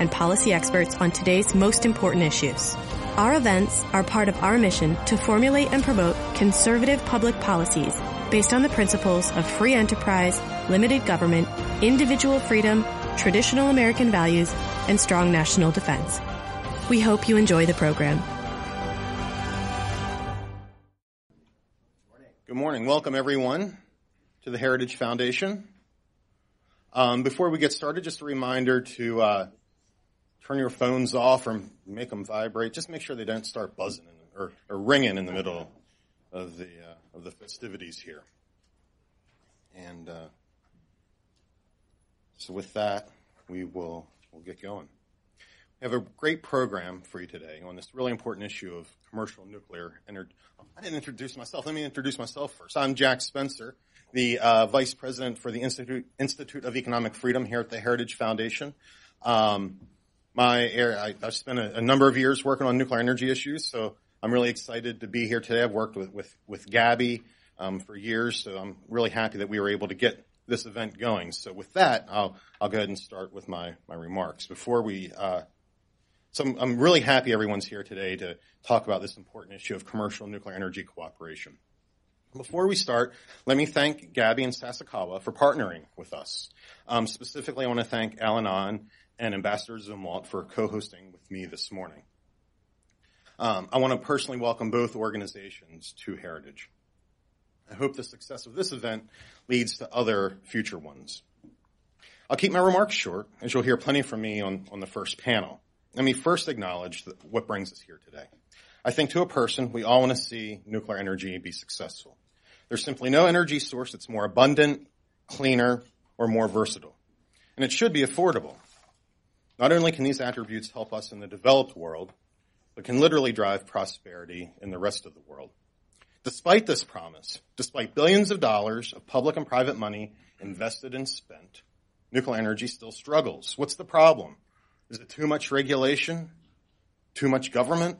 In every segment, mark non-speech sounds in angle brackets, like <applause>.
and policy experts on today's most important issues. Our events are part of our mission to formulate and promote conservative public policies based on the principles of free enterprise, limited government, individual freedom, traditional American values, and strong national defense. We hope you enjoy the program. Good morning. Welcome, everyone, to the Heritage Foundation. Um, before we get started, just a reminder to uh, turn your phones off or make them vibrate. Just make sure they don't start buzzing in, or, or, ringing in the middle of the uh, of the festivities here. And uh, so, with that, we will we'll get going. We have a great program for you today on this really important issue of commercial nuclear energy. I didn't introduce myself. Let me introduce myself first. I'm Jack Spencer, the uh, Vice President for the Institute, Institute of Economic Freedom here at the Heritage Foundation. Um, my I, have spent a, a, number of years working on nuclear energy issues, so I'm really excited to be here today. I've worked with with, with GABI um, for years, so I'm really happy that we were able to get this event going. So with that, I'll I'll go ahead and start with my my remarks before we. Uh, so I'm, I'm really happy everyone's here today to talk about this important issue of commercial nuclear energy cooperation. Before we start, let me thank Gabby and Sasakawa for partnering with us. Um, specifically, I want to thank Alan Ahn and Ambassador Zumwalt for co-hosting with me this morning. Um, I want to personally welcome both organizations to Heritage. I hope the success of this event leads to other future ones. I'll keep my remarks short, as you'll hear plenty from me on, on the first panel. Let me first acknowledge what brings us here today. I think to a person, we all want to see nuclear energy be successful. There's simply no energy source that's more abundant, cleaner, or more versatile. And it should be affordable. Not only can these attributes help us in the developed world, but can literally drive prosperity in the rest of the world. Despite this promise, despite billions of dollars of public and private money invested and spent, nuclear energy still struggles. What's the problem? Is it too much regulation? Too much government?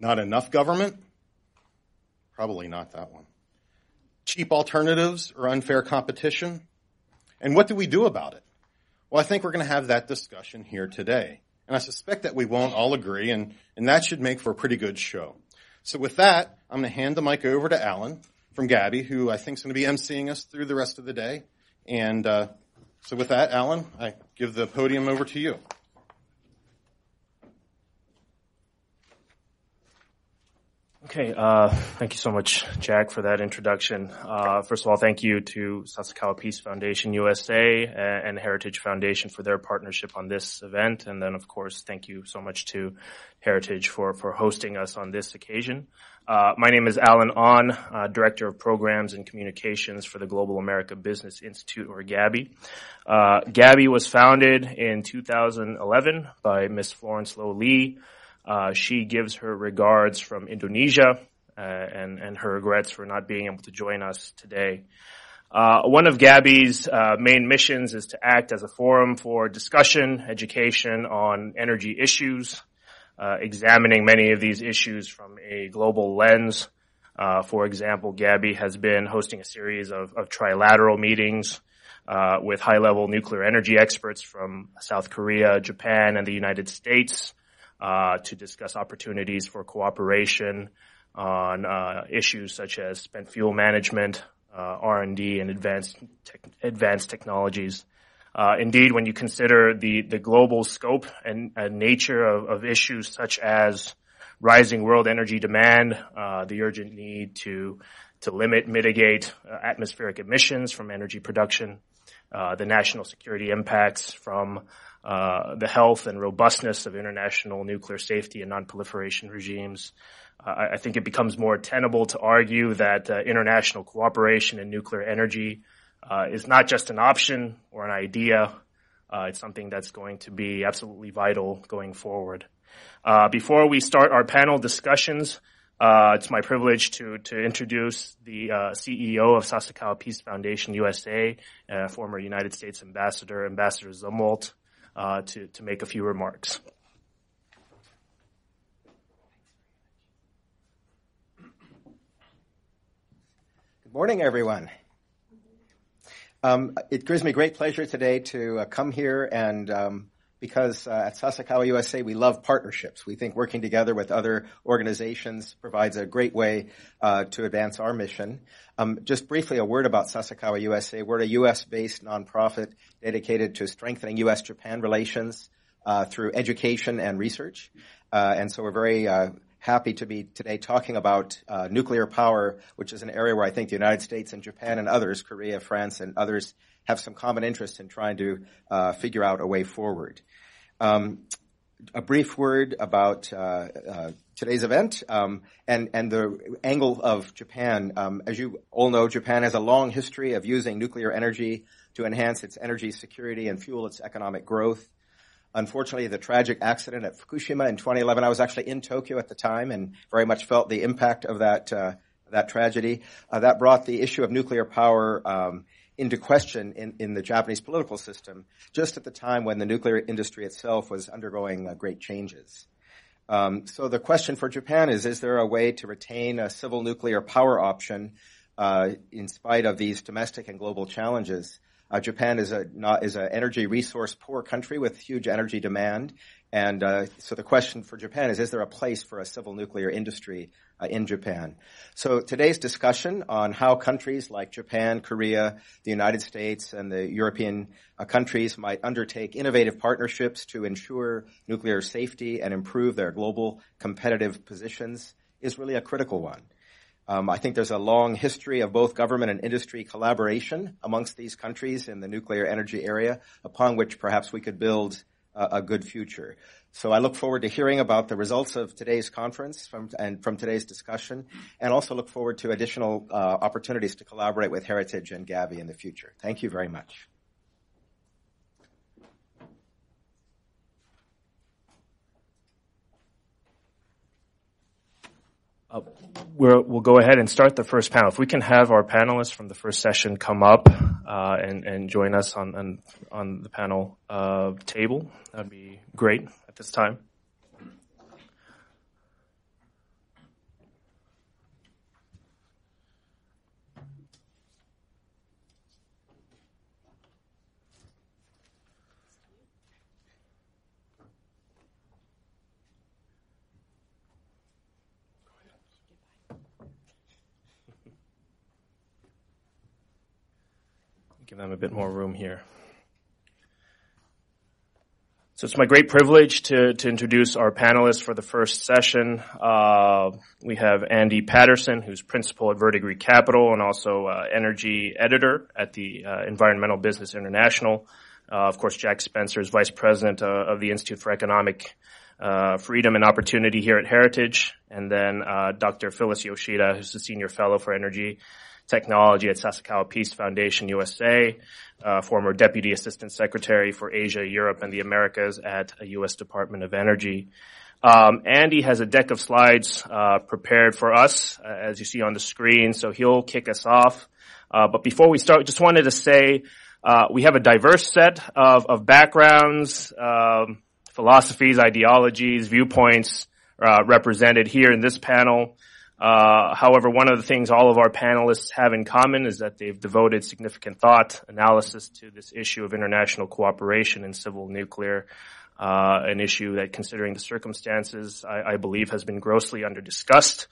Not enough government? Probably not that one. Cheap alternatives or unfair competition? And what do we do about it? Well, I think we're going to have that discussion here today. And I suspect that we won't all agree, and, and that should make for a pretty good show. So with that, I'm going to hand the mic over to Alan from GABI, who I think is going to be emceeing us through the rest of the day. And uh, so with that, Alan, I give the podium over to you. Okay, uh, thank you so much, Jack, for that introduction. Uh, first of all, thank you to Sasakawa Peace Foundation USA and Heritage Foundation for their partnership on this event. And then, of course, thank you so much to Heritage for, for hosting us on this occasion. Uh, my name is Alan Ahn, uh, Director of Programs and Communications for the Global America Business Institute, or GABI. Uh, GABI was founded in 2011 by Ms. Florence Lowe-Lee, uh, she gives her regards from Indonesia uh, and, and her regrets for not being able to join us today. Uh, one of GABI's uh, main missions is to act as a forum for discussion, education on energy issues, uh, examining many of these issues from a global lens. Uh, for example, Gabby has been hosting a series of, of trilateral meetings with high-level nuclear energy experts from South Korea, Japan, and the United States to discuss opportunities for cooperation on uh, issues such as spent fuel management, uh, R&D, and advanced te- advanced technologies. Uh, indeed, when you consider the the global scope and, and nature of, of, issues such as rising world energy demand, uh, the urgent need to to limit, mitigate atmospheric emissions from energy production, the national security impacts from uh, the health and robustness of international nuclear safety and nonproliferation regimes. Uh, I think it becomes more tenable to argue that uh, international cooperation in nuclear energy uh, is not just an option or an idea, Uh, it's something that's going to be absolutely vital going forward. Uh, before we start our panel discussions, uh, it's my privilege to to introduce the uh, CEO of Sasakawa Peace Foundation USA, former United States Ambassador, Ambassador Zumwalt, uh, to to make a few remarks. Good morning, everyone. Um, it gives me great pleasure today to uh, come here and um, because uh, at Sasakawa USA we love partnerships. We think working together with other organizations provides a great way uh, to advance our mission. Um, just briefly, a word about Sasakawa USA. We're a U.S.-based nonprofit dedicated to strengthening U.S.-Japan relations uh, through education and research, uh, and so we're very uh, happy to be today talking about uh, nuclear power, which is an area where I think the United States and Japan and others, Korea, France, and others, have some common interest in trying to uh, figure out a way forward. Um, a brief word about uh, uh, today's event um, and and the angle of Japan. Um, as you all know, Japan has a long history of using nuclear energy to enhance its energy security and fuel its economic growth. Unfortunately, the tragic accident at Fukushima in 2011, I was actually in Tokyo at the time and very much felt the impact of that uh, that tragedy. Uh, that brought the issue of nuclear power um, into question in, in the Japanese political system just at the time when the nuclear industry itself was undergoing uh, great changes. Um, so the question for Japan is, is there a way to retain a civil nuclear power option uh, in spite of these domestic and global challenges? Uh, Japan is a not, is an energy resource poor country with huge energy demand, and uh, so the question for Japan is: Is there a place for a civil nuclear industry uh, in Japan? So today's discussion on how countries like Japan, Korea, the United States, and the European uh, countries might undertake innovative partnerships to ensure nuclear safety and improve their global competitive positions is really a critical one. Um, I think there's a long history of both government and industry collaboration amongst these countries in the nuclear energy area, upon which perhaps we could build a, a good future. So I look forward to hearing about the results of today's conference from, and from today's discussion, and also look forward to additional uh, opportunities to collaborate with Heritage and GABI in the future. Thank you very much. Uh, we will go ahead and start the first panel. If we can have our panelists from the first session come up uh, and, and, join us on, on, on the panel uh, table, that'd be great at this time. Give them a bit more room here. So it's my great privilege to, to introduce our panelists for the first session. Uh, we have Andy Patterson, who's principal at Verdigris Capital and also uh, energy editor at the uh, Environmental Business International. Uh, of course, Jack Spencer is vice president uh, of the Institute for Economic uh, Freedom and Opportunity here at Heritage, and then Dr. Phyllis Yoshida, who's the senior fellow for energy Technology at Sasakawa Peace Foundation USA, uh, former Deputy Assistant Secretary for Asia, Europe, and the Americas at a U.S. Department of Energy. Um, Andy has a deck of slides uh, prepared for us, uh, as you see on the screen, so he'll kick us off. Uh, but before we start, just wanted to say uh, we have a diverse set of, of backgrounds, um, philosophies, ideologies, viewpoints uh, represented here in this panel. Uh, however, one of the things all of our panelists have in common is that they've devoted significant thought, analysis to this issue of international cooperation in civil nuclear, uh, an issue that, considering the circumstances, I, I believe has been grossly under-discussed.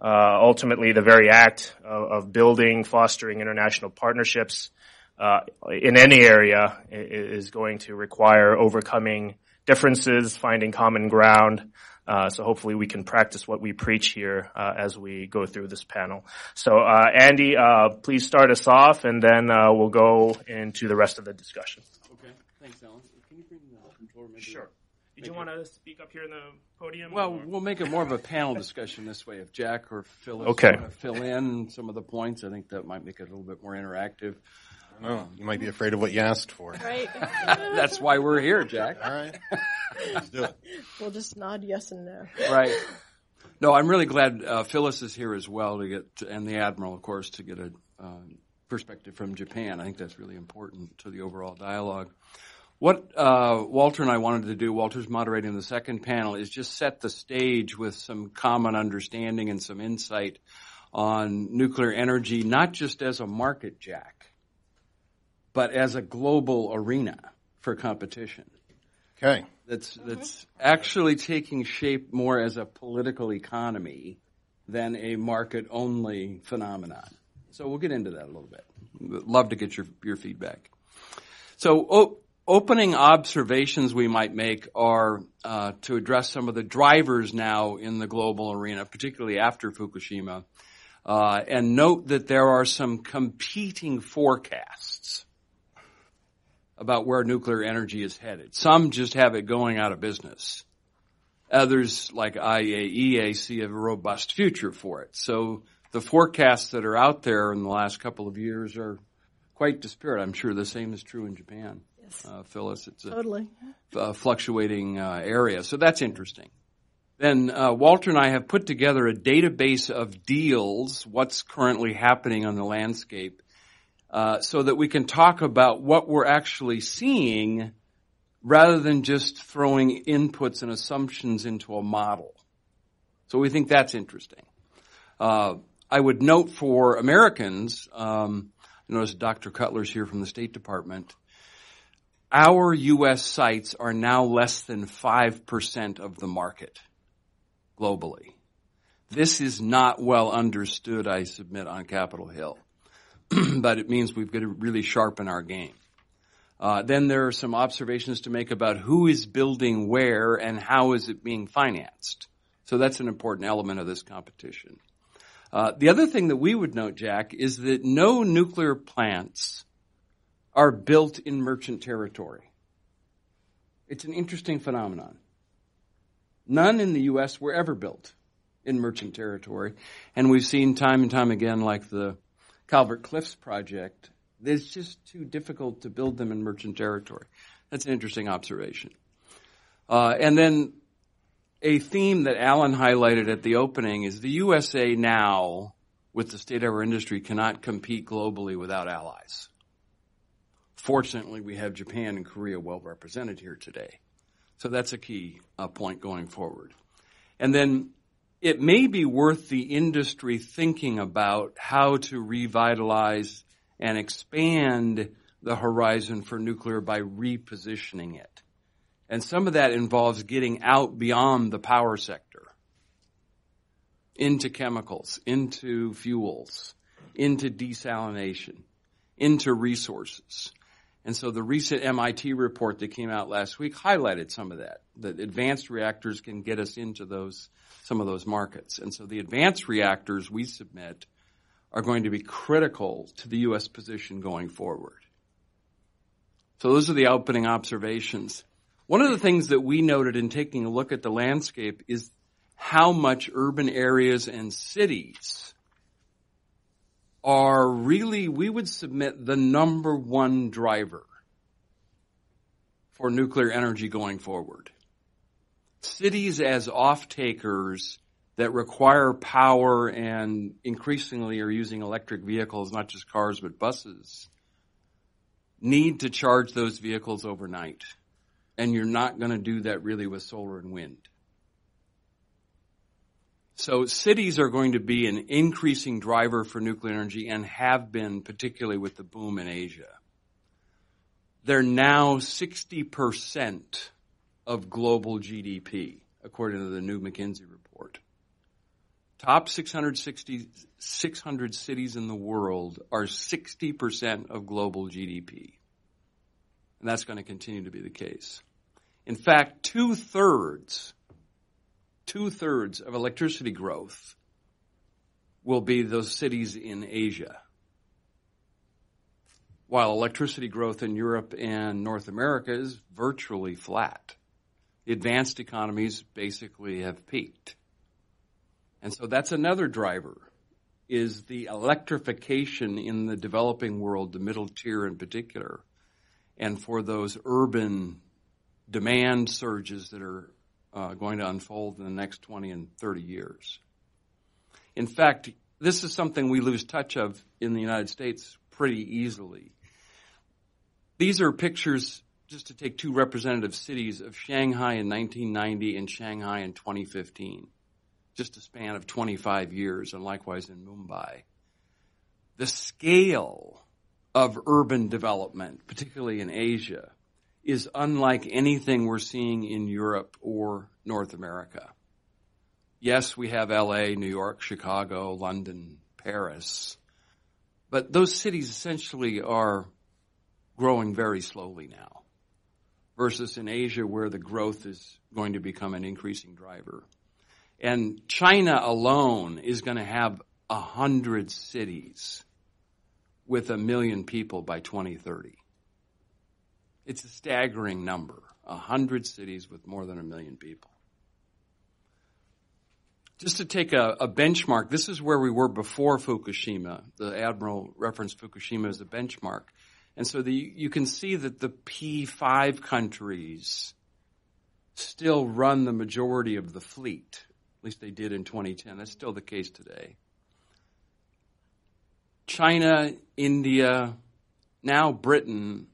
Uh, ultimately, the very act of, of, building, fostering international partnerships uh, in any area is going to require overcoming differences, finding common ground, uh, so hopefully we can practice what we preach here uh, as we go through this panel. So uh, Andy, uh, please start us off, and then uh, we'll go into the rest of the discussion. Okay, thanks, Alan. Can you bring the controller? Maybe sure. Did you want to speak up here in the podium? Well, or? we'll make it more of a panel discussion this way. If Jack or Phyllis okay. want to fill in some of the points, I think that might make it a little bit more interactive. No, you might be afraid of what you asked for. Right? <laughs> That's why we're here, Jack. All right, let's do it. we'll just nod yes and no. Right. No, I'm really glad uh, Phyllis is here as well to get, and the Admiral, of course, to get a uh, perspective from Japan. I think that's really important to the overall dialogue. What uh, Walter and I wanted to do, Walter's moderating the second panel, is just set the stage with some common understanding and some insight on nuclear energy, not just as a market jack, but as a global arena for competition Okay. that's that's actually taking shape more as a political economy than a market only phenomenon. So we'll get into that a little bit. Love to get your your feedback. So o- opening observations we might make are uh, to address some of the drivers now in the global arena, particularly after Fukushima, uh, and note that there are some competing forecasts about where nuclear energy is headed. Some just have it going out of business. Others, like IAEA, see a robust future for it. So the forecasts that are out there in the last couple of years are quite disparate. I'm sure the same is true in Japan. Yes. Uh, Phyllis, it's a Totally. uh, fluctuating uh, area. So that's interesting. Then uh, Walter and I have put together a database of deals, what's currently happening on the landscape, uh, so that we can talk about what we're actually seeing rather than just throwing inputs and assumptions into a model. So we think that's interesting. Uh, I would note for Americans, um, I notice Dr. Cutler's here from the State Department our U.S. sites are now less than 5% of the market globally. This is not well understood, I submit, on Capitol Hill. <clears throat> but it means we've got to really sharpen our game. Uh, then there are some observations to make about who is building where and how is it being financed. So that's an important element of this competition. Uh, the other thing that we would note, Jack, is that no nuclear plants are built in merchant territory. It's an interesting phenomenon. None in the U.S. were ever built in merchant territory. And we've seen time and time again, like the Calvert Cliffs project, it's just too difficult to build them in merchant territory. That's an interesting observation. Uh, and then a theme that Alan highlighted at the opening is the USA now, with the state of our industry, cannot compete globally without allies. Fortunately, we have Japan and Korea well represented here today. So that's a key uh, point going forward. And then it may be worth the industry thinking about how to revitalize and expand the horizon for nuclear by repositioning it. And some of that involves getting out beyond the power sector into chemicals, into fuels, into desalination, into resources. And so the recent MIT report that came out last week highlighted some of that, that advanced reactors can get us into those, some of those markets. And so the advanced reactors we submit are going to be critical to the U.S. position going forward. So those are the opening observations. One of the things that we noted in taking a look at the landscape is how much urban areas and cities are really, we would submit the number one driver for nuclear energy going forward. Cities as off-takers that require power and increasingly are using electric vehicles, not just cars, but buses, need to charge those vehicles overnight. And you're not going to do that really with solar and wind. So cities are going to be an increasing driver for nuclear energy and have been, particularly with the boom in Asia. They're now 60% of global GDP, according to the new McKinsey report. Top 660, 600 cities in the world are 60% of global GDP. And that's going to continue to be the case. In fact, two thirds two thirds of electricity growth will be those cities in Asia. While electricity growth in Europe and North America is virtually flat. The advanced economies basically have peaked. And so that's another driver is the electrification in the developing world, the middle tier in particular, and for those urban demand surges that are uh, going to unfold in the next 20 and 30 years. In fact, this is something we lose touch of in the United States pretty easily. These are pictures, just to take two representative cities, of Shanghai in 1990 and Shanghai in 2015. Just a span of 25 years, and likewise in Mumbai. The scale of urban development, particularly in Asia, is unlike anything we're seeing in Europe or North America. Yes, we have LA, New York, Chicago, London, Paris, but those cities essentially are growing very slowly now versus in Asia where the growth is going to become an increasing driver. And China alone is going to have a hundred cities with a million people by 2030. It's a staggering number. A hundred cities with more than a million people. Just to take a, a, benchmark, this is where we were before Fukushima. The Admiral referenced Fukushima as a benchmark. And so the, you can see that the P5 countries still run the majority of the fleet. At least they did in 2010. That's still the case today. China, India, now Britain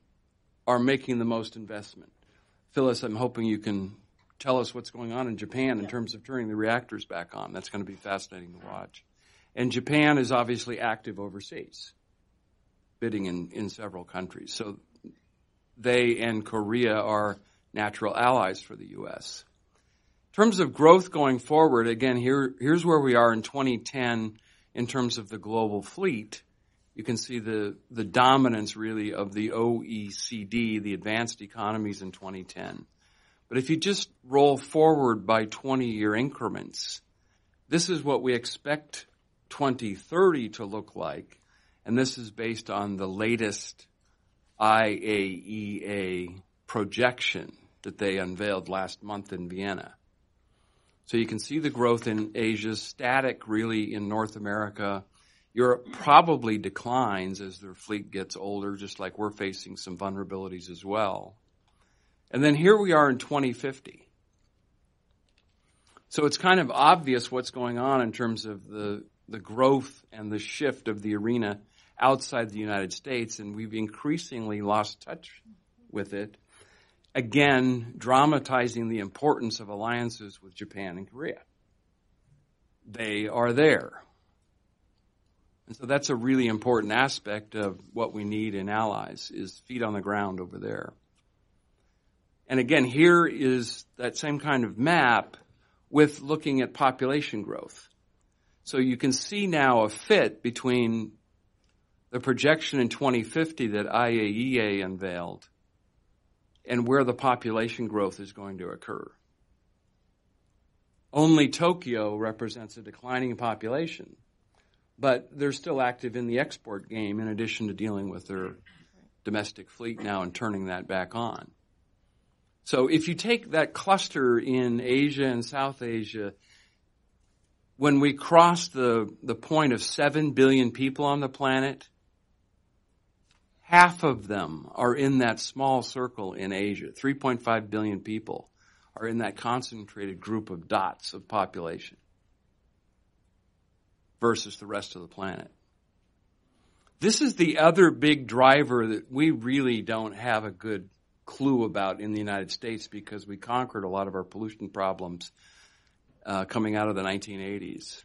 are making the most investment. Phyllis, I'm hoping you can tell us what's going on in Japan in terms of turning the reactors back on. That's going to be fascinating to watch. And Japan is obviously active overseas, bidding in, in several countries. So they and Korea are natural allies for the U.S. In terms of growth going forward, again, here, here's where we are in 2010 in terms of the global fleet you can see the, the dominance really of the OECD, the advanced economies in 2010. But if you just roll forward by 20 year increments, this is what we expect 2030 to look like. And this is based on the latest IAEA projection that they unveiled last month in Vienna. So you can see the growth in Asia, static really in North America, Europe probably declines as their fleet gets older, just like we're facing some vulnerabilities as well. And then here we are in 2050. So it's kind of obvious what's going on in terms of the, the growth and the shift of the arena outside the United States, and we've increasingly lost touch with it. Again, dramatizing the importance of alliances with Japan and Korea. They are there. And so that's a really important aspect of what we need in allies is feet on the ground over there. And again, here is that same kind of map with looking at population growth. So you can see now a fit between the projection in 2050 that IAEA unveiled and where the population growth is going to occur. Only Tokyo represents a declining population but they're still active in the export game in addition to dealing with their domestic fleet now and turning that back on. So if you take that cluster in Asia and South Asia, when we cross the, the point of 7 billion people on the planet, half of them are in that small circle in Asia. 3.5 billion people are in that concentrated group of dots of population versus the rest of the planet. This is the other big driver that we really don't have a good clue about in the United States because we conquered a lot of our pollution problems uh, coming out of the 1980s.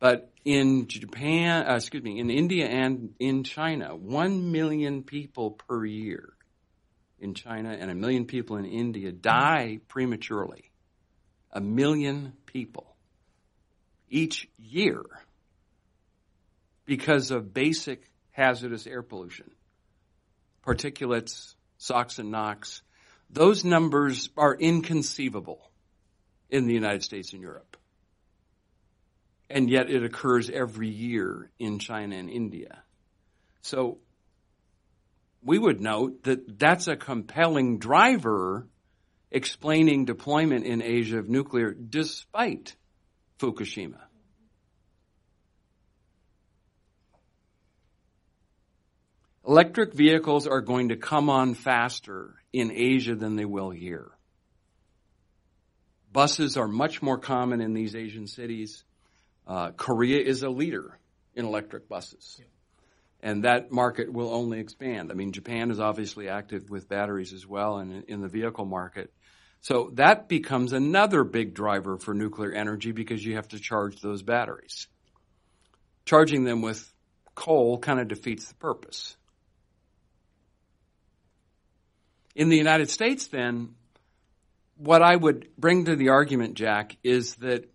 But in Japan, uh, excuse me, in India and in China, one million people per year in China and a million people in India die prematurely. A million people each year because of basic hazardous air pollution, particulates, SOx and NOx. Those numbers are inconceivable in the United States and Europe and yet it occurs every year in China and India. So we would note that that's a compelling driver explaining deployment in Asia of nuclear despite Fukushima. Electric vehicles are going to come on faster in Asia than they will here. Buses are much more common in these Asian cities uh, Korea is a leader in electric buses. Yeah. And that market will only expand. I mean, Japan is obviously active with batteries as well and in the vehicle market. So that becomes another big driver for nuclear energy because you have to charge those batteries. Charging them with coal kind of defeats the purpose. In the United States, then, what I would bring to the argument, Jack, is that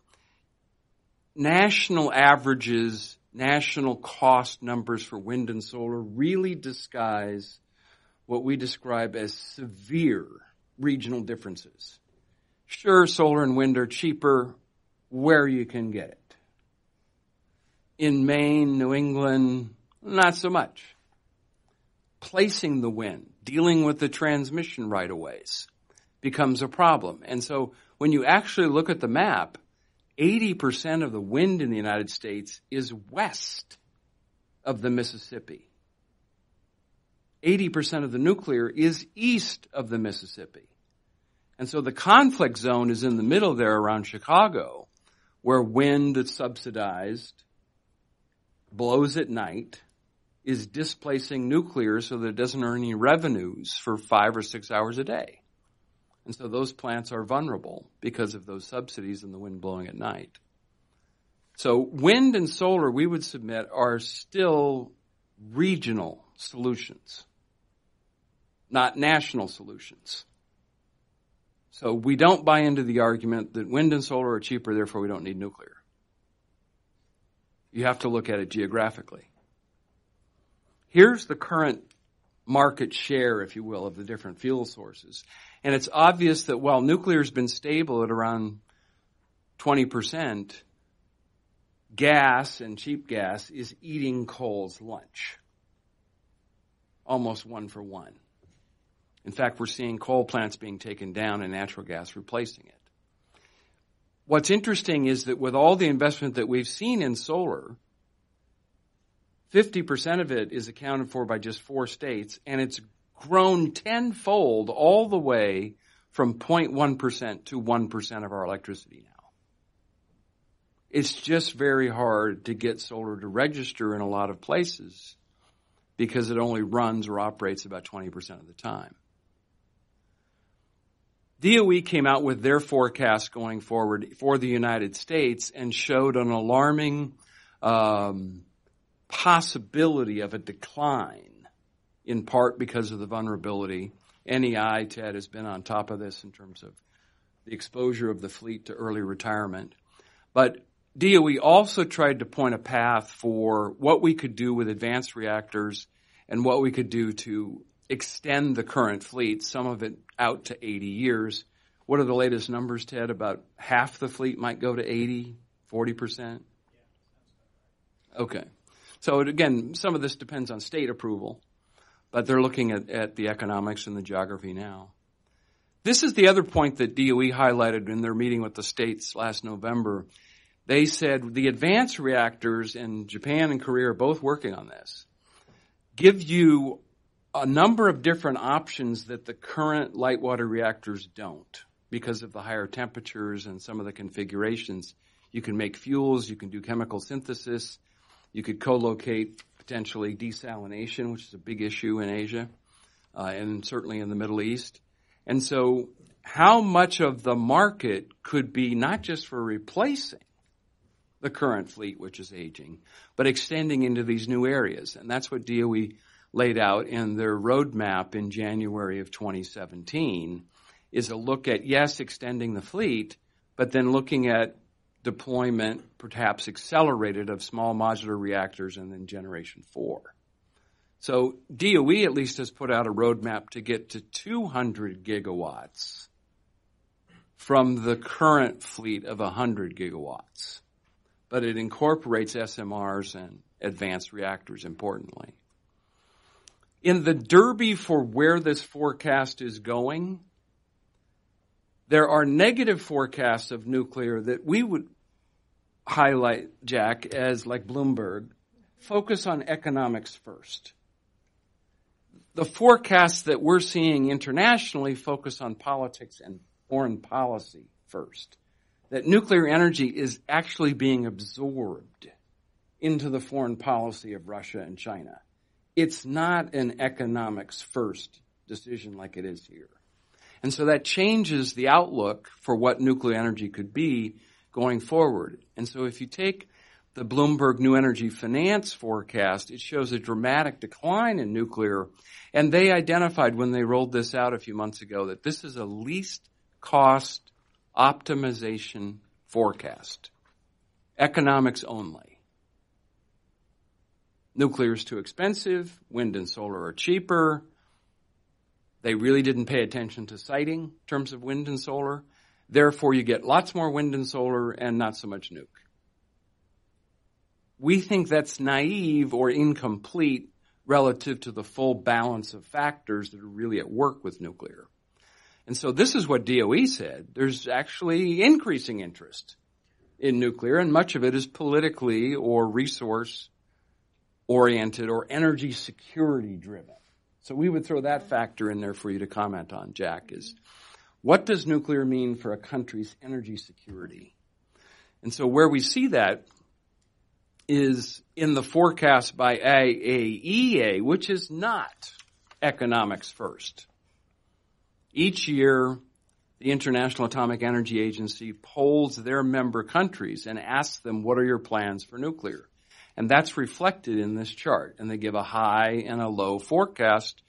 national averages, national cost numbers for wind and solar really disguise what we describe as severe regional differences. Sure, solar and wind are cheaper where you can get it. In Maine, New England, not so much. Placing the wind, dealing with the transmission right of ways becomes a problem. And so when you actually look at the map, 80% of the wind in the United States is west of the Mississippi. 80% of the nuclear is east of the Mississippi. And so the conflict zone is in the middle there around Chicago, where wind that's subsidized blows at night, is displacing nuclear so that it doesn't earn any revenues for five or six hours a day. And so those plants are vulnerable because of those subsidies and the wind blowing at night. So wind and solar, we would submit, are still regional solutions not national solutions. So we don't buy into the argument that wind and solar are cheaper, therefore we don't need nuclear. You have to look at it geographically. Here's the current market share, if you will, of the different fuel sources. And it's obvious that while nuclear has been stable at around 20%, gas and cheap gas is eating coal's lunch. Almost one for one. In fact, we're seeing coal plants being taken down and natural gas replacing it. What's interesting is that with all the investment that we've seen in solar, 50% of it is accounted for by just four states, and it's grown tenfold all the way from 0.1% to 1% of our electricity now. It's just very hard to get solar to register in a lot of places because it only runs or operates about 20% of the time. DOE came out with their forecast going forward for the United States and showed an alarming um, possibility of a decline, in part because of the vulnerability. NEI, Ted, has been on top of this in terms of the exposure of the fleet to early retirement. But DOE also tried to point a path for what we could do with advanced reactors and what we could do to extend the current fleet, some of it out to 80 years. What are the latest numbers, Ted? About half the fleet might go to 80, 40%? Okay. So again, some of this depends on state approval, but they're looking at, at the economics and the geography now. This is the other point that DOE highlighted in their meeting with the states last November. They said the advanced reactors in Japan and Korea are both working on this. Give you a number of different options that the current light water reactors don't because of the higher temperatures and some of the configurations. You can make fuels, you can do chemical synthesis, you could co-locate potentially desalination, which is a big issue in Asia, uh, and certainly in the Middle East. And so how much of the market could be not just for replacing the current fleet, which is aging, but extending into these new areas. And that's what DOE laid out in their roadmap in January of 2017 is a look at, yes, extending the fleet, but then looking at deployment, perhaps accelerated, of small modular reactors and then generation four. So DOE at least has put out a roadmap to get to 200 gigawatts from the current fleet of 100 gigawatts. But it incorporates SMRs and advanced reactors importantly in the derby for where this forecast is going, there are negative forecasts of nuclear that we would highlight, Jack, as like Bloomberg, focus on economics first. the forecasts that we're seeing internationally focus on politics and foreign policy first. That nuclear energy is actually being absorbed into the foreign policy of Russia and China. It's not an economics first decision like it is here. And so that changes the outlook for what nuclear energy could be going forward. And so if you take the Bloomberg New Energy Finance forecast, it shows a dramatic decline in nuclear. And they identified when they rolled this out a few months ago that this is a least cost optimization forecast. Economics only. Nuclear is too expensive. Wind and solar are cheaper. They really didn't pay attention to siting in terms of wind and solar. Therefore, you get lots more wind and solar and not so much nuke. We think that's naive or incomplete relative to the full balance of factors that are really at work with nuclear. And so this is what DOE said. There's actually increasing interest in nuclear and much of it is politically or resource oriented or energy security driven. So we would throw that factor in there for you to comment on, Jack, is what does nuclear mean for a country's energy security? And so where we see that is in the forecast by IAEA, which is not economics first. Each year, the International Atomic Energy Agency polls their member countries and asks them, what are your plans for nuclear? And that's reflected in this chart. And they give a high and a low forecast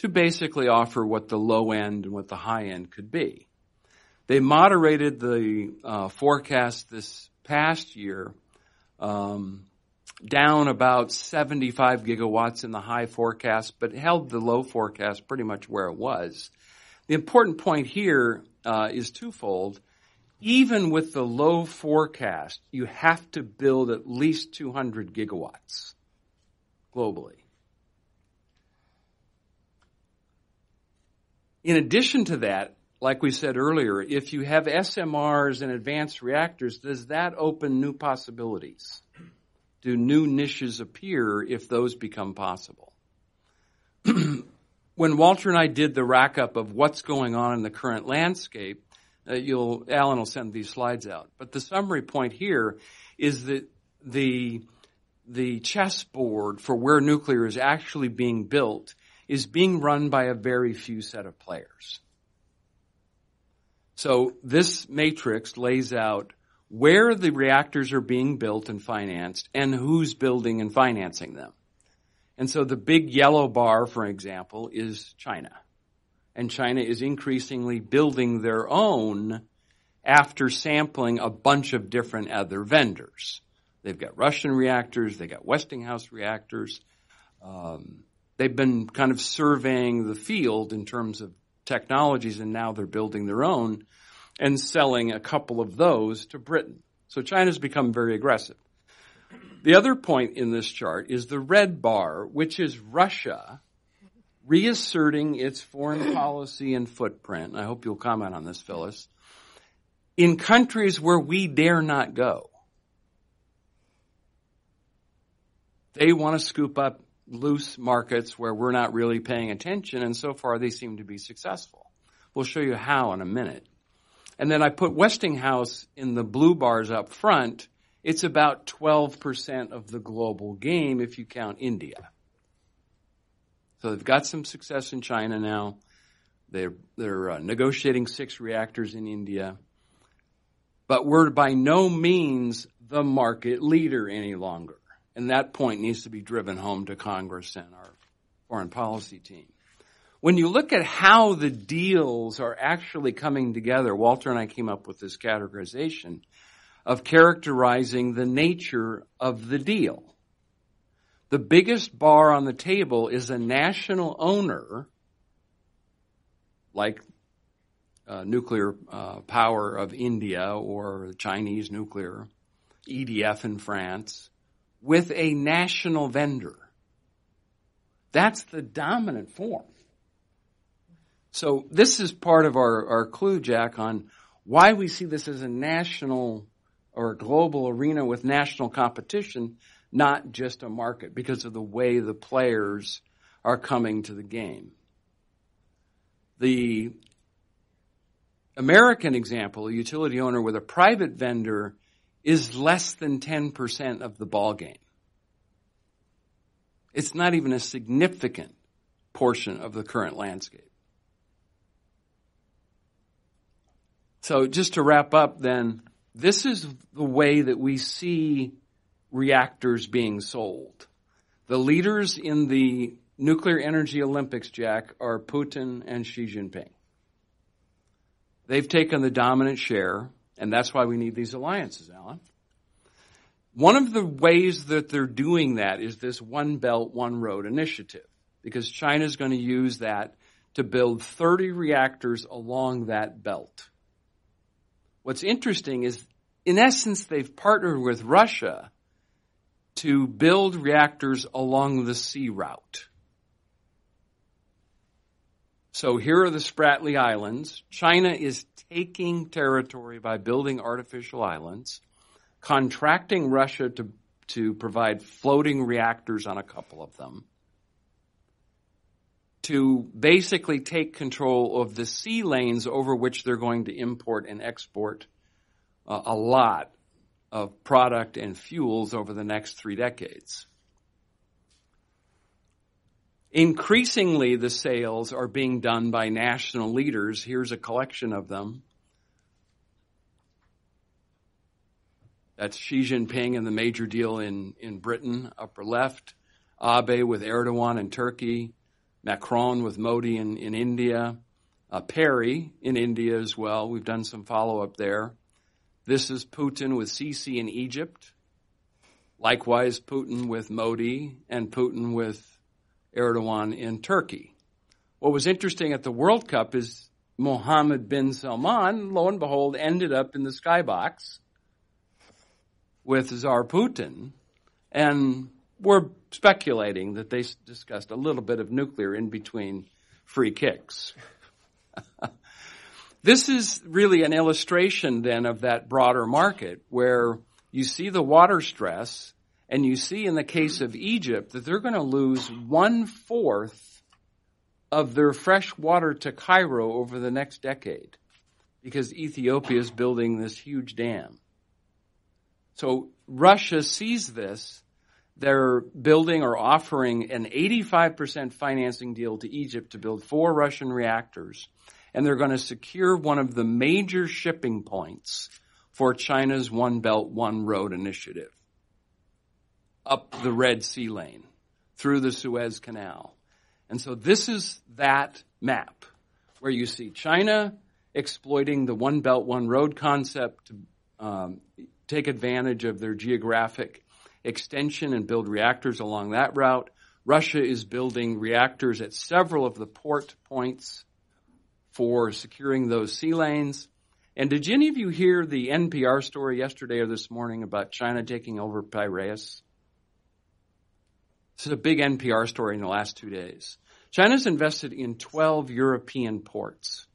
to basically offer what the low end and what the high end could be. They moderated the uh, forecast this past year um, down about 75 gigawatts in the high forecast, but held the low forecast pretty much where it was. The important point here uh, is twofold. Even with the low forecast, you have to build at least 200 gigawatts globally. In addition to that, like we said earlier, if you have SMRs and advanced reactors, does that open new possibilities? Do new niches appear if those become possible? when Walter and I did the rack up of what's going on in the current landscape, uh, you'll, Alan will send these slides out. But the summary point here is that the, the chessboard for where nuclear is actually being built is being run by a very few set of players. So this matrix lays out where the reactors are being built and financed and who's building and financing them. And so the big yellow bar, for example, is China. And China is increasingly building their own after sampling a bunch of different other vendors. They've got Russian reactors, they've got Westinghouse reactors. Um, they've been kind of surveying the field in terms of technologies and now they're building their own and selling a couple of those to Britain. So China's become very aggressive. The other point in this chart is the red bar, which is Russia reasserting its foreign policy and footprint. I hope you'll comment on this, Phyllis. In countries where we dare not go. They want to scoop up loose markets where we're not really paying attention, and so far they seem to be successful. We'll show you how in a minute. And then I put Westinghouse in the blue bars up front. It's about 12% of the global game if you count India. So they've got some success in China now. They're, they're uh, negotiating six reactors in India. But we're by no means the market leader any longer. And that point needs to be driven home to Congress and our foreign policy team. When you look at how the deals are actually coming together, Walter and I came up with this categorization of characterizing the nature of the deal. The biggest bar on the table is a national owner, like uh, nuclear uh, power of India or Chinese nuclear, EDF in France, with a national vendor. That's the dominant form. So this is part of our, our clue, Jack, on why we see this as a national or a global arena with national competition, not just a market, because of the way the players are coming to the game. The American example, a utility owner with a private vendor, is less than 10% of the ball game. It's not even a significant portion of the current landscape. So just to wrap up then, this is the way that we see reactors being sold. The leaders in the nuclear energy Olympics, Jack, are Putin and Xi Jinping. They've taken the dominant share, and that's why we need these alliances, Alan. One of the ways that they're doing that is this One Belt, One Road initiative, because China is going to use that to build 30 reactors along that belt. What's interesting is, in essence, they've partnered with Russia to build reactors along the sea route. So here are the Spratly Islands. China is taking territory by building artificial islands, contracting Russia to, to provide floating reactors on a couple of them, to basically take control of the sea lanes over which they're going to import and export uh, a lot of product and fuels over the next three decades. Increasingly, the sales are being done by national leaders. Here's a collection of them. That's Xi Jinping and the major deal in, in Britain, upper left. Abe with Erdogan in Turkey. Macron with Modi in, in India. Uh, Perry in India as well. We've done some follow up there. This is Putin with Sisi in Egypt. Likewise, Putin with Modi and Putin with Erdogan in Turkey. What was interesting at the World Cup is Mohammed bin Salman, lo and behold, ended up in the skybox with Tsar Putin. And we're speculating that they discussed a little bit of nuclear in between free kicks. <laughs> this is really an illustration then of that broader market where you see the water stress and you see in the case of Egypt that they're going to lose one fourth of their fresh water to Cairo over the next decade because Ethiopia is building this huge dam. So Russia sees this. They're building or offering an 85% financing deal to Egypt to build four Russian reactors. And they're going to secure one of the major shipping points for China's One Belt, One Road initiative up the Red Sea lane through the Suez Canal. And so this is that map where you see China exploiting the One Belt, One Road concept to um, take advantage of their geographic extension and build reactors along that route. Russia is building reactors at several of the port points for securing those sea lanes. And did any of you hear the NPR story yesterday or this morning about China taking over Piraeus? This is a big NPR story in the last two days. China's invested in 12 European ports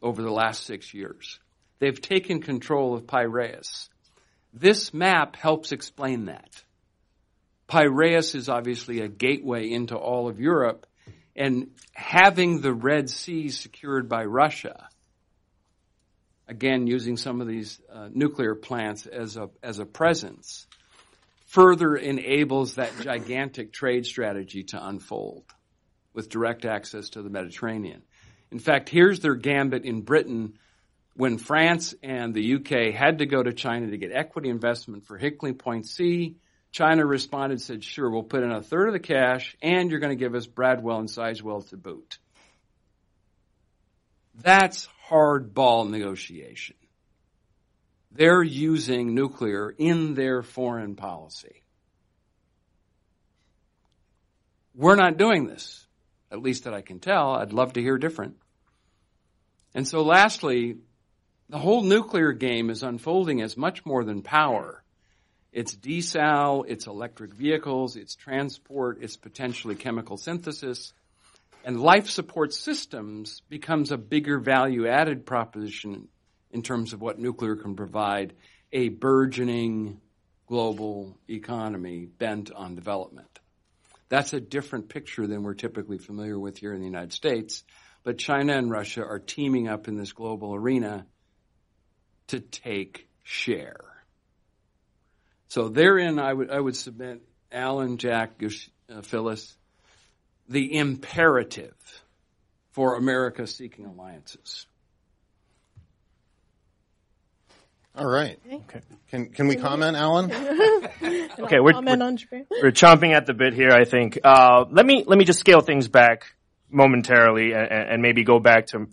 over the last six years. They've taken control of Piraeus. This map helps explain that. Piraeus is obviously a gateway into all of Europe, and having the Red Sea secured by Russia, again using some of these uh, nuclear plants as a as a presence, further enables that gigantic trade strategy to unfold with direct access to the Mediterranean. In fact, here's their gambit in Britain when France and the UK had to go to China to get equity investment for Hinkley Point C. China responded, said, sure, we'll put in a third of the cash and you're going to give us Bradwell and Sizewell to boot. That's hardball negotiation. They're using nuclear in their foreign policy. We're not doing this, at least that I can tell. I'd love to hear different. And so lastly, the whole nuclear game is unfolding as much more than power. It's desal, it's electric vehicles, it's transport, it's potentially chemical synthesis. And life support systems becomes a bigger value added proposition in terms of what nuclear can provide a burgeoning global economy bent on development. That's a different picture than we're typically familiar with here in the United States. But China and Russia are teaming up in this global arena to take share. So therein, I would I would submit Alan, Jack, uh, Phyllis, the imperative for America seeking alliances. All right. Okay. Can can we comment, <laughs> Alan? <laughs> okay, we're, we're, we're, chomping at the bit here. I think. Uh, let me let me just scale things back momentarily and, and maybe go back to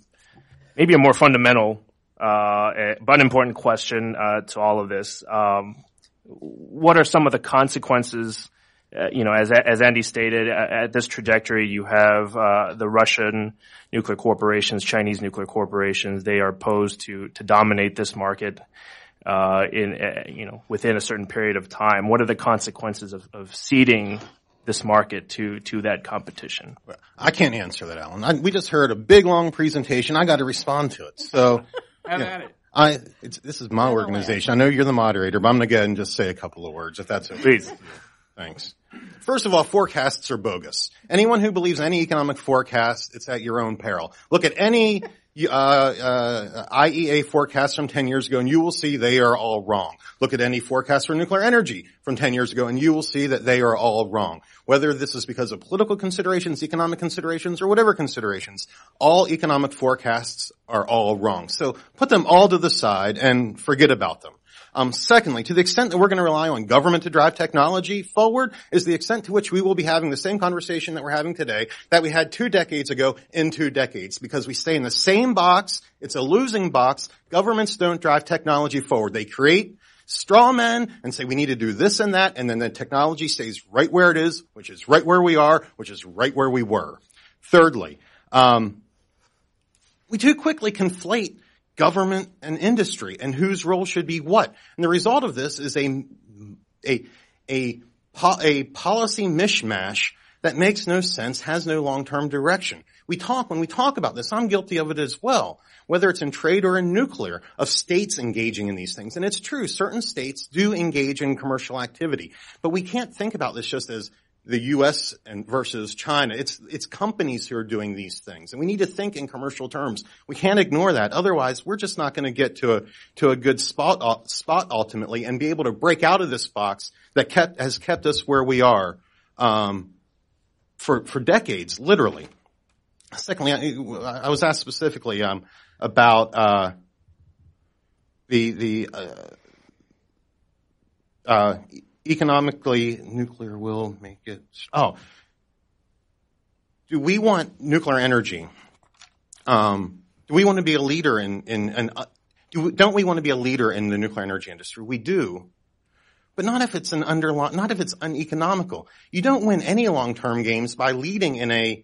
maybe a more fundamental uh, but important question uh, to all of this. Um, what are some of the consequences? Uh, you know, as as Andy stated, at this trajectory, you have uh, the Russian nuclear corporations, Chinese nuclear corporations. They are posed to to dominate this market uh, in uh, you know within a certain period of time. What are the consequences of, of ceding this market to to that competition? I can't answer that, Alan. I, we just heard a big long presentation. I got to respond to it. So, <laughs> have yeah, at it. I this is my organization. I know you're the moderator, but I'm going to go ahead and just say a couple of words if that's okay. Please. Thanks. First of all, forecasts are bogus. Anyone who believes any economic forecast, it's at your own peril. Look at any uh, uh, IEA forecast from 10 years ago and you will see they are all wrong. Look at any forecast for nuclear energy from 10 years ago and you will see that they are all wrong. Whether this is because of political considerations, economic considerations, or whatever considerations, all economic forecasts are all wrong. So put them all to the side and forget about them. Um, secondly, to the extent that we're going to rely on government to drive technology forward is the extent to which we will be having the same conversation that we're having today that we had two decades ago in two decades because we stay in the same box. It's a losing box. Governments don't drive technology forward. They create straw men and say we need to do this and that and then the technology stays right where it is, which is right where we are, which is right where we were. Thirdly, um, we too quickly conflate government and industry and whose role should be what. And the result of this is a, a, a, a policy mishmash that makes no sense, has no long-term direction. We talk, when we talk about this, I'm guilty of it as well, whether it's in trade or in nuclear, of states engaging in these things. And it's true, certain states do engage in commercial activity. But we can't think about this just as the U.S. and versus China. It's it's companies who are doing these things, and we need to think in commercial terms. We can't ignore that. Otherwise, we're just not going to get to a to a good spot uh, spot ultimately, and be able to break out of this box that kept has kept us where we are um, for for decades, literally. Secondly, I, I was asked specifically um, about uh, the the. Uh, uh economically, nuclear will make it. Oh, do we want nuclear energy? Um, do we want to be a leader in in, in uh, do, don't we want to be a leader in the nuclear energy industry? We do, but not if it's an under not if it's uneconomical. You don't win any long term games by leading in a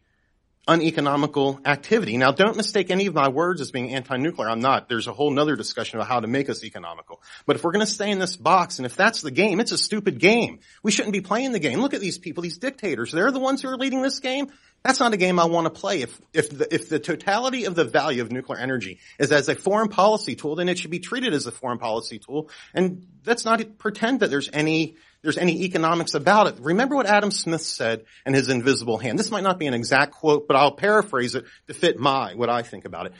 uneconomical activity. Now don't mistake any of my words as being anti-nuclear. I'm not. There's a whole nother discussion about how to make us economical. But if we're going to stay in this box, and if that's the game, it's a stupid game. We shouldn't be playing the game. Look at these people, these dictators. They're the ones who are leading this game. That's not a game I want to play. If, if the, if the totality of the value of nuclear energy is as a foreign policy tool, then it should be treated as a foreign policy tool. And let's not pretend that there's any there's any economics about it. Remember what Adam Smith said in his invisible hand. This might not be an exact quote, but I'll paraphrase it to fit my, what I think about it.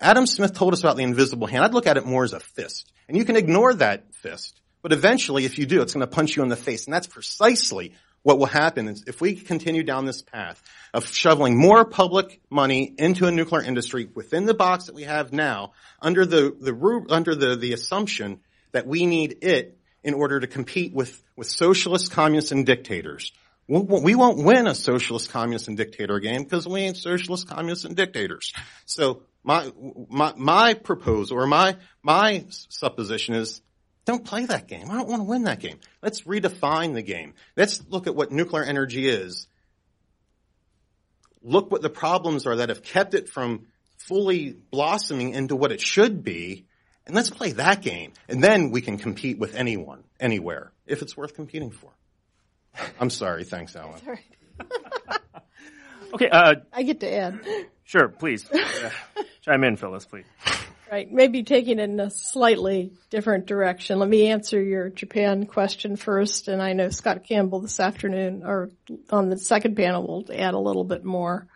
Adam Smith told us about the invisible hand. I'd look at it more as a fist. And you can ignore that fist. But eventually, if you do, it's going to punch you in the face. And that's precisely what will happen is if we continue down this path of shoveling more public money into a nuclear industry within the box that we have now, under the, the, under the, the assumption that we need it in order to compete with, with socialists, communists, and dictators. We won't win a socialist, communist, and dictator game because we ain't socialists, communists, and dictators. So my, my, my proposal or my, my supposition is don't play that game. I don't want to win that game. Let's redefine the game. Let's look at what nuclear energy is. Look what the problems are that have kept it from fully blossoming into what it should be and let's play that game. And then we can compete with anyone, anywhere, if it's worth competing for. I'm sorry. Thanks, Alan. Sorry. okay. Uh, I get to add. Sure, please. Uh, chime in, Phyllis, please. Right, maybe taking it in a slightly different direction. Let me answer your Japan question first, and I know Scott Campbell this afternoon, or on the second panel, will add a little bit more.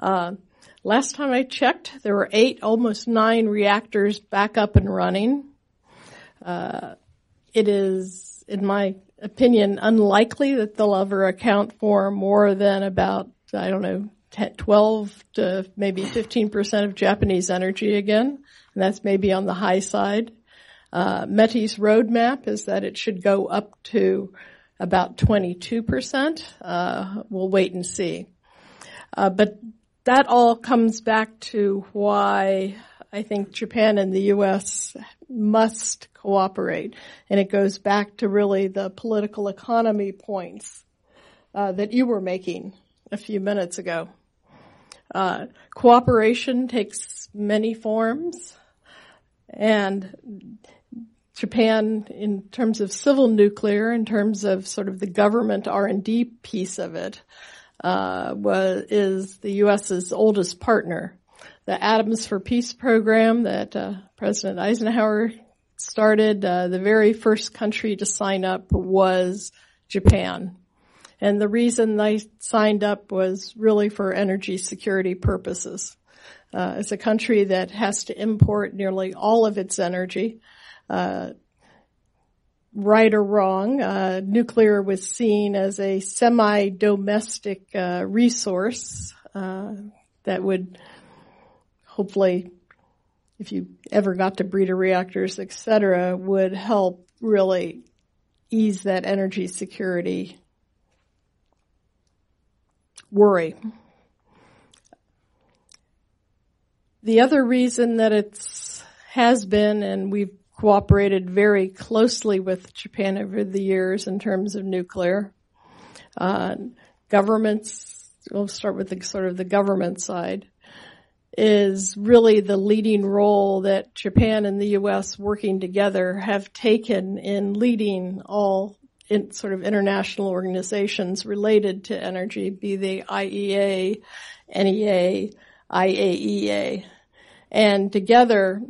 Uh, last time I checked, there were eight, almost nine reactors back up and running. Uh, it is, in my opinion, unlikely that they'll ever account for more than about, I don't know, 10, 12 to maybe 15% of Japanese energy again. And that's maybe on the high side. Uh, METI's roadmap is that it should go up to about 22%. Uh, we'll wait and see. Uh, but that all comes back to why I think Japan and the U.S. must cooperate. And it goes back to really the political economy points uh, that you were making a few minutes ago. Uh, cooperation takes many forms, and Japan, in terms of civil nuclear, in terms of sort of the government R and D piece of it, uh, was is the U.S.'s oldest partner. The Atoms for Peace program that uh, President Eisenhower started, uh, the very first country to sign up was Japan. And the reason they signed up was really for energy security purposes. Uh, it's a country that has to import nearly all of its energy. Uh, right or wrong, uh, nuclear was seen as a semi-domestic uh, resource uh, that would hopefully, if you ever got to breeder reactors, etc., would help really ease that energy security worry. The other reason that it's has been, and we've cooperated very closely with Japan over the years in terms of nuclear, uh, governments, we'll start with the sort of the government side, is really the leading role that Japan and the U.S. working together have taken in leading all in sort of international organizations related to energy, be they IEA, NEA, IAEA. And together,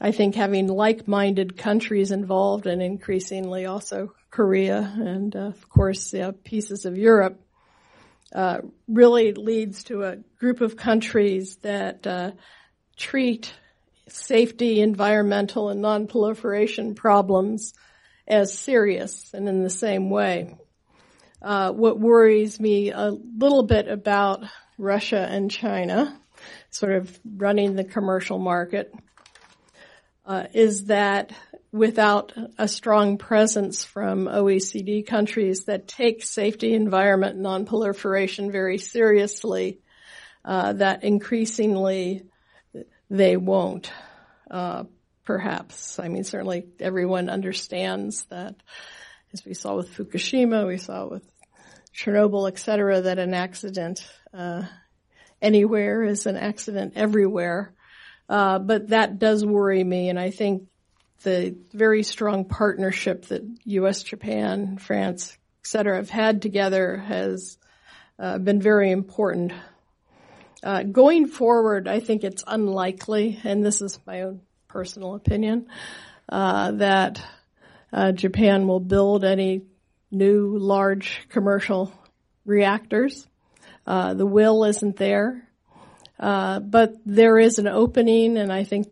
I think having like-minded countries involved and increasingly also Korea and uh, of course pieces of Europe uh, really leads to a group of countries that uh, treat safety, environmental, and non-proliferation problems as serious and in the same way. Uh, what worries me a little bit about Russia and China, sort of running the commercial market, uh, is that without a strong presence from OECD countries that take safety, environment, non-proliferation very seriously, uh, that increasingly they won't. Uh, perhaps. I mean, certainly everyone understands that, as we saw with Fukushima, we saw with Chernobyl, et cetera, that an accident uh, anywhere is an accident everywhere. Uh, but that does worry me, and I think the very strong partnership that U.S., Japan, France, et cetera, have had together has uh, been very important. Uh, going forward, I think it's unlikely, and this is my own personal opinion, uh, that uh, Japan will build any new large commercial reactors. Uh, the will isn't there. Uh, but there is an opening, and I think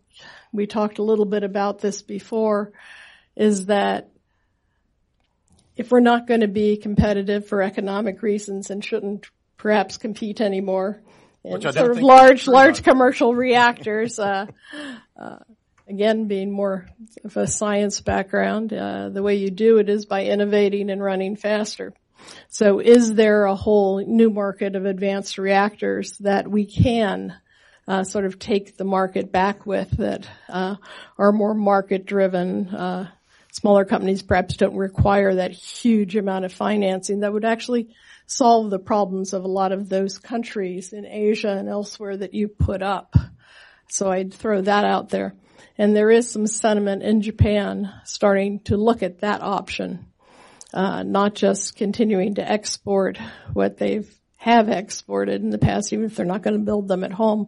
we talked a little bit about this before, is that if we're not going to be competitive for economic reasons and shouldn't perhaps compete anymore in sort of large, large commercial reactors, uh, uh, again, being more of a science background, uh, the way you do it is by innovating and running faster. So is there a whole new market of advanced reactors that we can uh, sort of take the market back with that uh, are more market driven? Uh, smaller companies perhaps don't require that huge amount of financing that would actually solve the problems of a lot of those countries in Asia and elsewhere that you put up. So I'd throw that out there. And there is some sentiment in Japan starting to look at that option, uh, not just continuing to export what they've have exported in the past, even if they're not going to build them at home,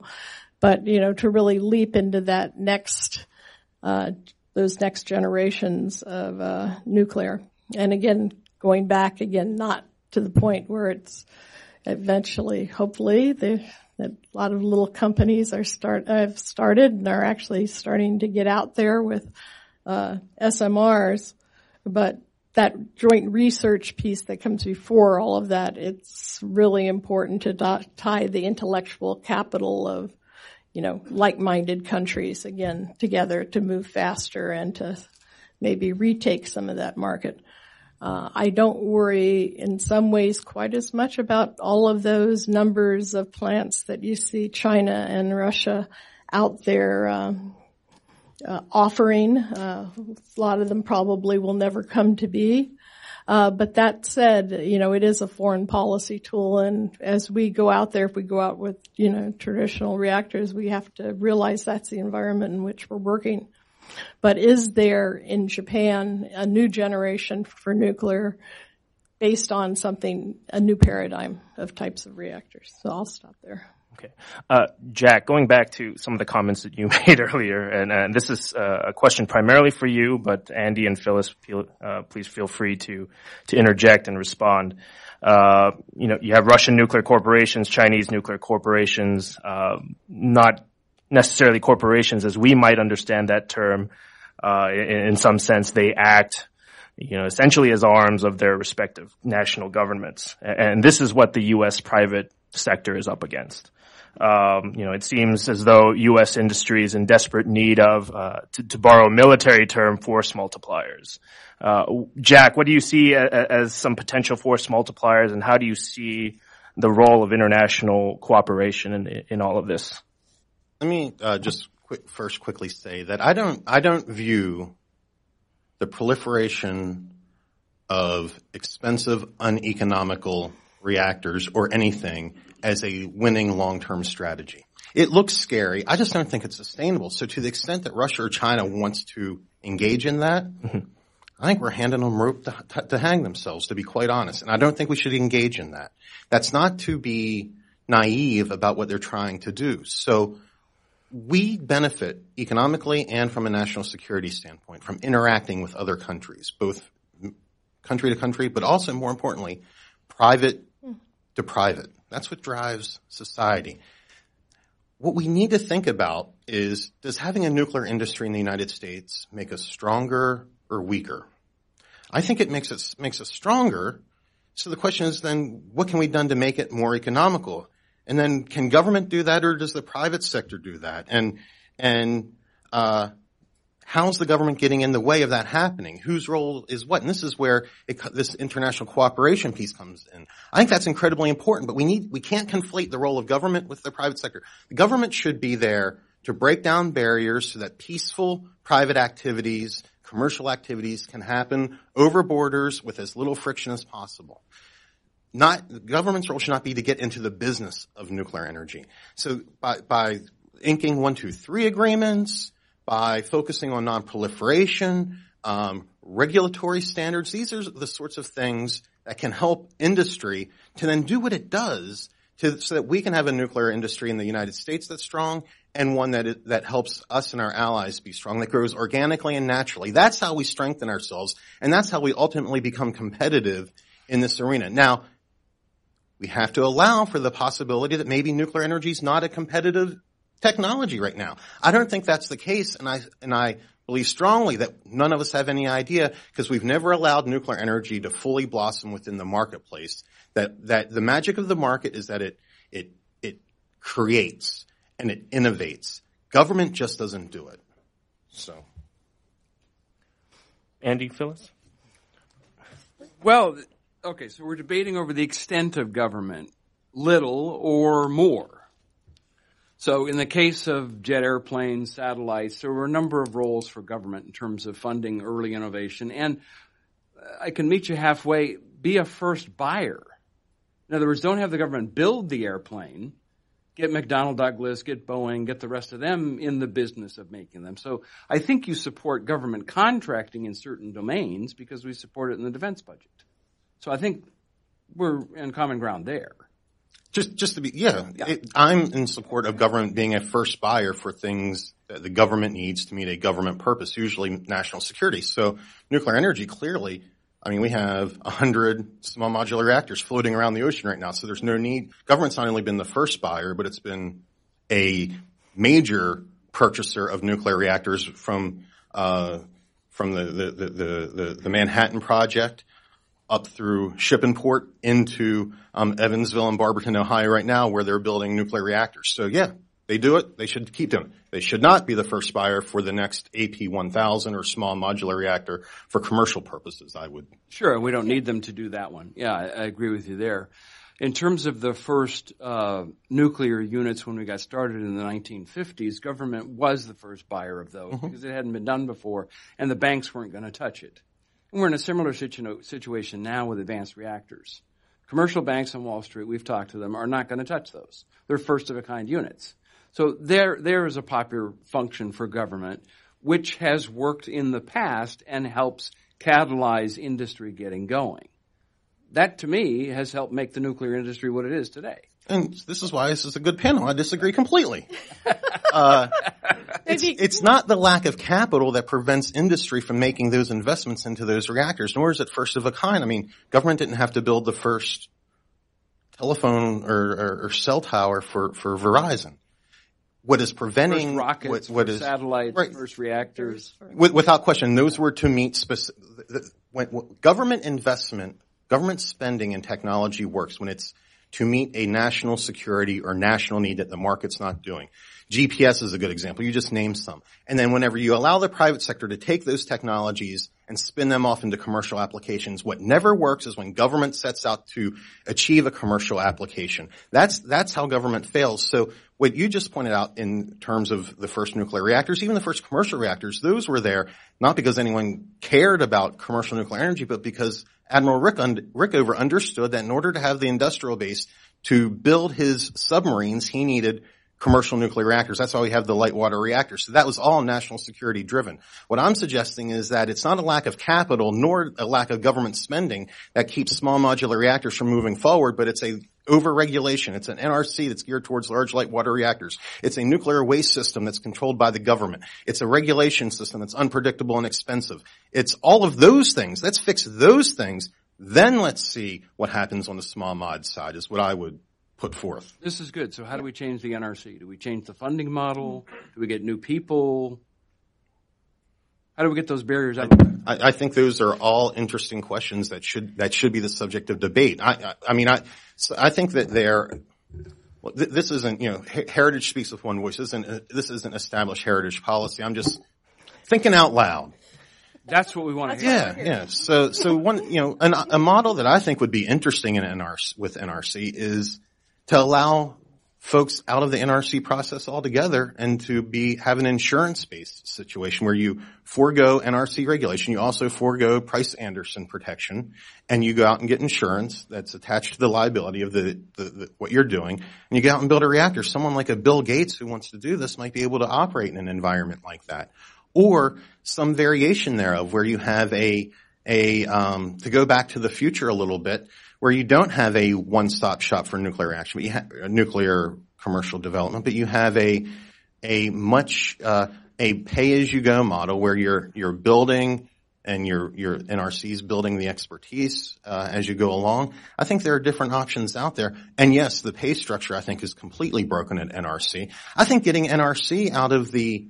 but you know, to really leap into that next, uh, those next generations of uh, nuclear. And again, going back again, not to the point where it's eventually, hopefully, the, a lot of little companies are start have started and are actually starting to get out there with uh, SMRs, but that joint research piece that comes before all of that, it's really important to tie the intellectual capital of, you know, like-minded countries again together to move faster and to maybe retake some of that market. Uh, I don't worry in some ways quite as much about all of those numbers of plants that you see China and Russia out there um, uh, offering. Uh, a lot of them probably will never come to be. Uh, but that said, you know, it is a foreign policy tool, and as we go out there, if we go out with, you know, traditional reactors, we have to realize that's the environment in which we're working. But is there in Japan a new generation for nuclear based on something, a new paradigm of types of reactors? So I'll stop there. Okay. Uh, Jack, going back to some of the comments that you <laughs> made earlier, and, and this is uh, a question primarily for you, but Andy and Phyllis, uh, please feel free to, to interject and respond. Uh, you know, you have Russian nuclear corporations, Chinese nuclear corporations, uh, not necessarily corporations as we might understand that term. Uh, in, in, some sense, they act, you know, essentially as arms of their respective national governments. And this is what the U.S. private sector is up against. Um, you know, it seems as though U.S. industry is in desperate need of, uh, to, to, borrow a military term, force multipliers. Uh, Jack, what do you see as, as some potential force multipliers, and how do you see the role of international cooperation in, in all of this? Let me uh, just quick, first quickly say that I don't I don't view the proliferation of expensive, uneconomical reactors or anything as a winning long-term strategy. It looks scary. I just don't think it's sustainable. So to the extent that Russia or China wants to engage in that, mm-hmm. I think we're handing them rope to, to, hang themselves, to be quite honest. And I don't think we should engage in that. That's not to be naive about what they're trying to do. So we benefit economically and from a national security standpoint from interacting with other countries, both country to country, but also more importantly, private to private. That's what drives society. What we need to think about is, does having a nuclear industry in the United States make us stronger or weaker? I think it makes us, makes us stronger. So the question is then, what can we done to make it more economical? And then can government do that or does the private sector do that? And, and, uh, how's the government getting in the way of that happening? Whose role is what? And this is where it, this international cooperation piece comes in. I think that's incredibly important, but we need, we can't conflate the role of government with the private sector. The government should be there to break down barriers so that peaceful private activities, commercial activities can happen over borders with as little friction as possible not the government's role should not be to get into the business of nuclear energy. So by, by inking one, two, three agreements, by focusing on non-proliferation, um, regulatory standards, these are the sorts of things that can help industry to then do what it does to, so that we can have a nuclear industry in the United States that's strong and one that that helps us and our allies be strong, that grows organically and naturally. That's how we strengthen ourselves, and that's how we ultimately become competitive in this arena. Now, we have to allow for the possibility that maybe nuclear energy is not a competitive technology right now. I don't think that's the case, and I and I believe strongly that none of us have any idea because we've never allowed nuclear energy to fully blossom within the marketplace. That that the magic of the market is that it it it creates and it innovates. Government just doesn't do it. So, Andy Phyllis. Well, Okay, so we're debating over the extent of government, little or more. So in the case of jet airplanes, satellites, there were a number of roles for government in terms of funding early innovation. And uh, I can meet you halfway, be a first buyer. In other words, don't have the government build the airplane, get McDonnell Douglas, get Boeing, get the rest of them in the business of making them. So I think you support government contracting in certain domains because we support it in the defense budget. So I think we're in common ground there. Just, just to be, yeah, It, I'm in support of government being a first buyer for things that the government needs to meet a government purpose, usually national security. So nuclear energy clearly, I mean, we have a hundred small modular reactors floating around the ocean right now. So there's no need. Government's not only been the first buyer, but it's been a major purchaser of nuclear reactors from, uh, from the, the, the, the, the Manhattan Project up through Shippingport into um, Evansville and Barberton, Ohio right now where they're building nuclear reactors. So yeah, they do it. They should keep doing it. They should not be the first buyer for the next AP1000 or small modular reactor for commercial purposes, I would. Sure, we don't need them to do that one. Yeah, I, I agree with you there. In terms of the first uh, nuclear units when we got started in the 1950s, government was the first buyer of those mm-hmm. because it hadn't been done before, and the banks weren't going to touch it. And we're in a similar situ- situation now with advanced reactors. Commercial banks on Wall Street, we've talked to them, are not going to touch those. They're first of a kind units. So there, there is a popular function for government, which has worked in the past and helps catalyze industry getting going. That to me has helped make the nuclear industry what it is today. And this is why this is a good panel. I disagree completely. <laughs> uh, it's, it's, not the lack of capital that prevents industry from making those investments into those reactors, nor is it first of a kind. I mean, government didn't have to build the first telephone or, or, or cell tower for, for Verizon. What is preventing first rockets, what, what is, satellites, right, first reactors? without question, those were to meet specific. When, government investment, government spending in technology works when it's to meet a national security or national need that the market's not doing. GPS is a good example. You just named some. And then whenever you allow the private sector to take those technologies and spin them off into commercial applications, what never works is when government sets out to achieve a commercial application. That's, that's how government fails. So what you just pointed out in terms of the first nuclear reactors, even the first commercial reactors, those were there not because anyone cared about commercial nuclear energy, but because Admiral Rick Rickover understood that in order to have the industrial base to build his submarines, he needed commercial nuclear reactors. That's why we have the light water reactors. So that was all national security driven. What I'm suggesting is that it's not a lack of capital nor a lack of government spending that keeps small modular reactors from moving forward, but it's a overregulation. It's an NRC that's geared towards large light water reactors. It's a nuclear waste system that's controlled by the government. It's a regulation system that's unpredictable and expensive. It's all of those things. Let's fix those things. Then let's see what happens on the small mod side is what I would put forth. This is good. So how do we change the NRC? Do we change the funding model? Do we get new people? How do we get those barriers out? I, I think those are all interesting questions that should that should be the subject of debate. I, I, I mean, I I think that they're. Well, th- this isn't, you know, heritage speaks with one voice. This isn't, uh, this isn't established heritage policy. I'm just thinking out loud. That's what we want to hear. Yeah, yeah. So, so one, you know, an, a model that I think would be interesting in NRC, with NRC is to allow folks out of the NRC process altogether and to be have an insurance-based situation where you forego NRC regulation, you also forego Price Anderson protection, and you go out and get insurance that's attached to the liability of the, the, the, what you're doing, and you go out and build a reactor. Someone like a Bill Gates who wants to do this might be able to operate in an environment like that, or some variation thereof where you have a a um, to go back to the future a little bit where you don't have a one-stop shop for nuclear action, but you have a nuclear commercial development, but you have a a much uh, a pay-as-you-go model where you're you're building and your your NRC is building the expertise uh, as you go along. I think there are different options out there, and yes, the pay structure I think is completely broken at NRC. I think getting NRC out of the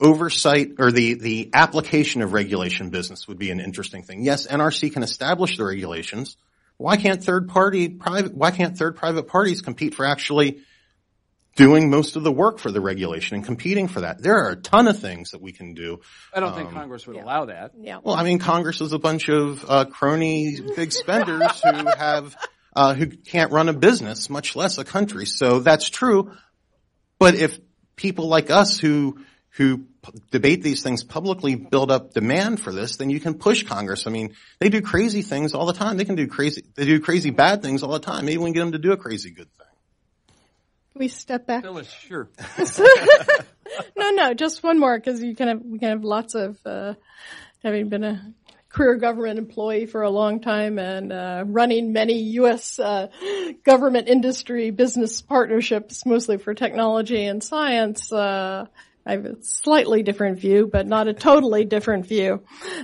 oversight or the, the application of regulation business would be an interesting thing. Yes, NRC can establish the regulations, why can't third party private, why can't third private parties compete for actually doing most of the work for the regulation and competing for that? There are a ton of things that we can do. I don't um, think Congress would yeah. allow that. Yeah. Well, I mean, Congress is a bunch of uh, crony big spenders who have uh, who can't run a business, much less a country. So that's true. But if people like us who who p- debate these things publicly build up demand for this, then you can push Congress. I mean, they do crazy things all the time. They can do crazy, they do crazy bad things all the time. Maybe we can get them to do a crazy good thing. Can we step back? Phyllis, sure. <laughs> no, no, just one more because you kind of we kind of lots of uh, having been a career government employee for a long time and uh, running many U.S. Uh, government industry business partnerships, mostly for technology and science. Uh, I have a slightly different view, but not a totally different view.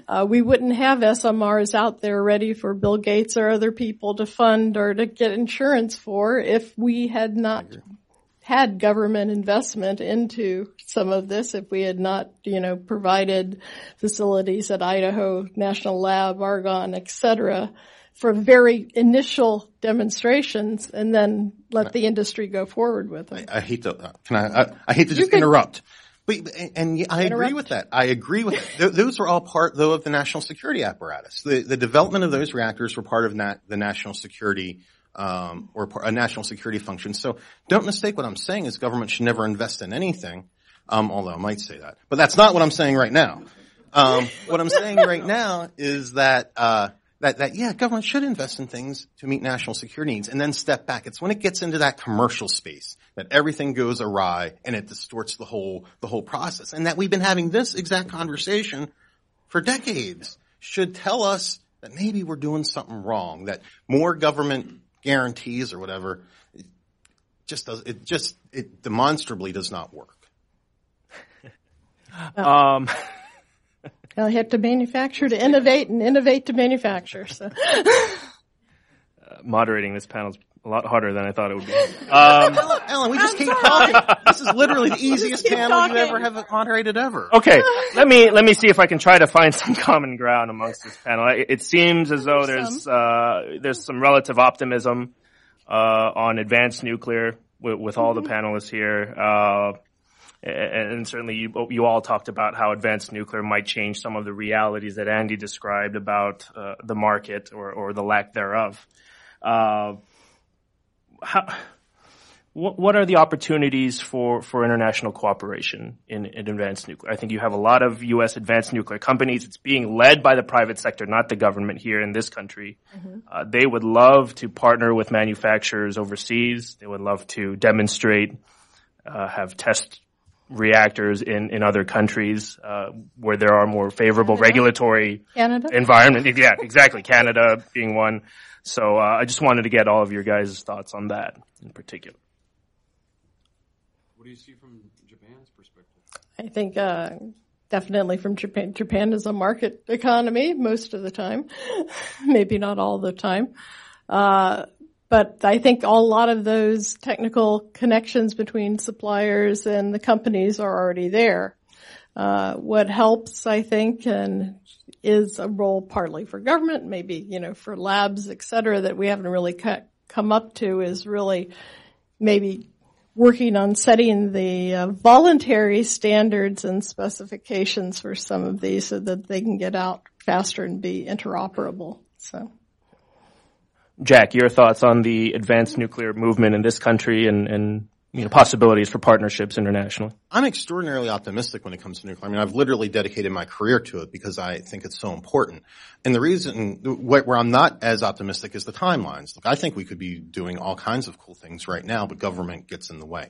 Uh, we wouldn't have SMRs out there ready for Bill Gates or other people to fund or to get insurance for if we had not had government investment into some of this, if we had not, you know, provided facilities at Idaho National Lab, Argonne, et cetera, for very initial demonstrations and then let the industry go forward with it. I, I hate to, can I, I, I hate to just interrupt. But, and I agree with that. I agree with that. Those are all part, though, of the national security apparatus. The, the development of those reactors were part of nat, the national security um, or a national security function. So don't mistake what I'm saying is government should never invest in anything, um, although I might say that. But that's not what I'm saying right now. Um, what I'm saying right now is that uh, that that yeah, government should invest in things to meet national security needs, and then step back. It's when it gets into that commercial space that everything goes awry and it distorts the whole the whole process. And that we've been having this exact conversation for decades should tell us that maybe we're doing something wrong. That more government guarantees or whatever, it just does, it just, it demonstrably does not work. <laughs> um, <laughs> They'll have to manufacture to innovate and innovate to manufacture. So. <laughs> Uh, moderating this panel is a lot harder than I thought it would be. <laughs> Um, Alan, Alan, we just I'm keep sorry. talking. This is literally the <laughs> easiest panel talking. you ever have moderated ever. Okay, let me let me see if I can try to find some <laughs> common ground amongst this panel. It, it seems as though there's uh, there's some relative optimism uh, on advanced nuclear with, with all mm-hmm. the panelists here. Uh, and certainly you, you all talked about how advanced nuclear might change some of the realities that Andy described about uh, the market or, or the lack thereof. How, what, what are the opportunities for, for international cooperation in, in advanced nuclear? I think you have a lot of U.S. advanced nuclear companies. It's being led by the private sector, not the government here in this country. Mm-hmm. Uh, they would love to partner with manufacturers overseas. They would love to demonstrate, uh, have test reactors in, in other countries uh, where there are more favorable Canada? regulatory Canada? environment. Yeah, exactly. Canada being one. So uh, I just wanted to get all of your guys' thoughts on that in particular. What do you see from Japan's perspective? I think uh, definitely from Japan. Japan is a market economy most of the time, <laughs> maybe not all the time. Uh, but I think a lot of those technical connections between suppliers and the companies are already there. Uh, what helps, I think, and is a role partly for government, maybe, you know, for labs, et cetera, that we haven't really come up to is really maybe working on setting the uh, voluntary standards and specifications for some of these so that they can get out faster and be interoperable. So. Jack, your thoughts on the advanced nuclear movement in this country and, and you know, possibilities for partnerships internationally? I'm extraordinarily optimistic when it comes to nuclear. I mean, I've literally dedicated my career to it because I think it's so important. And the reason where I'm not as optimistic is the timelines. Look, I think we could be doing all kinds of cool things right now, but government gets in the way.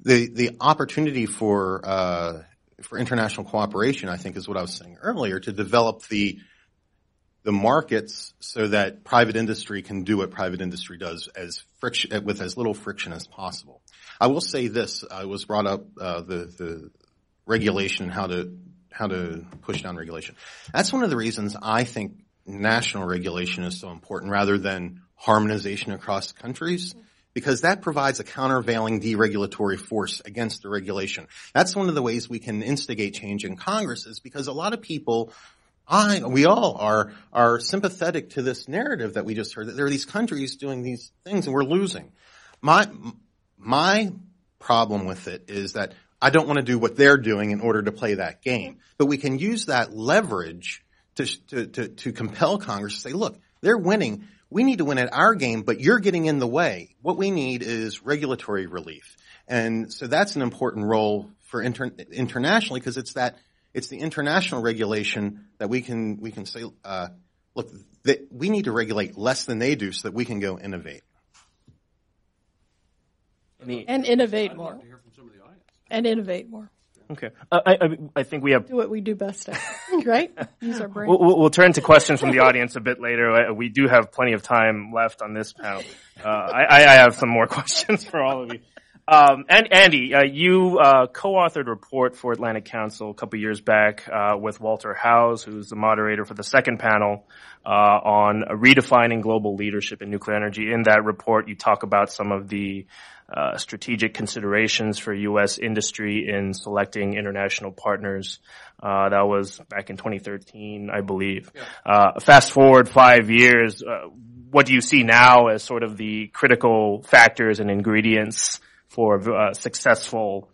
The the opportunity for uh, for international cooperation, I think, is what I was saying earlier to develop the the markets so that private industry can do what private industry does as friction, with as little friction as possible. I will say this, I was brought up, uh, the, the regulation, how to, how to push down regulation. That's one of the reasons I think national regulation is so important rather than harmonization across countries because that provides a countervailing deregulatory force against the regulation. That's one of the ways we can instigate change in Congress is because a lot of people I, we all are, are sympathetic to this narrative that we just heard that there are these countries doing these things and we're losing. My, my problem with it is that I don't want to do what they're doing in order to play that game. But we can use that leverage to, to, to, to compel Congress to say, look, they're winning. We need to win at our game, but you're getting in the way. What we need is regulatory relief. And so that's an important role for inter- internationally because it's that it's the international regulation that we can we can say, uh, look, that we need to regulate less than they do so that we can go innovate. And innovate more. And innovate more. Okay. Uh, I, I, I, think we have. Do what we do best at, right? Use our brain. We'll, we'll, turn to questions from the audience a bit later. Uh, we do have plenty of time left on this panel. Uh, I, I, have some more <laughs> questions for all of you. Um, and Andy, uh, you uh, co-authored a report for Atlantic Council a couple years back uh, with Walter Howes, who's the moderator for the second panel on redefining global leadership in nuclear energy. In that report, you talk about some of the uh, strategic considerations for U.S. industry in selecting international partners. Uh, that was back in 2013, I believe. Yeah. Uh, fast forward five years, uh, what do you see now as sort of the critical factors and ingredients for uh, successful,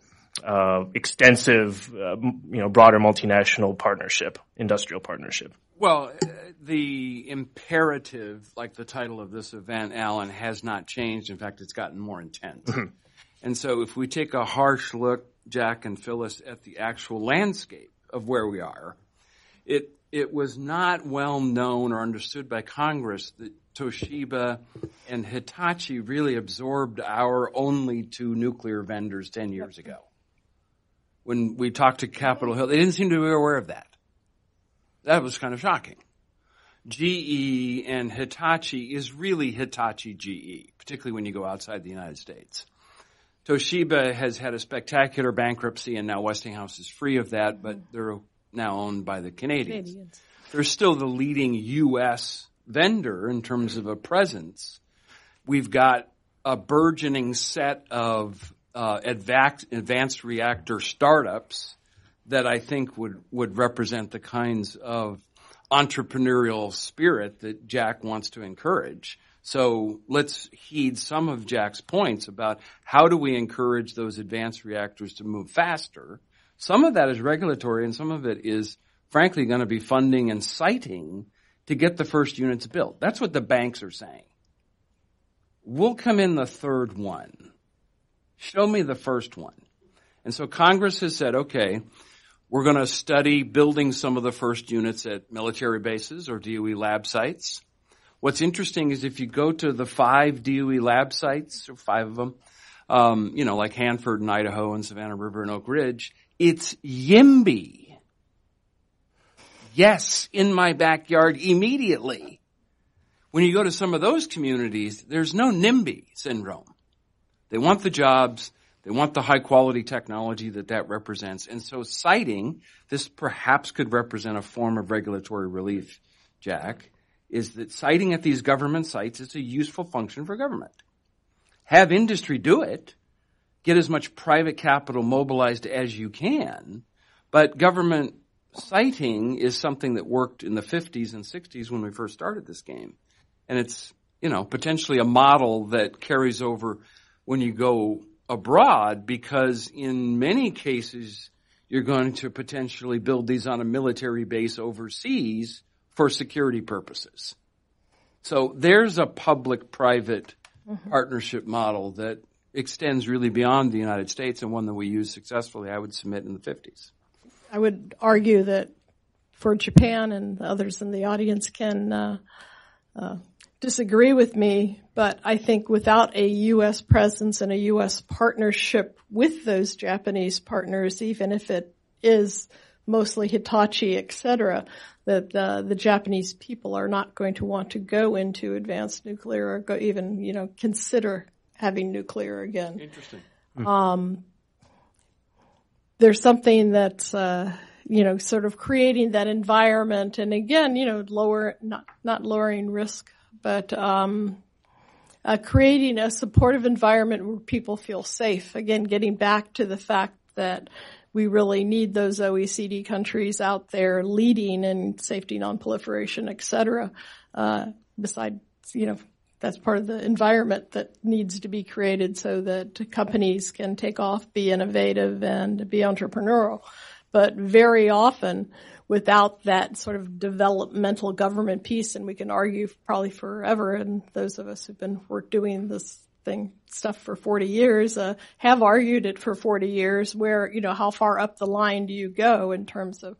extensive, you know, broader multinational partnership, industrial partnership? Well, the imperative, like the title of this event, Alan, has not changed. In fact, it's gotten more intense. Mm-hmm. And so if we take a harsh look, Jack and Phyllis, at the actual landscape of where we are, it, it was not well known or understood by Congress that Toshiba and Hitachi really absorbed our only two nuclear vendors 10 years ago. When we talked to Capitol Hill, they didn't seem to be aware of that. That was kind of shocking. GE and Hitachi is really Hitachi GE, particularly when you go outside the United States. Toshiba has had a spectacular bankruptcy and now Westinghouse is free of that, but they're now owned by the Canadians. Canadians. They're still the leading U.S. vendor in terms of a presence. We've got a burgeoning set of uh, advanced, advanced reactor startups that I think would, would represent the kinds of entrepreneurial spirit that Jack wants to encourage. So let's heed some of Jack's points about how do we encourage those advanced reactors to move faster. Some of that is regulatory and some of it is frankly going to be funding and siting to get the first units built. That's what the banks are saying. We'll come in the third one. Show me the first one. And so Congress has said, okay, we're going to study building some of the first units at military bases or DOE lab sites. What's interesting is if you go to the five DOE lab sites, or five of them, um, you know, like Hanford and Idaho and Savannah River and Oak Ridge, it's YIMBY. Yes, in my backyard immediately. When you go to some of those communities, there's no NIMBY syndrome. They want the jobs. They want the high quality technology that that represents. And so siting this perhaps could represent a form of regulatory relief, Jack, is that siting at these government sites is a useful function for government. Have industry do it. Get as much private capital mobilized as you can. But government siting is something that worked in the 50s and 60s when we first started this game. And it's, you know, potentially a model that carries over when you go abroad because in many cases you're going to potentially build these on a military base overseas for security purposes. So there's a public-private mm-hmm. partnership model that extends really beyond the United States and one that we use successfully, I would submit, in the 50s. I would argue that for Japan and others in the audience can uh, uh, disagree with me, but I think without a U.S. presence and a U.S. partnership with those Japanese partners, even if it is mostly Hitachi, et cetera, that uh, the Japanese people are not going to want to go into advanced nuclear or go even, you know, consider having nuclear again. Interesting. Um, there's something that's, uh, you know, sort of creating that environment, and again, you know, lower not not lowering risk but um, uh, creating a supportive environment where people feel safe. Again, getting back to the fact that we really need those OECD countries out there leading in safety, non-proliferation, et cetera. Uh, besides, you know, that's part of the environment that needs to be created so that companies can take off, be innovative, and be entrepreneurial. But very often, without that sort of developmental government piece, and we can argue probably forever, and those of us who've been doing this thing stuff for 40 years uh, have argued it for 40 years where you know how far up the line do you go in terms of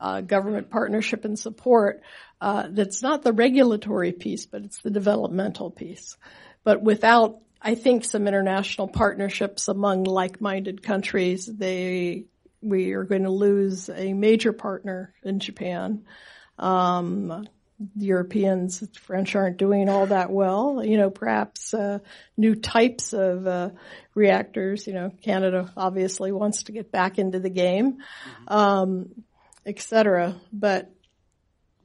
uh, government partnership and support? Uh, that's not the regulatory piece but it's the developmental piece. But without I think some international partnerships among like-minded countries they we are going to lose a major partner in Japan. Um, Europeans, French aren't doing all that well. You know, perhaps uh, new types of uh, reactors. You know, Canada obviously wants to get back into the game, um, etc. But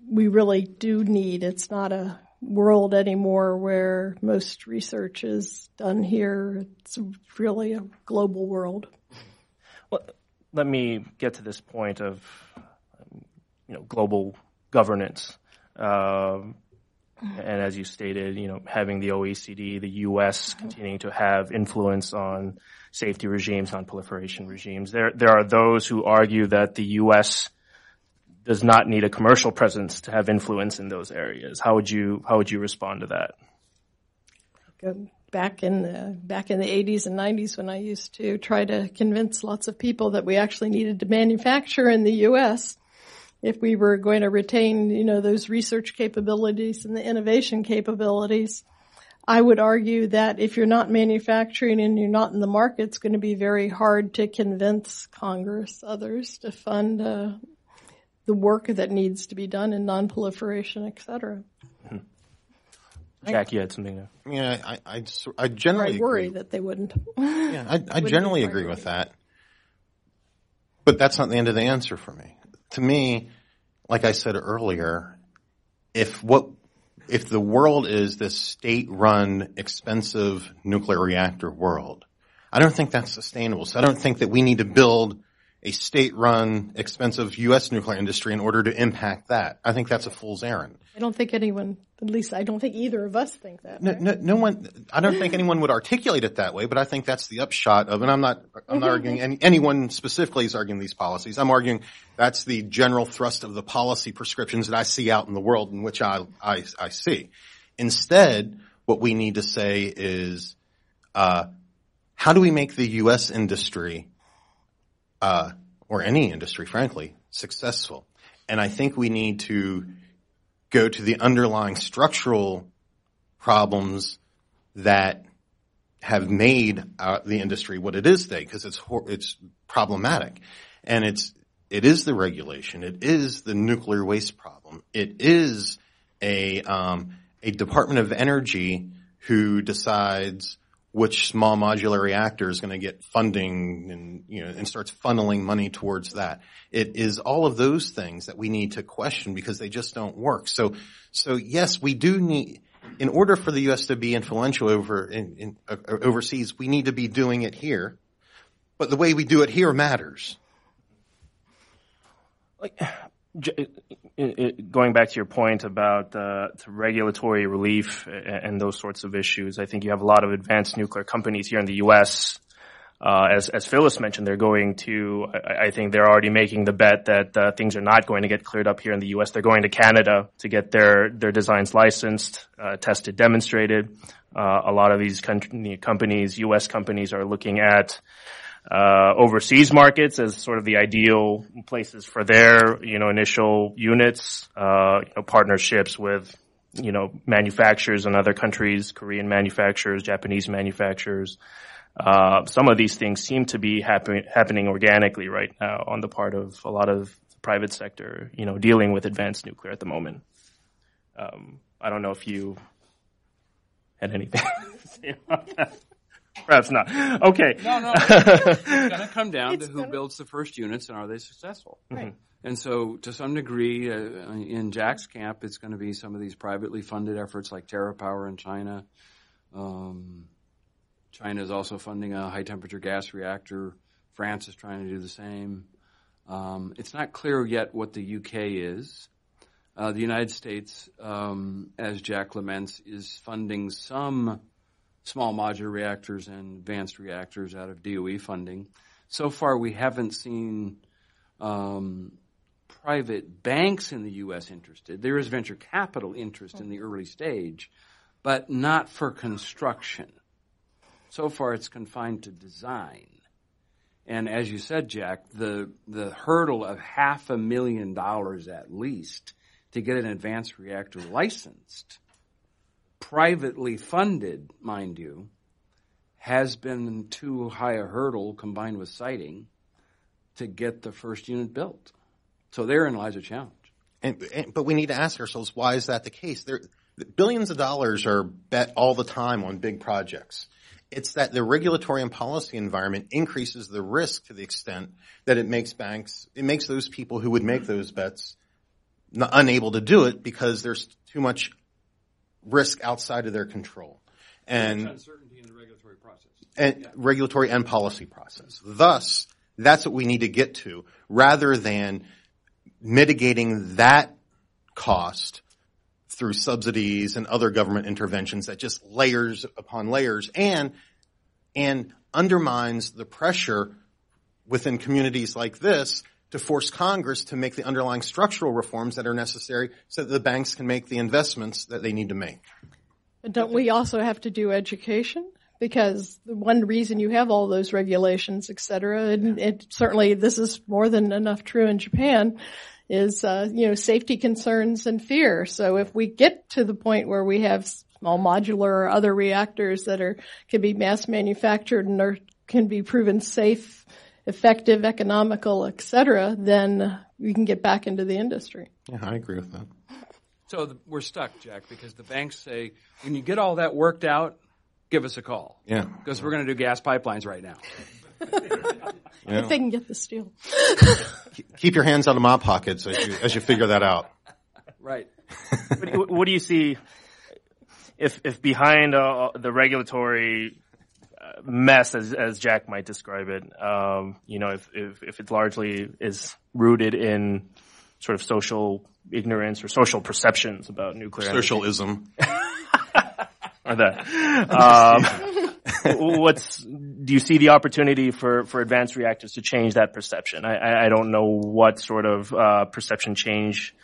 we really do need. It's not a world anymore where most research is done here. It's really a global world. Well, let me get to this point of you know global governance. Um, and as you stated, you know, having the OECD, the U.S. continuing to have influence on safety regimes, non-proliferation regimes. There, there are those who argue that the U.S. does not need a commercial presence to have influence in those areas. How would you, how would you respond to that? Back in the, back in the 80s and 90s when I used to try to convince lots of people that we actually needed to manufacture in the U.S., if we were going to retain, you know, those research capabilities and the innovation capabilities, I would argue that if you're not manufacturing and you're not in the market, it's going to be very hard to convince Congress, others, to fund uh, the work that needs to be done in non-proliferation, et cetera. Jack, you had something to... Yeah, I, I, I generally I worry agree. that they wouldn't. Yeah, I, I <laughs> generally agree with that. But that's not the end of the answer for me to me, like I said earlier, if what if the world is this state-run, expensive nuclear reactor world, I don't think that's sustainable. So I don't think that we need to build a state-run, expensive U.S. nuclear industry in order to impact that. I think that's a fool's errand. I don't think anyone, at least I don't think either of us think that. No, right? no, no one. I don't think anyone would articulate it that way, but I think that's the upshot of. And I'm not. I'm not arguing any, anyone specifically is arguing these policies. I'm arguing that's the general thrust of the policy prescriptions that I see out in the world, in which I I, I see. Instead, what we need to say is, uh, how do we make the U.S. industry, uh, or any industry, frankly, successful? And I think we need to go to the underlying structural problems that have made uh, the industry what it is today because it's it's problematic. And it's it is the regulation. It is the nuclear waste problem. It is a um, a Department of Energy who decides which small modular reactor is going to get funding and you know and starts funneling money towards that. It is all of those things that we need to question because they just don't work. So so yes, we do need in order for the U.S. to be influential over in, in uh, overseas, we need to be doing it here. But the way we do it here matters. Like, going back to your point about uh, regulatory relief and those sorts of issues, I think you have a lot of advanced nuclear companies here in the U.S. Uh, as, as Phyllis mentioned, they're going to, I, I think they're already making the bet that uh, things are not going to get cleared up here in the U.S. They're going to Canada to get their, their designs licensed, uh, tested, demonstrated. Uh, a lot of these companies, U.S. companies, are looking at uh, overseas markets as sort of the ideal places for their, you know, initial units, uh, you know, partnerships with, you know, manufacturers in other countries, Korean manufacturers, Japanese manufacturers. Uh, some of these things seem to be happen- happening organically right now on the part of a lot of the private sector, you know, dealing with advanced nuclear at the moment. Um, I don't know if you had anything <laughs> to say about that. Perhaps not. Okay. No, no. It's going <laughs> to come down to who builds the first units and are they successful. Right. And so, to some degree, uh, in Jack's camp, it's going to be some of these privately funded efforts like TerraPower in China. Um, China is also funding a high temperature gas reactor. France is trying to do the same. Um, it's not clear yet what the UK is. Uh, the United States, um, as Jack laments, is funding some small modular reactors and advanced reactors out of DOE funding. So far, we haven't seen um, private banks in the U.S. interested. There is venture capital interest in the early stage, but not for construction. So far, it's confined to design. And as you said, Jack, the the hurdle of half a million dollars at least to get an advanced reactor licensed privately funded, mind you, has been too high a hurdle combined with siting to get the first unit built. So therein lies a challenge. And, and, but we need to ask ourselves, why is that the case? There, billions of dollars are bet all the time on big projects. It's that the regulatory and policy environment increases the risk to the extent that it makes banks, it makes those people who would make those bets unable to do it because there's too much risk outside of their control. And uncertainty in the regulatory process. And yeah. regulatory and policy process. Thus, that's what we need to get to rather than mitigating that cost through subsidies and other government interventions that just layers upon layers and and undermines the pressure within communities like this to force Congress to make the underlying structural reforms that are necessary so that the banks can make the investments that they need to make. But don't we also have to do education? Because the one reason you have all those regulations, et cetera, and it certainly this is more than enough true in Japan, is uh, you know safety concerns and fear. So if we get to the point where we have small modular or other reactors that are can be mass manufactured and are, can be proven safe, effective, economical, et cetera, then we can get back into the industry. Yeah, I agree with that. So the, we're stuck, Jack, because the banks say, when you get all that worked out, give us a call. Yeah. Because we're going to do gas pipelines right now. <laughs> if they can get the steel. Keep your hands out of my pockets as you, as you figure that out. Right. what, what, do you see if, if behind uh, the regulatory mess, as, as Jack might describe it, um, you know, if, if, if it largely is rooted in sort of social ignorance or social perceptions about nuclear socialism. <laughs> or that. Um, <laughs> what's do you see the opportunity for for advanced reactors to change that perception? I, I don't know what sort of uh, perception change,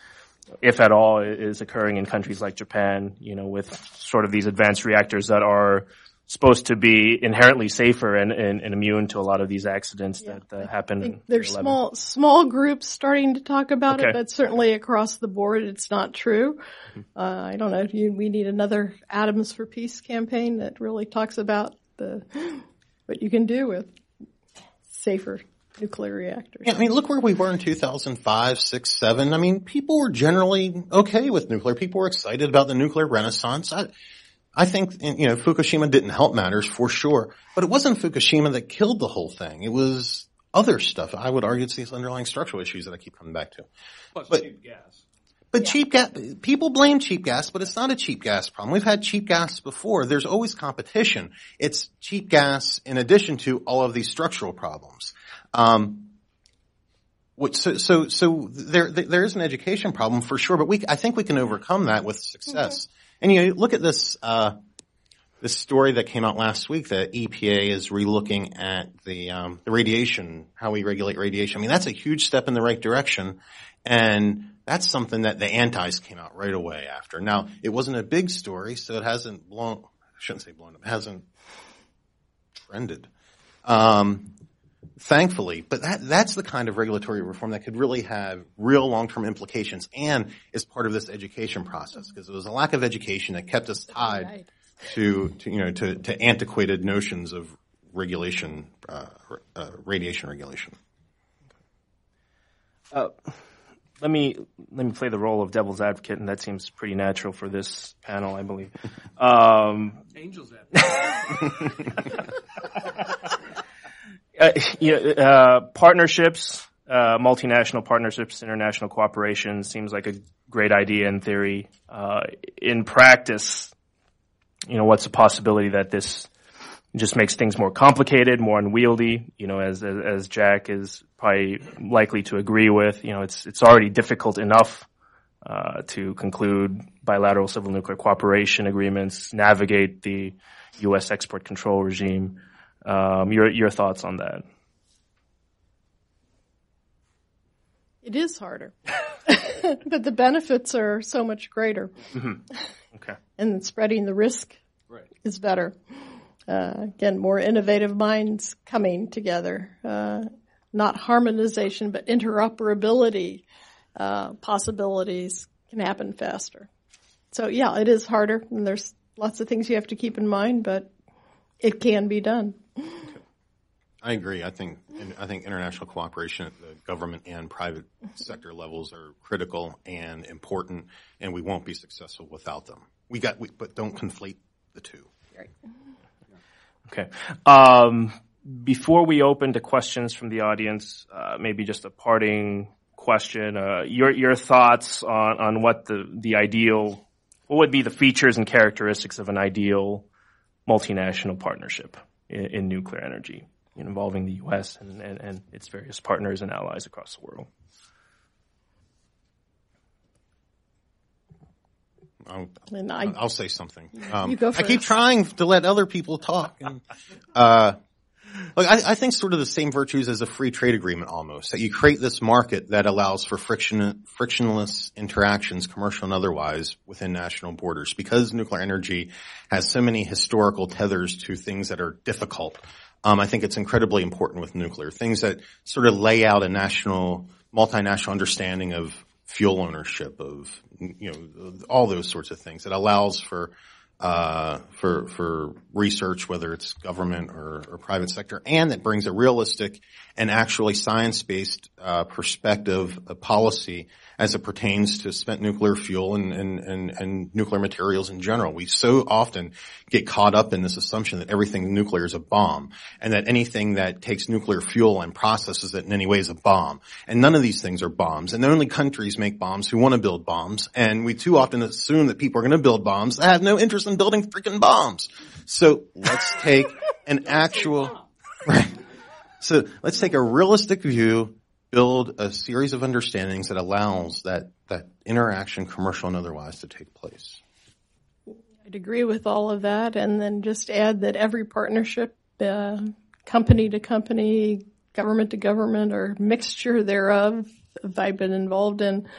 if at all, is occurring in countries like Japan. You know, with sort of these advanced reactors that are supposed to be inherently safer and, and, and, immune to a lot of these accidents yeah. that uh, happen. There's small small groups starting to talk about okay. it, but certainly across the board, it's not true. Mm-hmm. Uh, I don't know if you, we need another Atoms for Peace campaign that really talks about the what you can do with safer nuclear reactors. Yeah, I mean, look where we were in 2005, 6, 7. I mean, people were generally okay with nuclear. People were excited about the nuclear renaissance. I, I think, you know, Fukushima didn't help matters for sure, but it wasn't Fukushima that killed the whole thing. It was other stuff. I would argue it's these underlying structural issues that I keep coming back to. Plus but, cheap gas. But yeah. cheap gas, people blame cheap gas, but it's not a cheap gas problem. We've had cheap gas before. There's always competition. It's cheap gas in addition to all of these structural problems. Um, so, so, so there, there is an education problem for sure, but we, I think we can overcome that with success. Mm-hmm. And you look at this, uh, this story that came out last week that EPA is relooking at the, um, the radiation, how we regulate radiation. I mean, that's a huge step in the right direction. And that's something that the antis came out right away after. Now, it wasn't a big story, so it hasn't blown, I shouldn't say blown up, hasn't trended. Um, thankfully, but that, that's the kind of regulatory reform that could really have real long-term implications and is part of this education process because it was a lack of education that kept us tied right. to, to, you know, to, to antiquated notions of regulation, uh, uh, radiation regulation. Uh, let me let me play the role of devil's advocate, and that seems pretty natural for this panel, I believe. <laughs> Um, Angels advocate. <laughs> <laughs> uh, uh, partnerships, uh, multinational partnerships, international cooperation seems like a great idea in theory. Uh, in practice, you know, what's the possibility that this just makes things more complicated, more unwieldy? You know, as, as, as Jack is probably likely to agree with, you know, it's it's already difficult enough uh, to conclude bilateral civil nuclear cooperation agreements, navigate the U.S. export control regime. Um, your your thoughts on that? It is harder, <laughs> but the benefits are so much greater. Mm-hmm. Okay, and spreading the risk right. is better. Uh, again, more innovative minds coming together. Uh, not harmonization, but interoperability uh, possibilities can happen faster. So yeah, it is harder, and there's lots of things you have to keep in mind, but it can be done. I agree. I think I think international cooperation at the government and private sector levels are critical and important, and we won't be successful without them. We got, we, but don't conflate the two. Right. Okay. Um, before we open to questions from the audience, uh, maybe just a parting question. Uh, your your thoughts on on what the the ideal, what would be the features and characteristics of an ideal multinational partnership in, in nuclear energy involving the U.S. And, and, and its various partners and allies across the world. I'll, And I, I'll say something. Um, You go I keep trying to let other people talk. And, uh, look, I, I think sort of the same virtues as a free trade agreement almost. That you create this market that allows for friction, frictionless interactions, commercial and otherwise, within national borders. Because nuclear energy has so many historical tethers to things that are difficult, um, I think it's incredibly important with nuclear. Things that sort of lay out a national, multinational understanding of fuel ownership, of you know, all those sorts of things. It allows for uh, for for research, whether it's government or, or private sector, and it brings a realistic and actually science-based uh, perspective, a policy as it pertains to spent nuclear fuel and, and, and, and nuclear materials in general. We so often get caught up in this assumption that everything nuclear is a bomb, and that anything that takes nuclear fuel and processes it in any way is a bomb. And none of these things are bombs. And only countries make bombs who want to build bombs. And we too often assume that people are going to build bombs that have no interest in building freaking bombs. So let's take an <laughs> actual, <laughs> right. So let's take a realistic view, build a series of understandings that allows that, that interaction, commercial and otherwise, to take place. I'd agree with all of that, and then just add that every partnership, uh, company to company, government to government, or mixture thereof, that I've been involved in,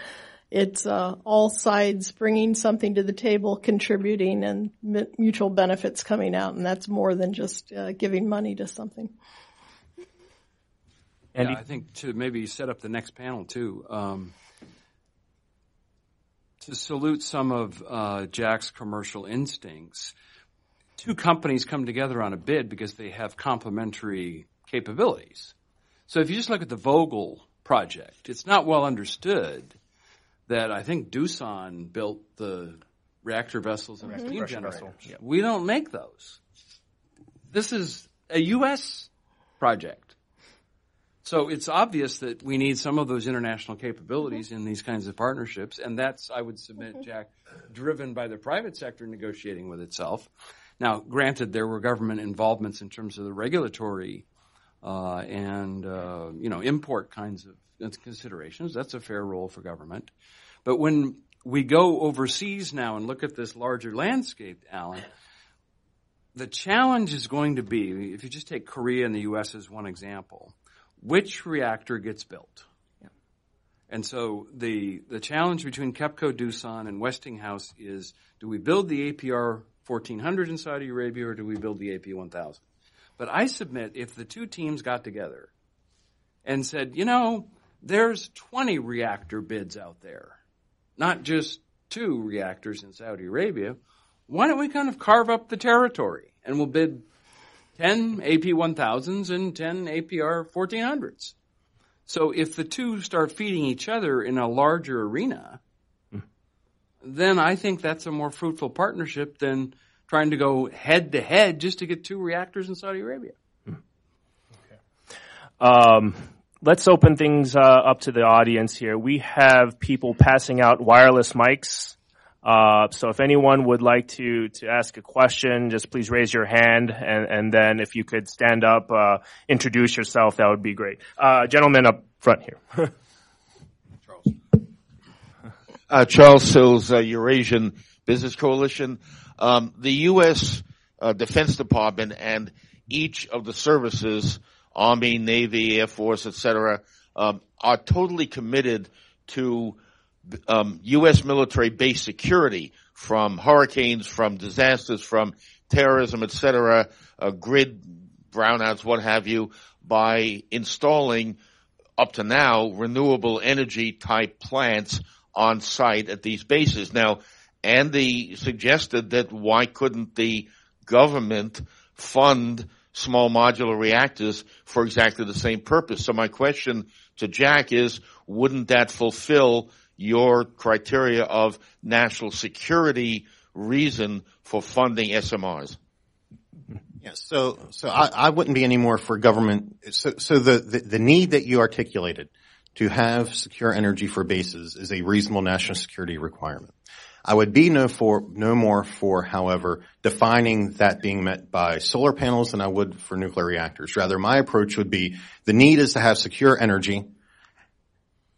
it's uh, all sides bringing something to the table, contributing, and mutual benefits coming out, and that's more than just uh, giving money to something. Andy? Yeah, I think to maybe set up the next panel too. Um, to salute some of uh, Jack's commercial instincts, two companies come together on a bid because they have complementary capabilities. So if you just look at the Vogtle project, it's not well understood that I think Doosan built the reactor vessels and steam Pressure generators. vessel, yeah. We don't make those. This is a U.S. project. So it's obvious that we need some of those international capabilities in these kinds of partnerships, and that's, I would submit, Jack, driven by the private sector negotiating with itself. Now, granted, there were government involvements in terms of the regulatory uh, and uh, you know import kinds of considerations. That's a fair role for government. But when we go overseas now and look at this larger landscape, Alan, the challenge is going to be if you just take Korea and the U.S. as one example which reactor gets built. And so the the challenge between KEPCO, Doosan, and Westinghouse is: do we build the APR 1400 in Saudi Arabia, or do we build the AP 1000? But I submit if the two teams got together and said, you know, there's 20 reactor bids out there, not just two reactors in Saudi Arabia. Why don't we kind of carve up the territory and we'll bid 10 AP 1000s and 10 APR 1400s. So if the two start feeding each other in a larger arena, then I think that's a more fruitful partnership than trying to go head to head just to get two reactors in Saudi Arabia. Um, let's open things uh, up to the audience here. We have people passing out wireless mics. Uh, so if anyone would like to to ask a question, just please raise your hand, and and then if you could stand up, uh, introduce yourself, that would be great. Uh, gentleman up front here. <laughs> uh, Charles Sills, uh, Eurasian Business Coalition. Um, the U.S. Uh, Defense Department and each of the services, Army, Navy, Air Force, etc., um, are totally committed to um, U.S. military base security from hurricanes, from disasters, from terrorism, etc., uh, grid brownouts, what have you, by installing up to now renewable energy type plants on site at these bases. Now, Andy suggested that why couldn't the government fund small modular reactors for exactly the same purpose. So my question to Jack is, wouldn't that fulfill your criteria of national security reason for funding SMRs? Yes. So, so I, I wouldn't be any more for government. So, so the, the, the need that you articulated to have secure energy for bases is a reasonable national security requirement. I would be no for, no more for, however, defining that being met by solar panels than I would for nuclear reactors. Rather, my approach would be the need is to have secure energy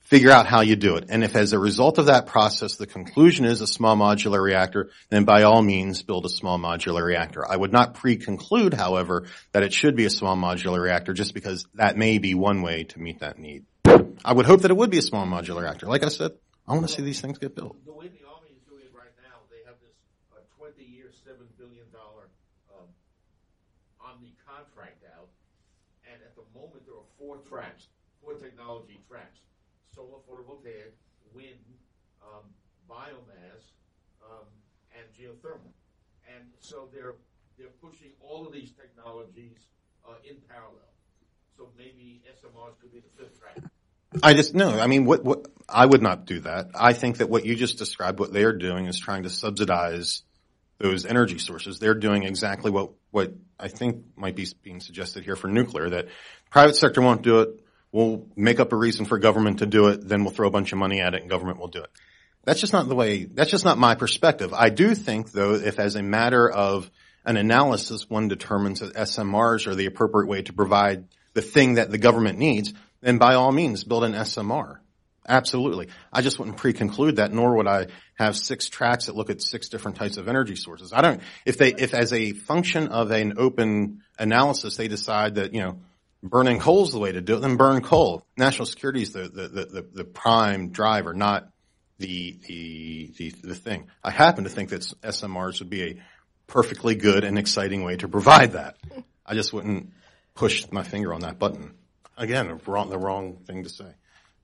figure out how you do it. And if as a result of that process, the conclusion is a small modular reactor, then by all means build a small modular reactor. I would not pre-conclude, however, that it should be a small modular reactor just because that may be one way to meet that need. I would hope that it would be a small modular reactor. Like I said, I want to see these things get built. The way the Army is doing it right now, they have this uh, 20-year, $7 billion um, Omni contract out, and at the moment there are four tracks, four technology tracks solar photovoltaic, wind, um, biomass, um, and geothermal. And so they're they're pushing all of these technologies uh, in parallel. So maybe SMRs could be the fifth track. I just no. I mean, what what I would not do that. I think that what you just described, what they're doing, is trying to subsidize those energy sources. They're doing exactly what what I think might be being suggested here for nuclear. That private sector won't do it we'll make up a reason for government to do it, then we'll throw a bunch of money at it and government will do it. That's just not the way, that's just not my perspective. I do think though, if as a matter of an analysis, one determines that SMRs are the appropriate way to provide the thing that the government needs, then by all means build an SMR. Absolutely. I just wouldn't pre-conclude that, nor would I have six tracks that look at six different types of energy sources. I don't, if they, if as a function of an open analysis, they decide that, you know, burning coal is the way to do it, then burn coal. National security is the, the, the, the, prime driver, not the, the, the, the thing. I happen to think that SMRs would be a perfectly good and exciting way to provide that. I just wouldn't push my finger on that button. Again, wrong, the wrong thing to say.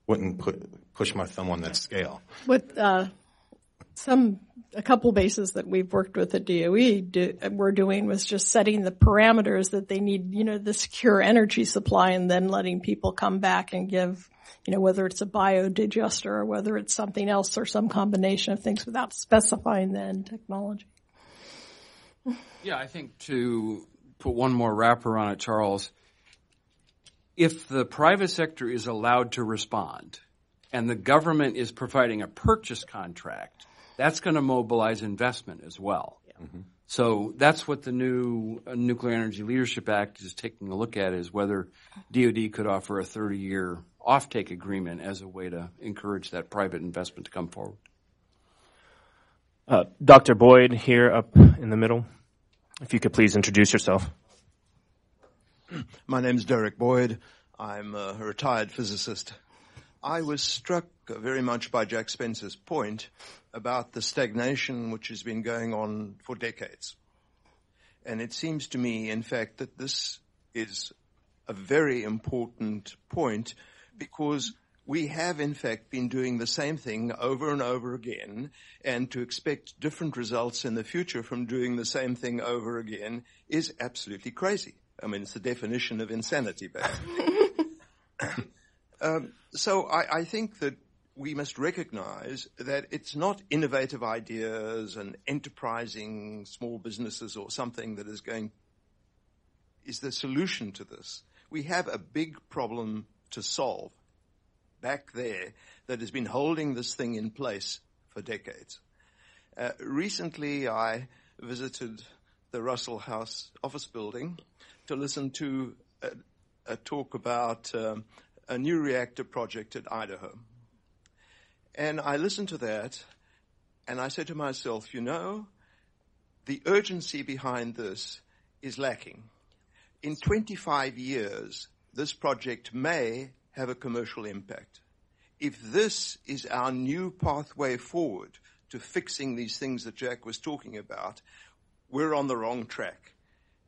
Wouldn't put, push my thumb on that scale. With uh, some a couple bases that we've worked with at DOE do, we're doing was just setting the parameters that they need, you know, the secure energy supply and then letting people come back and give, you know, whether it's a biodigester or whether it's something else or some combination of things without specifying the end technology. Yeah, I think to put one more wrapper on it, Charles, if the private sector is allowed to respond and the government is providing a purchase contract, that's going to mobilize investment as well. Mm-hmm. So that's what the new uh, Nuclear Energy Leadership Act is taking a look at is whether DoD could offer a 30-year offtake agreement as a way to encourage that private investment to come forward. Uh, Dr. Boyd here up in the middle. If you could please introduce yourself. My name is Derek Boyd. I'm a retired physicist. I was struck very much by Jack Spencer's point about the stagnation which has been going on for decades. And it seems to me, in fact, that this is a very important point because we have in fact been doing the same thing over and over again and to expect different results in the future from doing the same thing over again is absolutely crazy. I mean, it's the definition of insanity, basically. <laughs> <coughs> um, so I, I think that we must recognize that it's not innovative ideas and enterprising small businesses or something that is going, is the solution to this. We have a big problem to solve back there that has been holding this thing in place for decades. Uh, recently I visited the Russell House office building to listen to a, a talk about um, a new reactor project at Idaho. And I listened to that and I said to myself, you know, the urgency behind this is lacking. In 25 years, this project may have a commercial impact. If this is our new pathway forward to fixing these things that Jack was talking about, we're on the wrong track.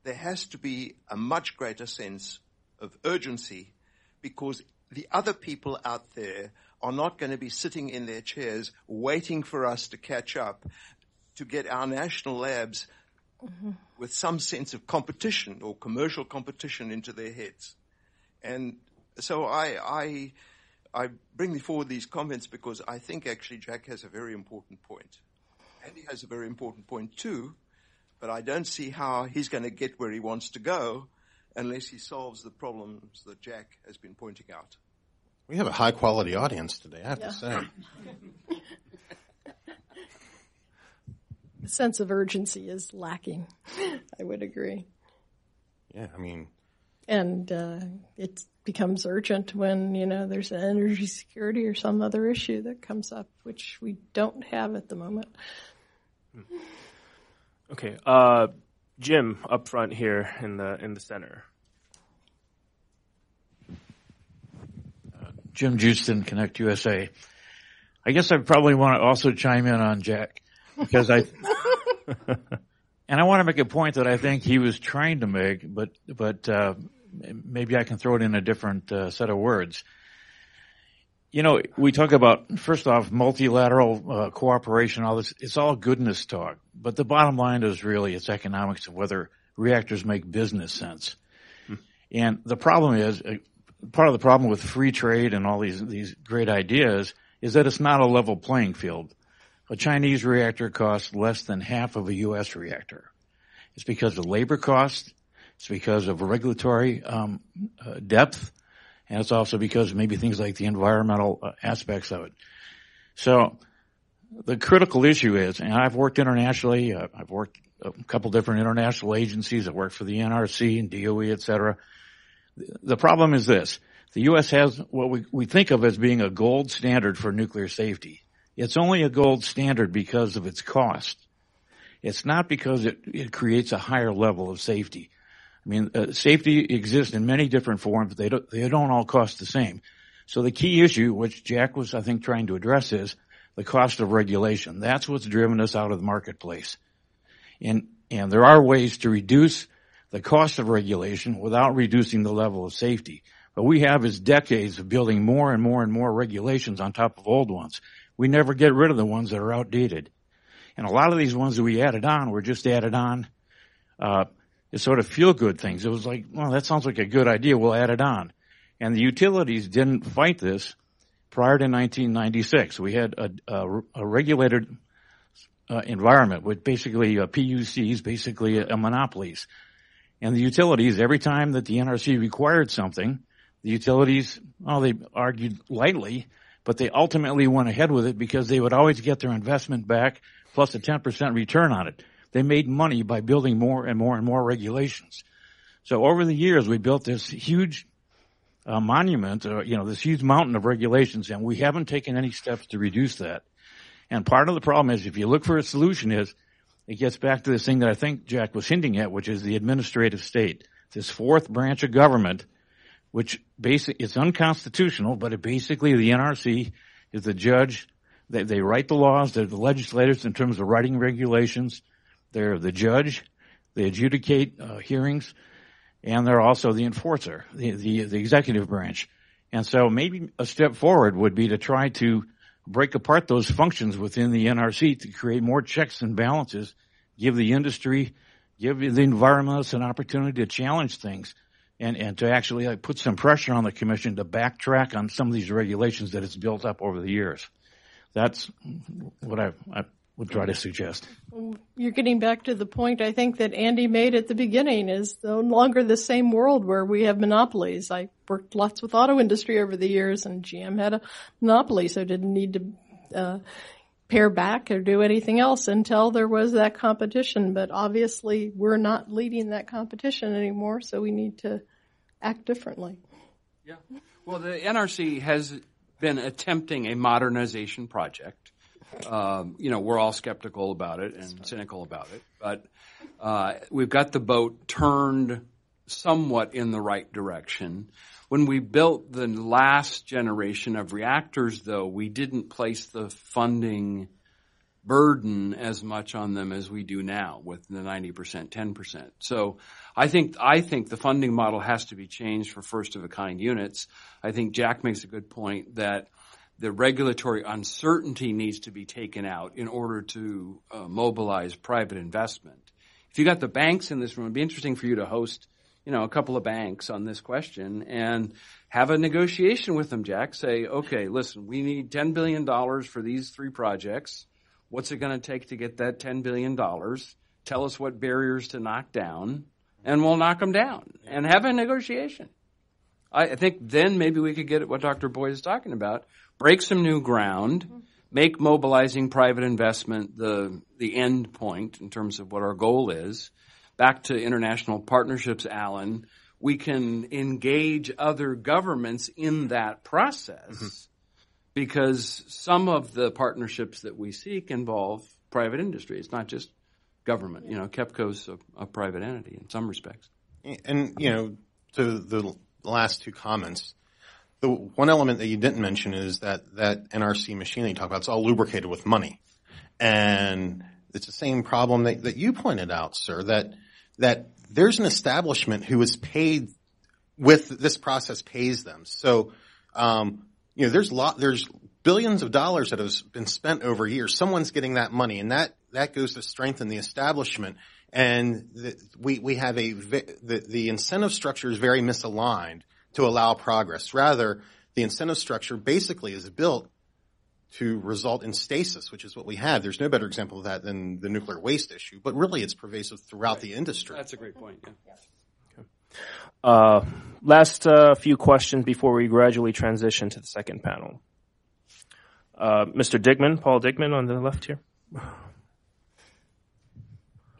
There has to be a much greater sense of urgency because the other people out there are not going to be sitting in their chairs waiting for us to catch up to get our national labs mm-hmm. with some sense of competition or commercial competition into their heads. And so I, I, I bring forward these comments because I think actually Jack has a very important point. Andy has a very important point too, but I don't see how he's going to get where he wants to go unless he solves the problems that Jack has been pointing out. We have a high quality audience today, I have yeah. to say. the sense of urgency is lacking. I would agree. Yeah, I mean, and uh, it becomes urgent when you know there's an energy security or some other issue that comes up, which we don't have at the moment. Okay, uh, Jim, up front here in the in the center. Jim Justin, Connect USA. I guess I probably want to also chime in on Jack because I, <laughs> and I want to make a point that I think he was trying to make, but, but, uh, maybe I can throw it in a different uh, set of words. You know, we talk about, first off, multilateral uh, cooperation, all this, it's all goodness talk. But the bottom line is really it's economics of whether reactors make business sense. Hmm. And the problem is, uh, part of the problem with free trade and all these, these great ideas is that it's not a level playing field. A Chinese reactor costs less than half of a U.S. reactor. It's because of labor costs. It's because of regulatory um, uh, depth, and it's also because maybe things like the environmental uh, aspects of it. So the critical issue is, and I've worked internationally. Uh, I've worked a couple different international agencies. I've worked for the NRC and DOE, et cetera. The problem is this. The U.S. has what we, we think of as being a gold standard for nuclear safety. It's only a gold standard because of its cost. It's not because it, it creates a higher level of safety. I mean, uh, safety exists in many different forms. They don't, they don't all cost the same. So the key issue, which Jack was, I think, trying to address is the cost of regulation. That's what's driven us out of the marketplace. And, and there are ways to reduce the cost of regulation without reducing the level of safety. What we have is decades of building more and more and more regulations on top of old ones. We never get rid of the ones that are outdated. And a lot of these ones that we added on were just added on, uh, as sort of feel good things. It was like, well, that sounds like a good idea. We'll add it on. And the utilities didn't fight this prior to 1996. We had a, a, a regulated uh, environment with basically uh, PUCs, basically uh, monopolies. And the utilities, every time that the NRC required something, the utilities, well, they argued lightly, but they ultimately went ahead with it because they would always get their investment back plus a 10% return on it. They made money by building more and more and more regulations. So over the years, we built this huge uh, monument, uh, you know, this huge mountain of regulations, and we haven't taken any steps to reduce that. And part of the problem is, if you look for a solution, is it gets back to this thing that I think Jack was hinting at, which is the administrative state. This fourth branch of government, which basically, it's unconstitutional, but it basically, the NRC is the judge. They, they write the laws. They're the legislators in terms of writing regulations. They're the judge. They adjudicate uh, hearings. And they're also the enforcer, the, the, the executive branch. And so maybe a step forward would be to try to break apart those functions within the NRC to create more checks and balances, give the industry, give the environmentalists an opportunity to challenge things and, and to actually like, put some pressure on the commission to backtrack on some of these regulations that it's built up over the years. That's what I, I would try to suggest. You're getting back to the point I think that Andy made at the beginning is no longer the same world where we have monopolies. I worked lots with auto industry over the years and GM had a monopoly so didn't need to uh, pare back or do anything else until there was that competition. But obviously we're not leading that competition anymore so we need to act differently. Yeah. Well, the NRC has been attempting a modernization project um, you know, we're all skeptical about it and cynical about it, but uh, we've got the boat turned somewhat in the right direction. When we built the last generation of reactors, though, we didn't place the funding burden as much on them as we do now with the 90%, 10%. So I think, I think the funding model has to be changed for first of a kind units. I think Jack makes a good point that the regulatory uncertainty needs to be taken out in order to uh, mobilize private investment. If you got the banks in this room, it'd be interesting for you to host, you know, a couple of banks on this question and have a negotiation with them, Jack. Say, okay, listen, we need $10 billion for these three projects. What's it going to take to get that $10 billion? Tell us what barriers to knock down and we'll knock them down and have a negotiation. I think then maybe we could get at what Dr. Boyd is talking about, break some new ground, make mobilizing private investment the the end point in terms of what our goal is. Back to international partnerships, Alan, we can engage other governments in that process mm-hmm. because some of the partnerships that we seek involve private industry. It's not just government. You know, KEPCO's a, a private entity in some respects. And you know, to the last two comments, the one element that you didn't mention is that that NRC machine that you talk about, it's all lubricated with money. And it's the same problem that, that you pointed out, sir, that that there's an establishment who is paid with this process pays them. So um, you know, there's lot there's billions of dollars that has been spent over years. Someone's getting that money, and that that goes to strengthen the establishment. And the, we we have a the, the incentive structure is very misaligned to allow progress. Rather, the incentive structure basically is built to result in stasis, which is what we have. There's no better example of that than the nuclear waste issue, but really it's pervasive throughout right. the industry. That's a great point. Yeah. Okay. Uh, last uh, few questions before we gradually transition to the second panel. Uh, Mr. Dickman, Paul Dickman on the left here.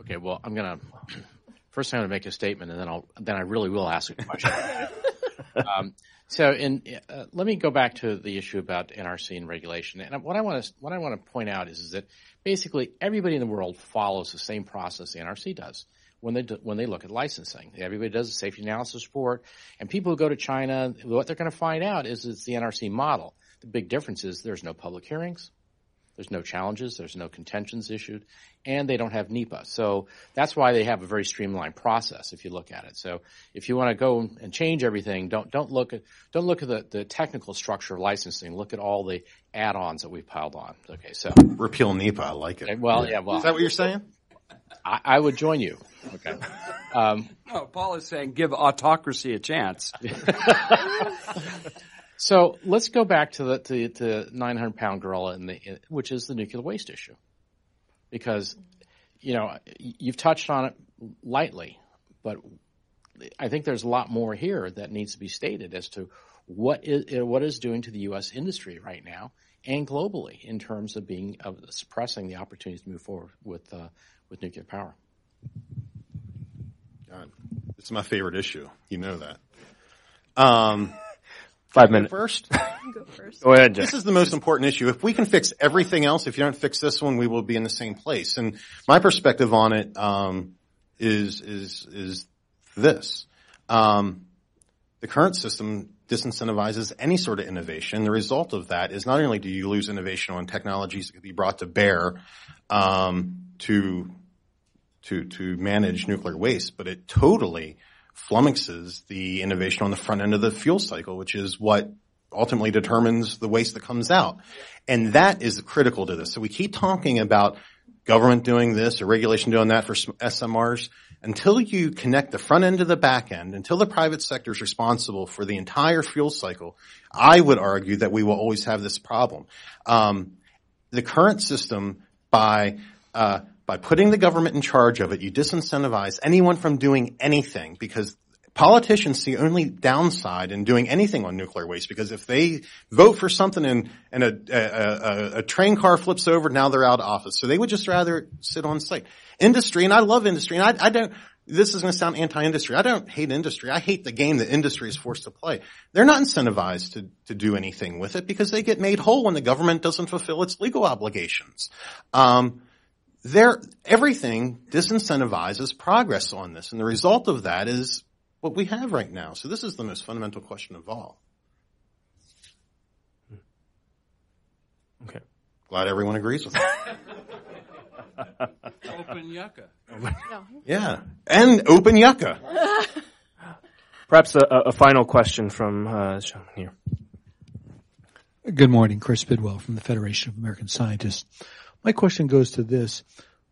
Okay, well, I'm gonna <clears throat> first I'm gonna make a statement, and then I'll then I really will ask a question. <laughs> um, so, in, uh, let me go back to the issue about NRC and regulation. And what I want to what I want to point out is, is that basically everybody in the world follows the same process the NRC does when they do, when they look at licensing. Everybody does a safety analysis report, and people who go to China, what they're going to find out is it's the NRC model. The big difference is there's no public hearings. There's no challenges. There's no contentions issued, and they don't have NEPA. So that's why they have a very streamlined process. If you look at it, so if you want to go and change everything, don't don't look at don't look at the, the technical structure of licensing. Look at all the add-ons that we've piled on. Okay, so repeal NEPA. I like it. Well, yeah. Well, is that what you're saying? I, I would join you. Okay. Um, no, Paul is saying give autocracy a chance. <laughs> So let's go back to the to, to 900 pound gorilla, in the, which is the nuclear waste issue, because you know you've touched on it lightly, but I think there's a lot more here that needs to be stated as to what is what is doing to the U.S. industry right now and globally in terms of being of suppressing the opportunities to move forward with uh, with nuclear power. God, it's my favorite issue. You know that. Um, Five minutes. First? <laughs> Go first. Go ahead, Jeff. This is the most important issue. If we can fix everything else, if you don't fix this one, we will be in the same place. And my perspective on it um, is is is this: um, the current system disincentivizes any sort of innovation. The result of that is not only do you lose innovation on technologies that could be brought to bear um, to to to manage nuclear waste, but it totally flummoxes the innovation on the front end of the fuel cycle, which is what ultimately determines the waste that comes out. And that is critical to this. So we keep talking about government doing this or regulation doing that for SMRs. Until you connect the front end to the back end, until the private sector is responsible for the entire fuel cycle, I would argue that we will always have this problem. Um, the current system, by uh, by putting the government in charge of it, you disincentivize anyone from doing anything because politicians see only downside in doing anything on nuclear waste because if they vote for something and, and a, a, a, a, train car flips over, now they're out of office. So they would just rather sit on site. Industry, and I love industry, and I, I don't, this is going to sound anti-industry. I don't hate industry. I hate the game that industry is forced to play. They're not incentivized to, to do anything with it because they get made whole when the government doesn't fulfill its legal obligations. Um, there, everything disincentivizes progress on this, and the result of that is what we have right now. So this is the most fundamental question of all. Okay. Glad everyone agrees with that. <laughs> open yucca. <laughs> Yeah, and open yucca. <laughs> Perhaps a, a, final question from uh, Sean here. Good morning, Chris Bidwell from the Federation of American Scientists. My question goes to this.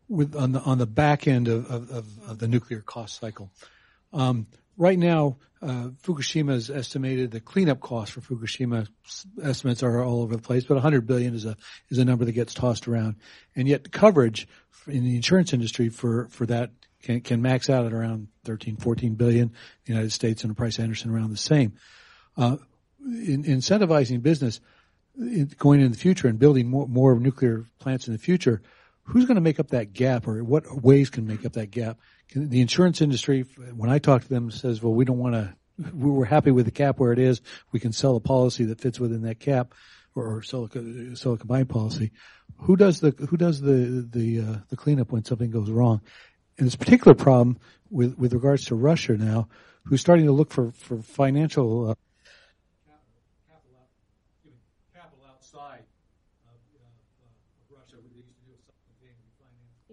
with on the on the back end of of, of, the nuclear cost cycle. Um, right now, uh, Fukushima is estimated the cleanup costs for Fukushima estimates are all over the place, but 100 billion is a is a number that gets tossed around, and yet coverage in the insurance industry for for that can can max out at around 13, 14 billion. The United States and Price Anderson around the same. Uh, in, incentivizing business in, going in the future and building more more nuclear plants in the future who's going to make up that gap or what ways can make up that gap? Can, the insurance industry, when I talk to them, says, well, we don't want to, we're happy with the cap where it is. We can sell a policy that fits within that cap or, or sell a, sell a combined policy. Who does the, who does the, the, uh, the cleanup when something goes wrong? And this particular problem with, with regards to Russia now, who's starting to look for, for financial, uh,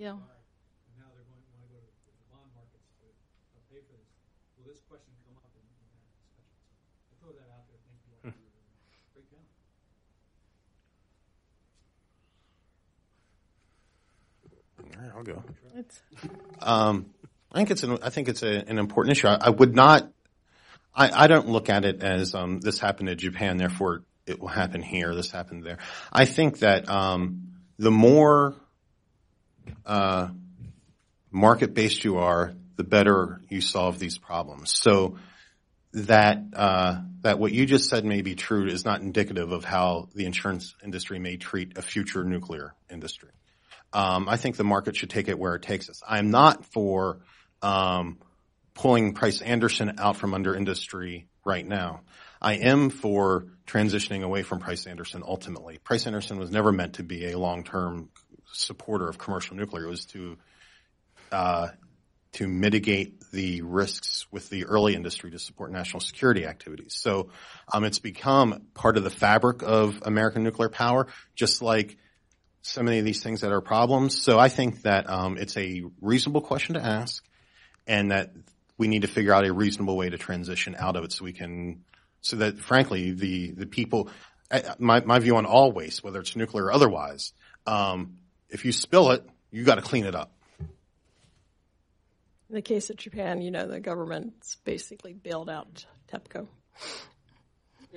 Yeah. And now they're going to want to go to the bond markets to pay for this. Will this question come up in, in that discussion? So I throw that out there. Thank you all for your great panel. All right, I'll go. Um, I think it's an, I think it's a, an important issue. I, I would not. I, I don't look at it as um, this happened in Japan, therefore it will happen here. This happened there. I think that um, the more uh, market based you are, the better you solve these problems. So that uh, that what you just said may be true is not indicative of how the insurance industry may treat a future nuclear industry. Um, I think the market should take it where it takes us. I'm not for um, pulling Price Anderson out from under industry right now. I am for transitioning away from Price Anderson ultimately. Price Anderson was never meant to be a long-term supporter of commercial nuclear was to uh, to mitigate the risks with the early industry to support national security activities. So um, it's become part of the fabric of American nuclear power, just like so many of these things that are problems. So I think that um, it's a reasonable question to ask, and that we need to figure out a reasonable way to transition out of it, so we can, so that frankly the the people. My, my view on all waste, whether it's nuclear or otherwise, um, if you spill it, you got to clean it up. In the case of Japan, you know, the government's basically bailed out TEPCO.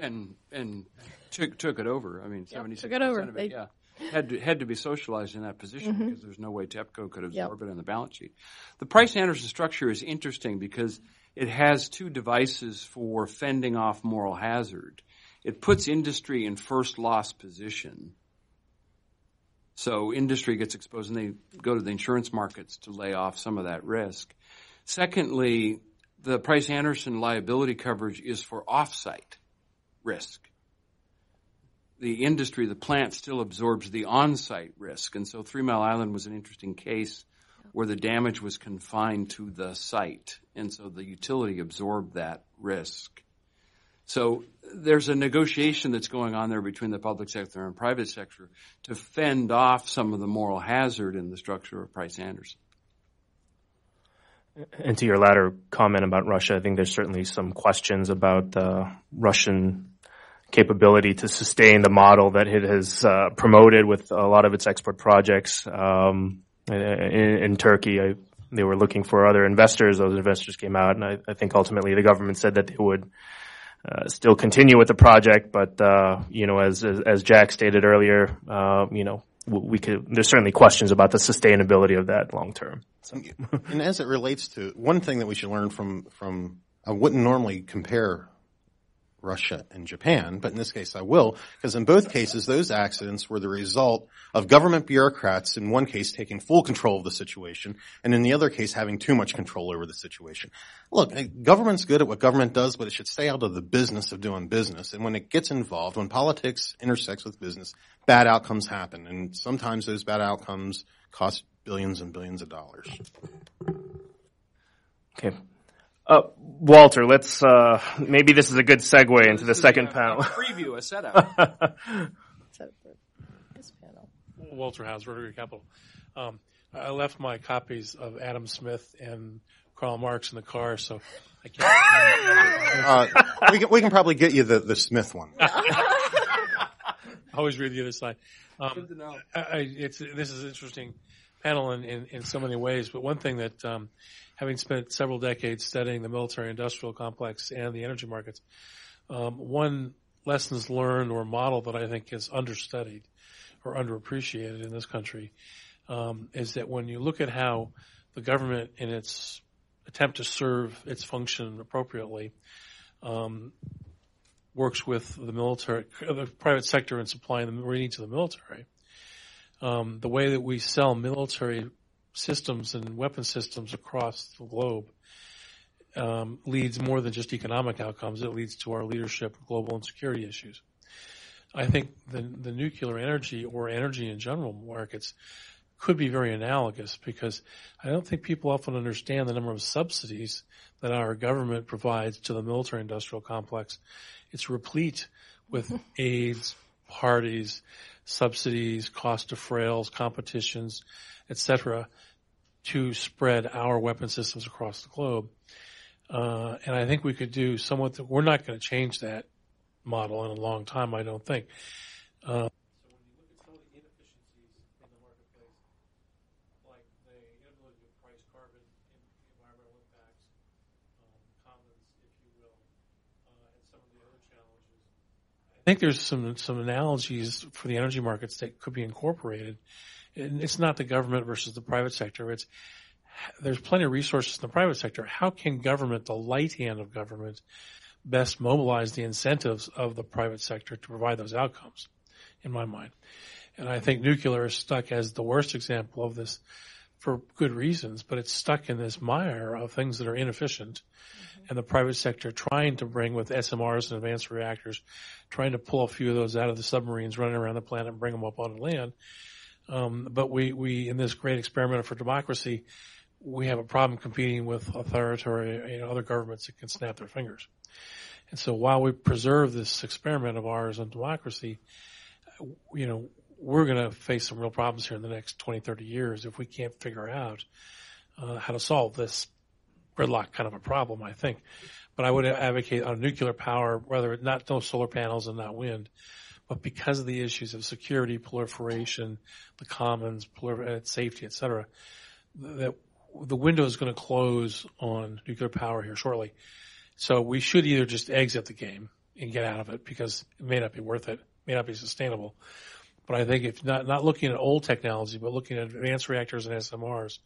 And and took took it over. I mean, seventy took it over. Of it, they, yeah, had to had to be socialized in that position mm-hmm. because there's no way TEPCO could absorb yep. it in the balance sheet. The Price Anderson structure is interesting because it has two devices for fending off moral hazard. It puts industry in first loss position so industry gets exposed and they go to the insurance markets to lay off some of that risk. Secondly, the Price Anderson liability coverage is for offsite risk. The industry, the plant still absorbs the on-site risk. And so Three Mile Island was an interesting case where the damage was confined to the site. And so the utility absorbed that risk. So there's a negotiation that's going on there between the public sector and private sector to fend off some of the moral hazard in the structure of Price Anderson. And to your latter comment about Russia, I think there's certainly some questions about the Russian capability to sustain the model that it has uh, promoted with a lot of its export projects. Um, in, in, Turkey, I, they were looking for other investors. Those investors came out, and I, I think ultimately the government said that they would uh, still continue with the project, but uh, you know, as, as, as Jack stated earlier, uh, you know, we could. There's certainly questions about the sustainability of that long term. So. and as it relates to one thing that we should learn from from I wouldn't normally compare Russia and Japan, but in this case I will, because in both cases those accidents were the result of government bureaucrats in one case taking full control of the situation, and in the other case having too much control over the situation. Look, eh, government's good at what government does, but it should stay out of the business of doing business. And when it gets involved, when politics intersects with business, bad outcomes happen, and sometimes those bad outcomes cost billions and billions of dollars. Okay. Uh, Walter, let's uh, maybe this is a good segue into the second a, panel. A preview, a setup. <laughs> this panel. Walter Howes, Rotary Capital. Um, I left my copies of Adam Smith and Karl Marx in the car, so I can't. <laughs> uh, we, can, we can probably get you the, the Smith one. <laughs> I always read the other side. Um, Good to know. I, I, it's, this is an interesting panel in, in, in so many ways, but one thing that, um, having spent several decades studying the military industrial complex and the energy markets, um, one lessons learned or model that I think is understudied or underappreciated in this country um, is that when you look at how the government in its attempt to serve its function appropriately um, works with the military, the private sector in supplying the needs of the military. Um, the way that we sell military systems and weapon systems across the globe um, leads more than just economic outcomes. It leads to our leadership global and security issues. I think the, the nuclear energy or energy in general markets could be very analogous because I don't think people often understand the number of subsidies that our government provides to the military industrial complex. It's replete with <laughs> aids, parties, subsidies, cost of frails, competitions, etc., to spread our weapon systems across the globe. Uh, and I think we could do somewhat. we're not going to change that model in a long time, I don't think. Uh, I think there's some some analogies for the energy markets that could be incorporated. And it's not the government versus the private sector. It's there's plenty of resources in the private sector. How can government, the light hand of government, best mobilize the incentives of the private sector to provide those outcomes? In my mind, and I think nuclear is stuck as the worst example of this for good reasons, but it's stuck in this mire of things that are inefficient mm-hmm. and the private sector trying to bring with SMRs and advanced reactors, trying to pull a few of those out of the submarines running around the planet and bring them up on land. Um, but we, we, in this great experiment for democracy, we have a problem competing with authoritarian, you know, other governments that can snap their fingers. And so while we preserve this experiment of ours on democracy, you know, we're going to face some real problems here in the next 20, 30 years if we can't figure out uh, how to solve this gridlock kind of a problem, I think. But I would advocate on nuclear power, whether not no solar panels and not wind, but because of the issues of security, proliferation, the commons, prolifer- uh, safety, et cetera, that the window is going to close on nuclear power here shortly. So we should either just exit the game and get out of it because it may not be worth it, may not be sustainable. But I think if not, not looking at old technology, but looking at advanced reactors and SMRs,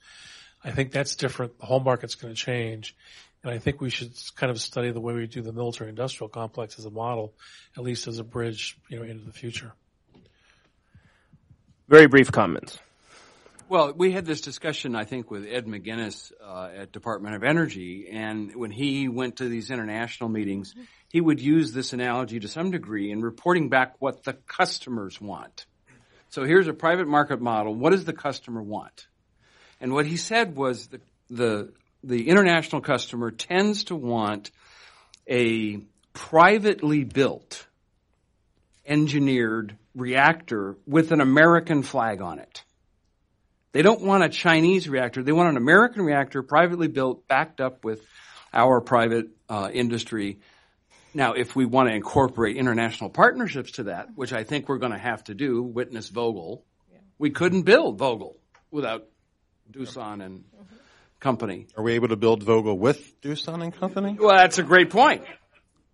I think that's different. The whole market's going to change. And I think we should kind of study the way we do the military industrial complex as a model, at least as a bridge, you know, into the future. Very brief comments. Well, we had this discussion, I think, with Ed McGinnis uh, at Department of Energy, and when he went to these international meetings, he would use this analogy to some degree in reporting back what the customers want. So here's a private market model. What does the customer want? And what he said was the, the, the international customer tends to want a privately built, engineered reactor with an American flag on it. They don't want a Chinese reactor. They want an American reactor, privately built, backed up with our private uh, industry. Now, if we want to incorporate international partnerships to that, which I think we're going to have to do, witness Vogtle, yeah. we couldn't build Vogtle without Doosan and company. Are we able to build Vogtle with Doosan and company? Well, that's a great point.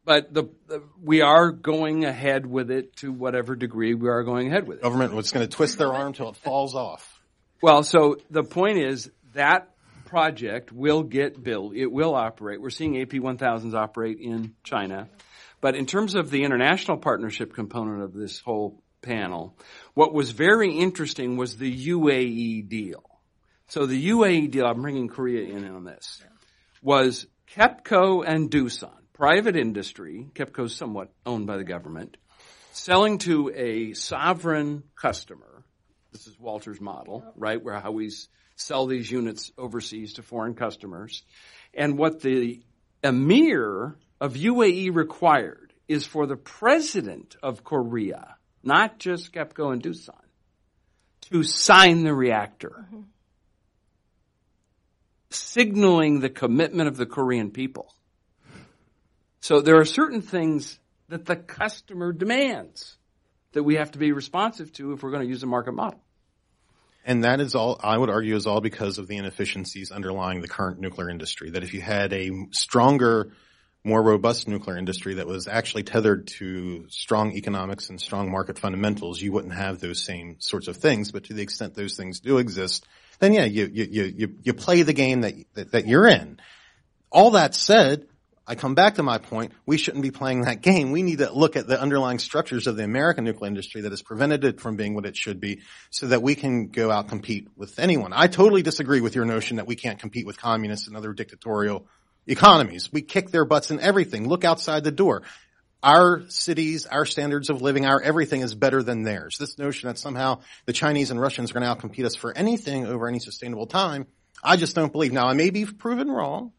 But the, the, we are going ahead with it to whatever degree we are going ahead with it. Government was going to twist their arm till it falls off. Well, so the point is that project will get built. It will operate. We're seeing AP1000s operate in China. But in terms of the international partnership component of this whole panel, what was very interesting was the UAE deal. So the UAE deal, I'm bringing Korea in on this, was KEPCO and Doosan, private industry, KEPCO is somewhat owned by the government, selling to a sovereign customer. This is Walter's model, right, where how we sell these units overseas to foreign customers. And what the emir of UAE required is for the president of Korea, not just KEPCO and Doosan, to sign the reactor. Mm-hmm signaling the commitment of the Korean people. So there are certain things that the customer demands that we have to be responsive to if we're going to use a market model. And that is all, I would argue, is all because of the inefficiencies underlying the current nuclear industry. That if you had a stronger, more robust nuclear industry that was actually tethered to strong economics and strong market fundamentals, you wouldn't have those same sorts of things. But to the extent those things do exist, then yeah, you, you, you, you play the game that, that, that you're in. All that said, I come back to my point. We shouldn't be playing that game. We need to look at the underlying structures of the American nuclear industry that has prevented it from being what it should be so that we can go out compete with anyone. I totally disagree with your notion that we can't compete with communists and other dictatorial economies. We kick their butts in everything. Look outside the door. Our cities, our standards of living, our everything is better than theirs. This notion that somehow the Chinese and Russians are going to outcompete us for anything over any sustainable time, I just don't believe. Now, I may be proven wrong.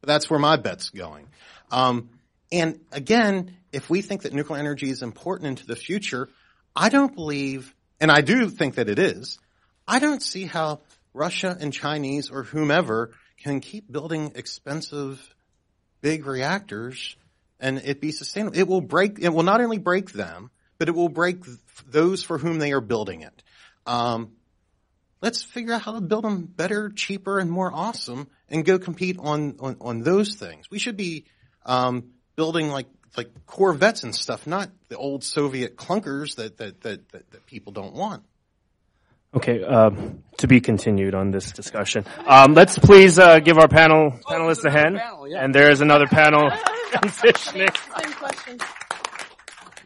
But that's where my bet's going. Um, and again, if we think that nuclear energy is important into the future, I don't believe, and I do think that it is, I don't see how Russia and Chinese or whomever can keep building expensive big reactors and it be sustainable. It will break, it will not only break them, but it will break those for whom they are building it. Um, let's figure out how to build them better, cheaper, and more awesome and go compete on, on, on those things. We should be, um, building like, like Corvettes and stuff, not the old Soviet clunkers that, that, that, that, that people don't want. Okay, um, to be continued on this discussion. Um, let's please uh, give our panel panelists a hand. panel, yeah. And there is another panel <laughs> transitioning. Same question.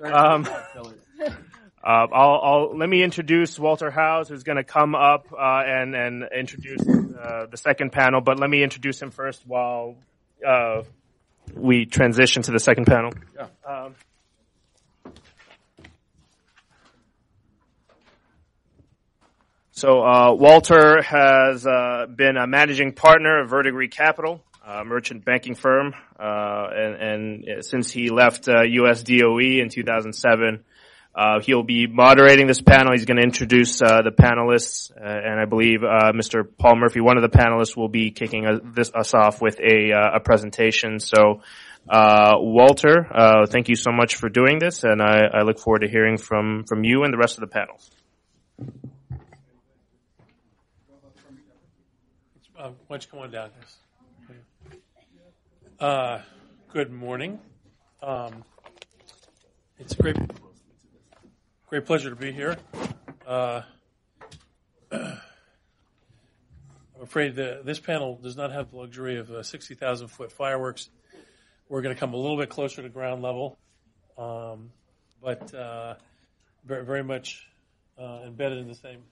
Um, uh, I'll, I'll let me introduce Walter Howes, who's going to come up uh, and and introduce uh, the second panel. But let me introduce him first while uh, we transition to the second panel. Yeah. Um, so uh, Walter has uh, been a managing partner of Verdigris Capital, a merchant banking firm, uh, and, and since he left uh, U.S. DOE in 2007, uh, he'll be moderating this panel. He's going to introduce uh, the panelists, uh, and I believe uh, Mr. Paul Murphy, one of the panelists, will be kicking us, this, us off with a, uh, a presentation. So, uh, Walter, uh, thank you so much for doing this, and I, I look forward to hearing from from you and the rest of the panel. Uh, why don't you come on down, guys? Uh, good morning. Um, it's a great, great pleasure to be here. Uh, <clears throat> I'm afraid that this panel does not have the luxury of uh, 60,000 foot fireworks. We're going to come a little bit closer to ground level, um, but uh, very, very much uh, embedded in the same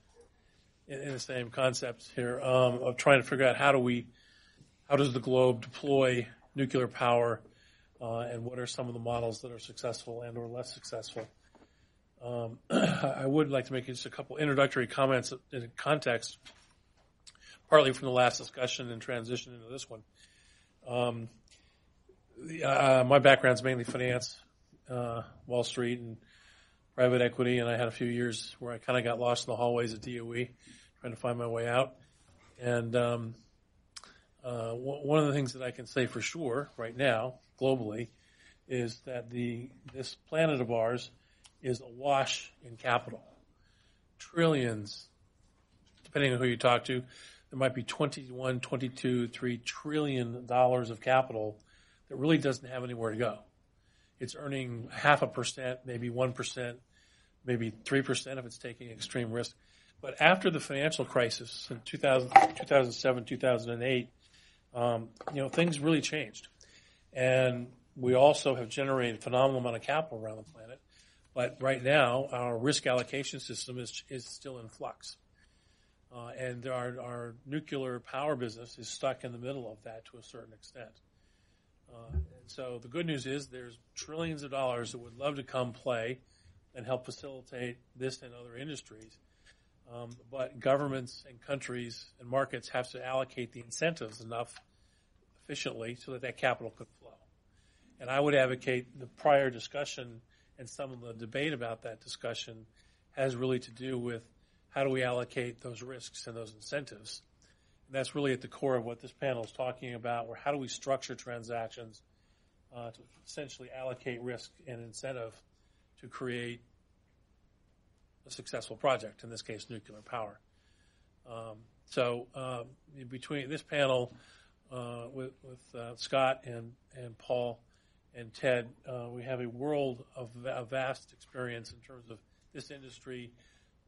in, in the same concepts here um, of trying to figure out how do we, how does the globe deploy nuclear power, uh, and what are some of the models that are successful and or less successful. Um, <clears throat> I would like to make just a couple introductory comments in context, partly from the last discussion and transition into this one. Um, the, uh, my background's mainly finance, uh, Wall Street, and private equity, and I had a few years where I kind of got lost in the hallways of DOE, trying to find my way out. And um, uh, one of the things that I can say for sure right now, globally, is that the this planet of ours is awash in capital, trillions. Depending on who you talk to, there might be 21, 22, 3 trillion dollars of capital that really doesn't have anywhere to go. It's earning half a percent, maybe 1%, maybe 3% if it's taking extreme risk. But after the financial crisis in 2000, 2007, 2008, um, you know, things really changed. And we also have generated a phenomenal amount of capital around the planet. But right now, our risk allocation system is, is still in flux. Uh, and our, our nuclear power business is stuck in the middle of that to a certain extent. Uh, and so the good news is there's trillions of dollars that would love to come play and help facilitate this and other industries. Um, but governments and countries and markets have to allocate the incentives enough efficiently so that that capital could flow. And I would advocate the prior discussion and some of the debate about that discussion has really to do with how do we allocate those risks and those incentives. And that's really at the core of what this panel is talking about, where how do we structure transactions uh, to essentially allocate risk and incentive to create a successful project, in this case, nuclear power. Um, so uh, between this panel uh, with, with uh, Scott and, and Paul and Ted, uh, we have a world of a vast experience in terms of this industry,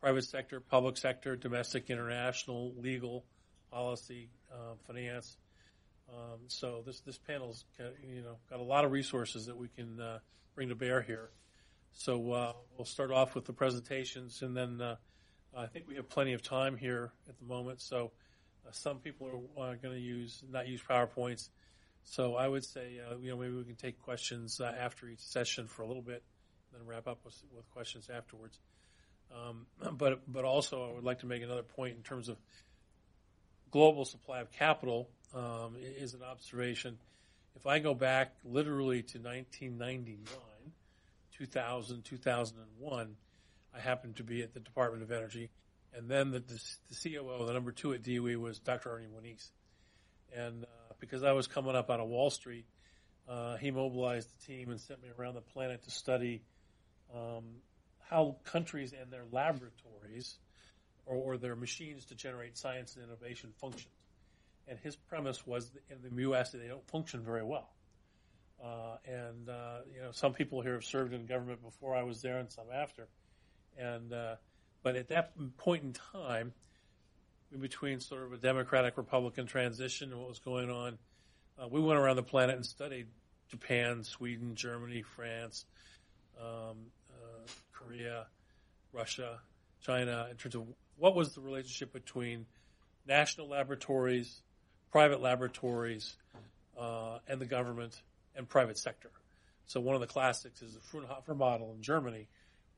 private sector, public sector, domestic, international, legal, policy, uh, finance. Um, so this this panel's got, you know got a lot of resources that we can uh, bring to bear here. So uh, we'll start off with the presentations, and then uh, I think we have plenty of time here at the moment. So some people are going to use not use PowerPoints. So I would say uh, you know maybe we can take questions uh, after each session for a little bit, then wrap up with, with questions afterwards. Um, <clears throat> but but also I would like to make another point in terms of global supply of capital um, is an observation. If I go back literally to 1999, 2000, 2001, I happened to be at the Department of Energy, and then the, the, the COO, the number two at DOE, was Dr. Ernie Moniz. And uh, because I was coming up out of Wall Street, uh, he mobilized the team and sent me around the planet to study um, how countries and their laboratories or, or, their machines to generate science and innovation function. And his premise was in the U.S. they don't function very well. Uh, and uh, you know, some people here have served in government before I was there, and some after. And uh, but at that point in time, in between sort of a Democratic Republican transition and what was going on, uh, we went around the planet and studied Japan, Sweden, Germany, France, um, uh, Korea, Russia, China, in terms of what was the relationship between national laboratories, private laboratories, uh, and the government and private sector. So one of the classics is the Fraunhofer model in Germany,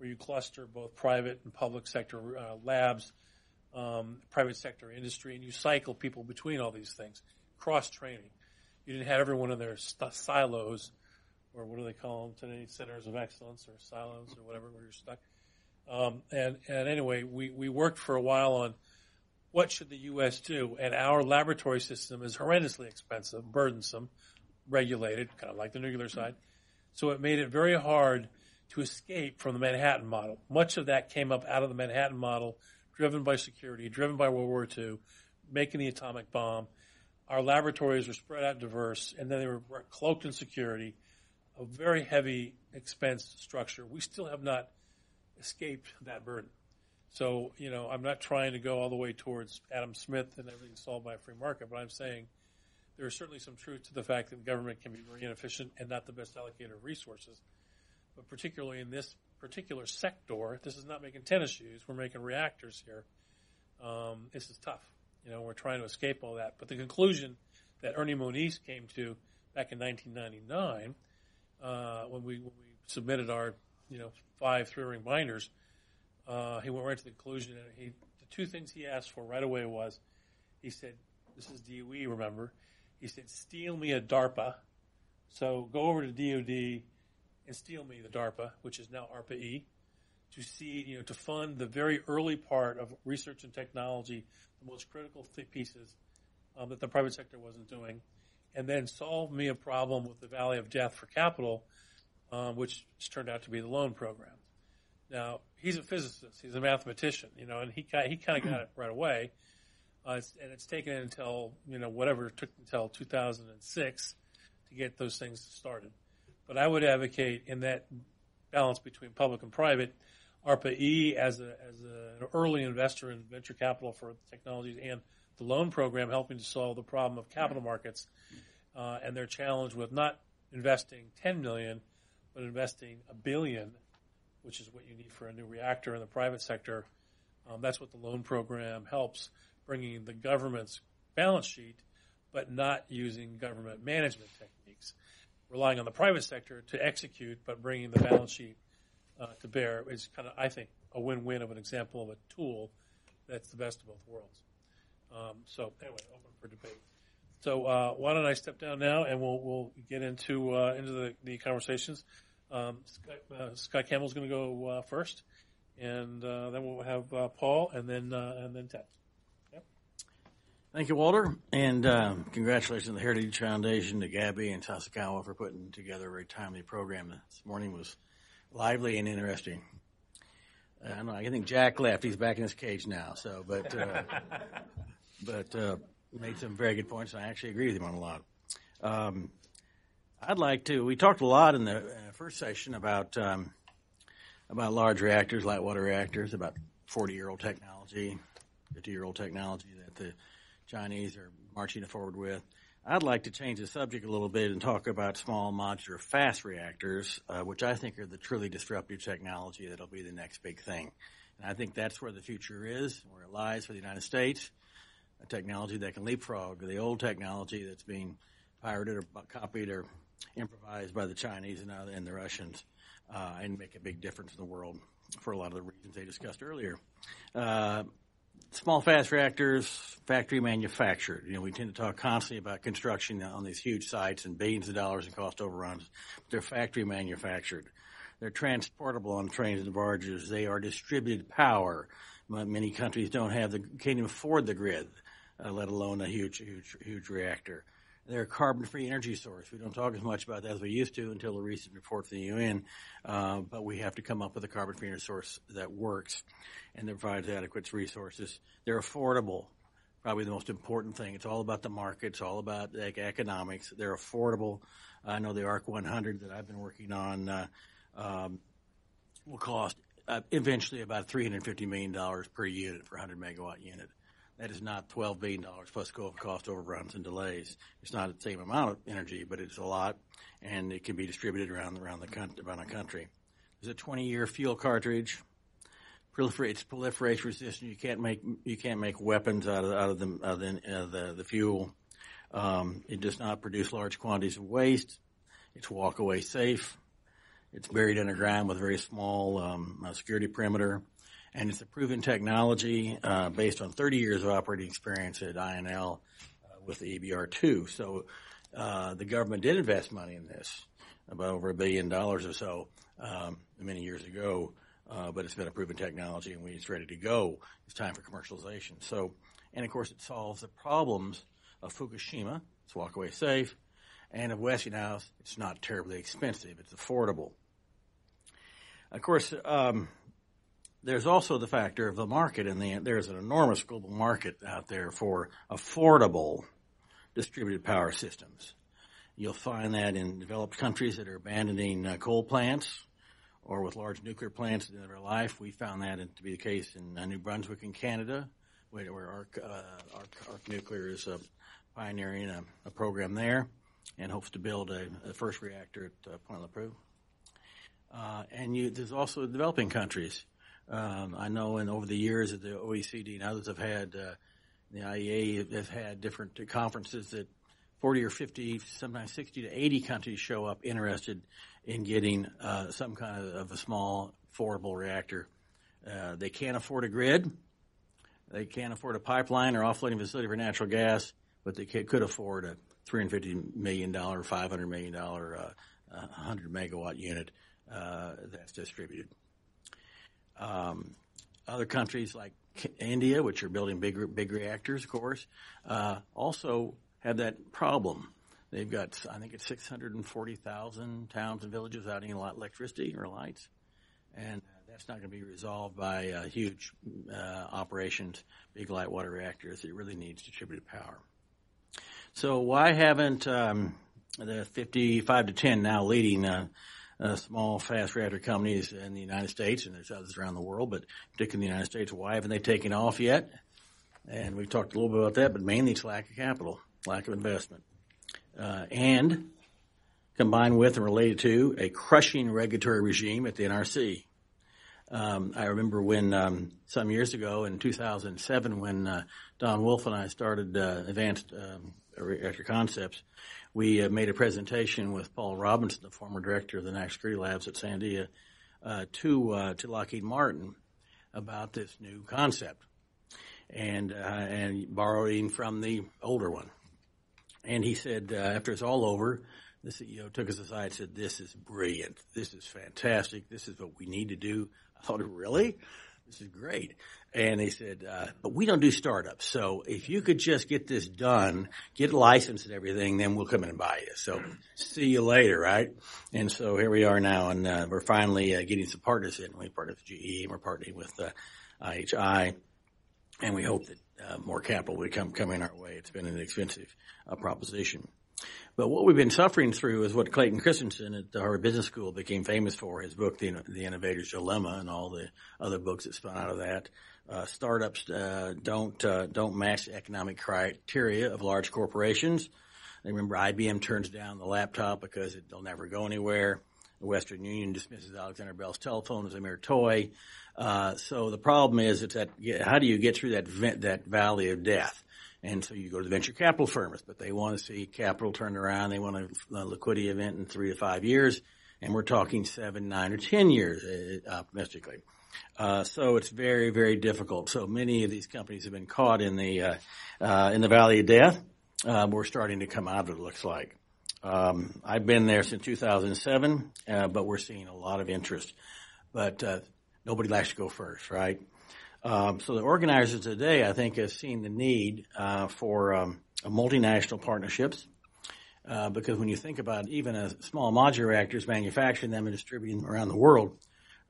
where you cluster both private and public sector uh, labs, um, private sector industry, and you cycle people between all these things, cross training. You didn't have everyone in their st- silos, or what do they call them today? Centers of excellence or silos or whatever, where you're stuck. Um, and, and anyway, we, we worked for a while on what should the U.S. do, and our laboratory system is horrendously expensive, burdensome, regulated, kind of like the nuclear side. So it made it very hard to escape from the Manhattan model. Much of that came up out of the Manhattan model, driven by security, driven by World War II, making the atomic bomb. Our laboratories were spread out diverse, and then they were cloaked in security, a very heavy expense structure. We still have not escaped that burden. So, you know, I'm not trying to go all the way towards Adam Smith and everything solved by a free market, but I'm saying – there is certainly some truth to the fact that government can be very inefficient and not the best allocator of resources. But particularly in this particular sector, this is not making tennis shoes. We're making reactors here. Um, this is tough. You know, we're trying to escape all that. But the conclusion that Ernie Moniz came to back in 1999, uh, when we when we submitted our you know five three ring binders, uh, he went right to the conclusion. And he the two things he asked for right away was, he said, "This is DOE, remember." He said, steal me a DARPA. So go over to DOD and steal me the DARPA, which is now ARPA-E, to see, you know, to fund the very early part of research and technology, the most critical pieces um, that the private sector wasn't doing, and then solve me a problem with the Valley of Death for capital, um, which turned out to be the loan program. Now he's a physicist, he's a mathematician, you know, and he got, he kind of got it right away. Uh, it's, and it's taken until, you know, whatever it took until 2006 to get those things started. But I would advocate in that balance between public and private, ARPA-E as, a, as a, an early investor in venture capital for technologies and the loan program helping to solve the problem of capital markets uh, and their challenge with not investing 10 million, but investing a billion, which is what you need for a new reactor in the private sector. Um, that's what the loan program helps bringing the government's balance sheet, but not using government management techniques. Relying on the private sector to execute, but bringing the balance sheet uh, to bear is kind of, I think, a win-win of an example of a tool that's the best of both worlds. Um, so anyway, open for debate. So uh, why don't I step down now and we'll we'll get into uh, into the, the conversations. Um, Scott, uh, Scott Campbell's going to go uh, first, and uh, then we'll have uh, Paul, and then and then Ted. Thank you, Walter, and um, congratulations to the Heritage Foundation, to GABI and Sasakawa for putting together a very timely program. This morning was lively and interesting. I don't know. I think Jack left. He's back in his cage now. So, but uh, <laughs> but uh, made some very good points, and I actually agree with him on a lot. Um, I'd like to. We talked a lot in the uh, first session about um, about large reactors, light water reactors, about 40 year old technology, 50 year old technology that the Chinese are marching forward with. I'd like to change the subject a little bit and talk about small modular fast reactors, uh, which I think are the truly disruptive technology that'll be the next big thing. And I think that's where the future is, where it lies for the United States, a technology that can leapfrog the old technology that's being pirated or copied or improvised by the Chinese and, uh, and the Russians uh, and make a big difference in the world for a lot of the reasons they discussed earlier. Uh, small fast reactors, factory manufactured. You know, we tend to talk constantly about construction on these huge sites and billions of dollars in cost overruns. They're factory manufactured. They're transportable on trains and barges. They are distributed power. Many countries don't have the, can't even afford the grid, uh, let alone a huge, huge, huge reactor. They're a carbon-free energy source. We don't talk as much about that as we used to until the recent report from the UN, uh, but we have to come up with a carbon-free energy source that works and that provides adequate resources. They're affordable. Probably the most important thing. It's all about the market. It's all about like, economics. They're affordable. I know the ARC 100 that I've been working on uh, um, will cost uh, eventually about $350 million per unit for a 100 megawatt unit. That is not $12 billion plus cost overruns and delays. It's not the same amount of energy, but it's a lot, and it can be distributed around around the country. Around the country. There's a 20-year fuel cartridge. It's proliferation resistant. You can't make you can't make weapons out of out of the out of the, uh, the, the fuel. Um, it does not produce large quantities of waste. It's walk away safe. It's buried underground with a very small um, security perimeter and it's a proven technology uh, based on 30 years of operating experience at INL uh, with the EBR2. So uh, the government did invest money in this, about over a billion dollars or so, um, many years ago. Uh, but it's been a proven technology, and when it's ready to go, it's time for commercialization. So, and of course, it solves the problems of Fukushima. It's walkaway safe, and of Westinghouse, it's not terribly expensive. It's affordable. Of course, um, there's also the factor of the market, and the, there's an enormous global market out there for affordable distributed power systems. You'll find that in developed countries that are abandoning uh, coal plants or with large nuclear plants of their life. We found that to be the case in uh, New Brunswick in Canada, where, where ARC, uh, ARC, ARC, Nuclear is uh, pioneering a, a, program there and hopes to build a, a first reactor at uh, Point Lepreau. Uh, and you, there's also developing countries um, I know in over the years that the OECD and others have had, uh, the IEA have had different conferences that 40 or 50, sometimes 60 to 80 countries show up interested in getting uh, some kind of, of, a small, affordable reactor. Uh, they can't afford a grid. They can't afford a pipeline or offloading facility for natural gas, but they could afford a $350 million, $500 million, uh, 100 megawatt unit uh, that's distributed. Um, other countries like India, which are building big big reactors, of course, uh, also have that problem. They've got, I think it's 640,000 towns and villages without any electricity or lights, and uh, that's not going to be resolved by uh, huge uh, operations, big light water reactors. It really needs distributed power. So why haven't um, the 55 to 10 now leading uh, small fast reactor companies in the United States, and there's others around the world, but particularly in the United States, why haven't they taken off yet? And we've talked a little bit about that, but mainly it's lack of capital, lack of investment, uh, and combined with and related to a crushing regulatory regime at the NRC. Um, I remember when um, some years ago in 2007, when uh, Don Wolf and I started uh, Advanced um, Reactor Concepts, we uh, made a presentation with Paul Robinson, the former director of the National Security Labs at Sandia, uh, to uh, to Lockheed Martin about this new concept, and uh, and borrowing from the older one. And he said, uh, after it's all over, the CEO took us aside and said, "This is brilliant. This is fantastic. This is what we need to do." I thought, "Really?" This is great. And they said, uh, but we don't do startups. So if you could just get this done, get licensed and everything, then we'll come in and buy you. So see you later, right? And so here we are now, and uh, we're finally uh, getting some partners in. We're partnered with GE, and we're partnering with uh, IHI, and we hope that uh, more capital will come coming our way. It's been an expensive uh, proposition. But what we've been suffering through is what Clayton Christensen at the Harvard Business School became famous for, his book, The, the Innovator's Dilemma, and all the other books that spun out of that. Uh, startups uh, don't uh, don't match the economic criteria of large corporations. I remember IBM turns down the laptop because it, they'll never go anywhere. The Western Union dismisses Alexander Bell's telephone as a mere toy. Uh, so the problem is, it's that how do you get through that vent, that valley of death? And so you go to the venture capital firms, but they want to see capital turned around. They want a, a liquidity event in three to five years. And we're talking seven, nine, or ten years, uh, optimistically. Uh, so it's very, very difficult. So many of these companies have been caught in the uh, uh, in the valley of death. Uh, we're starting to come out of it. it looks like. Um, I've been there since 2007, uh, but we're seeing a lot of interest. But uh, nobody likes to go first, right? Um, so the organizers today, I think, have seen the need for um, multinational partnerships. because when you think about even a small modular reactors, manufacturing them and distributing them around the world,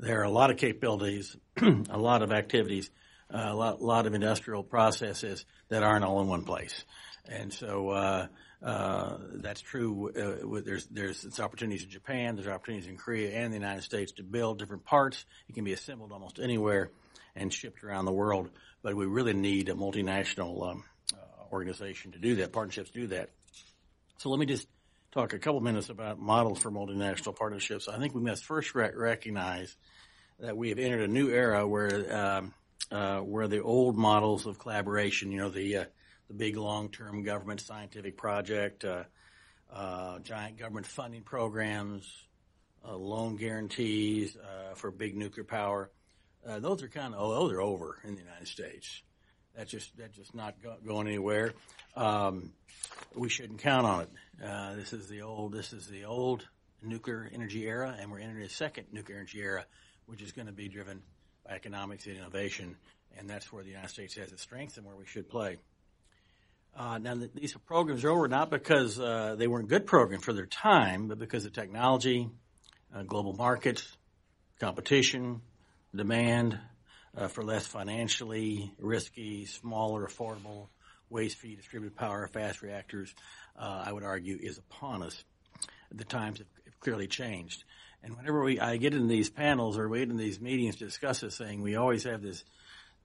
there are a lot of capabilities, <clears throat> a lot of activities, uh, a lot, lot, of industrial processes that aren't all in one place. And so uh, uh, that's true. Uh, there's there's opportunities in Japan, there's opportunities in Korea and the United States to build different parts. It can be assembled almost anywhere and shipped around the world. But we really need a multinational um, uh, organization to do that. Partnerships do that. So let me just talk a couple minutes about models for multinational partnerships. I think we must first re- recognize that we have entered a new era where um, uh, where the old models of collaboration, you know, the uh, the big long-term government scientific project, uh, uh giant government funding programs, uh, loan guarantees uh, for big nuclear power, those are kind of oh, those are over in the United States. That's just that's just not go- going anywhere. Um, we shouldn't count on it. Uh, this is the old this is the old nuclear energy era, and we're entering a second nuclear energy era, which is going to be driven by economics and innovation, and that's where the United States has its strengths and where we should play. Uh, now, these programs are over not because uh, they weren't good programs for their time, but because of technology, uh, global markets, competition, demand uh, for less financially risky, smaller, affordable, waste-free distributed power, fast reactors, uh, I would argue, is upon us. The times have clearly changed. And whenever we, I get in these panels or we get in these meetings to discuss this thing, we always have this,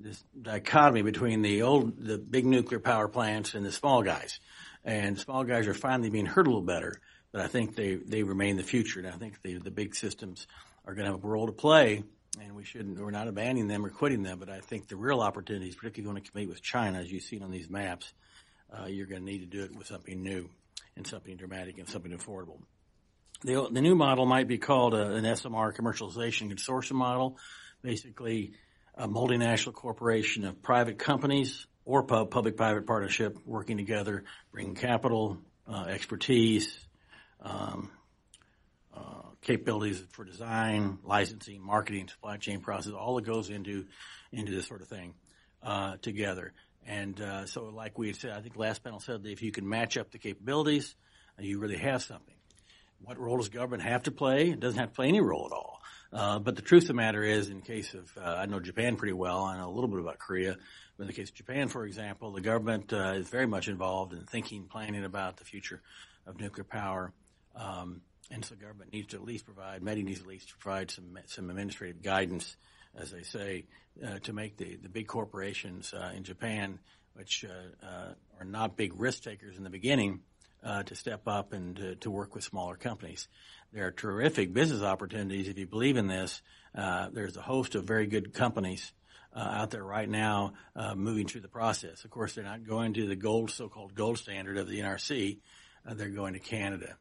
this dichotomy between the old, the big nuclear power plants and the small guys. And small guys are finally being heard a little better, but I think they, they remain the future. And I think the, the big systems are going to have a role to play and we shouldn't, we're not abandoning them or quitting them, but I think the real opportunities, particularly going to compete with China, as you've seen on these maps, uh, you're going to need to do it with something new and something dramatic and something affordable. The, the new model might be called a, an SMR commercialization consortium model, basically a multinational corporation of private companies or public-private partnership working together, bringing capital, uh, expertise, um, uh, capabilities for design, licensing, marketing, supply chain process, all that goes into into this sort of thing uh, together. And uh, so, like we said, I think last panel said that if you can match up the capabilities, uh, you really have something. What role does government have to play? It doesn't have to play any role at all. Uh, but the truth of the matter is, in case of, uh, I know Japan pretty well. I know a little bit about Korea. But in the case of Japan, for example, the government uh, is very much involved in thinking, planning about the future of nuclear power. Um, and so government needs to at least provide, METI needs at least to provide some, some administrative guidance, as they say, uh, to make the, the big corporations uh, in Japan, which uh, uh are not big risk takers in the beginning, uh, to step up and to, to, work with smaller companies. There are terrific business opportunities if you believe in this. Uh, there's a host of very good companies out there right now moving through the process. Of course, they're not going to the gold, so-called gold standard of the NRC. they're going to Canada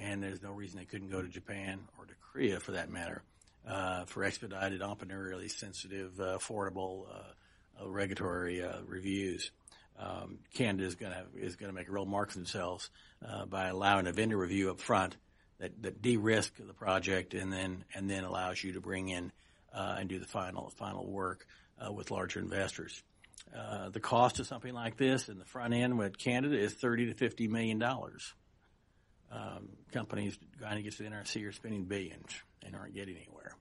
and there's no reason they couldn't go to Japan or to Korea for that matter uh, for expedited, entrepreneurially sensitive, uh, affordable uh, regulatory uh, reviews. Um, Canada is going to is going to make a real mark for themselves uh, by allowing a vendor review up front that, that de-risk the project and then and then allows you to bring in and do the final final work with larger investors. Uh, the cost of something like this in the front end with Canada is 30 to 50 million dollars. Um, companies trying to get to the NRC are spending billions and aren't getting anywhere.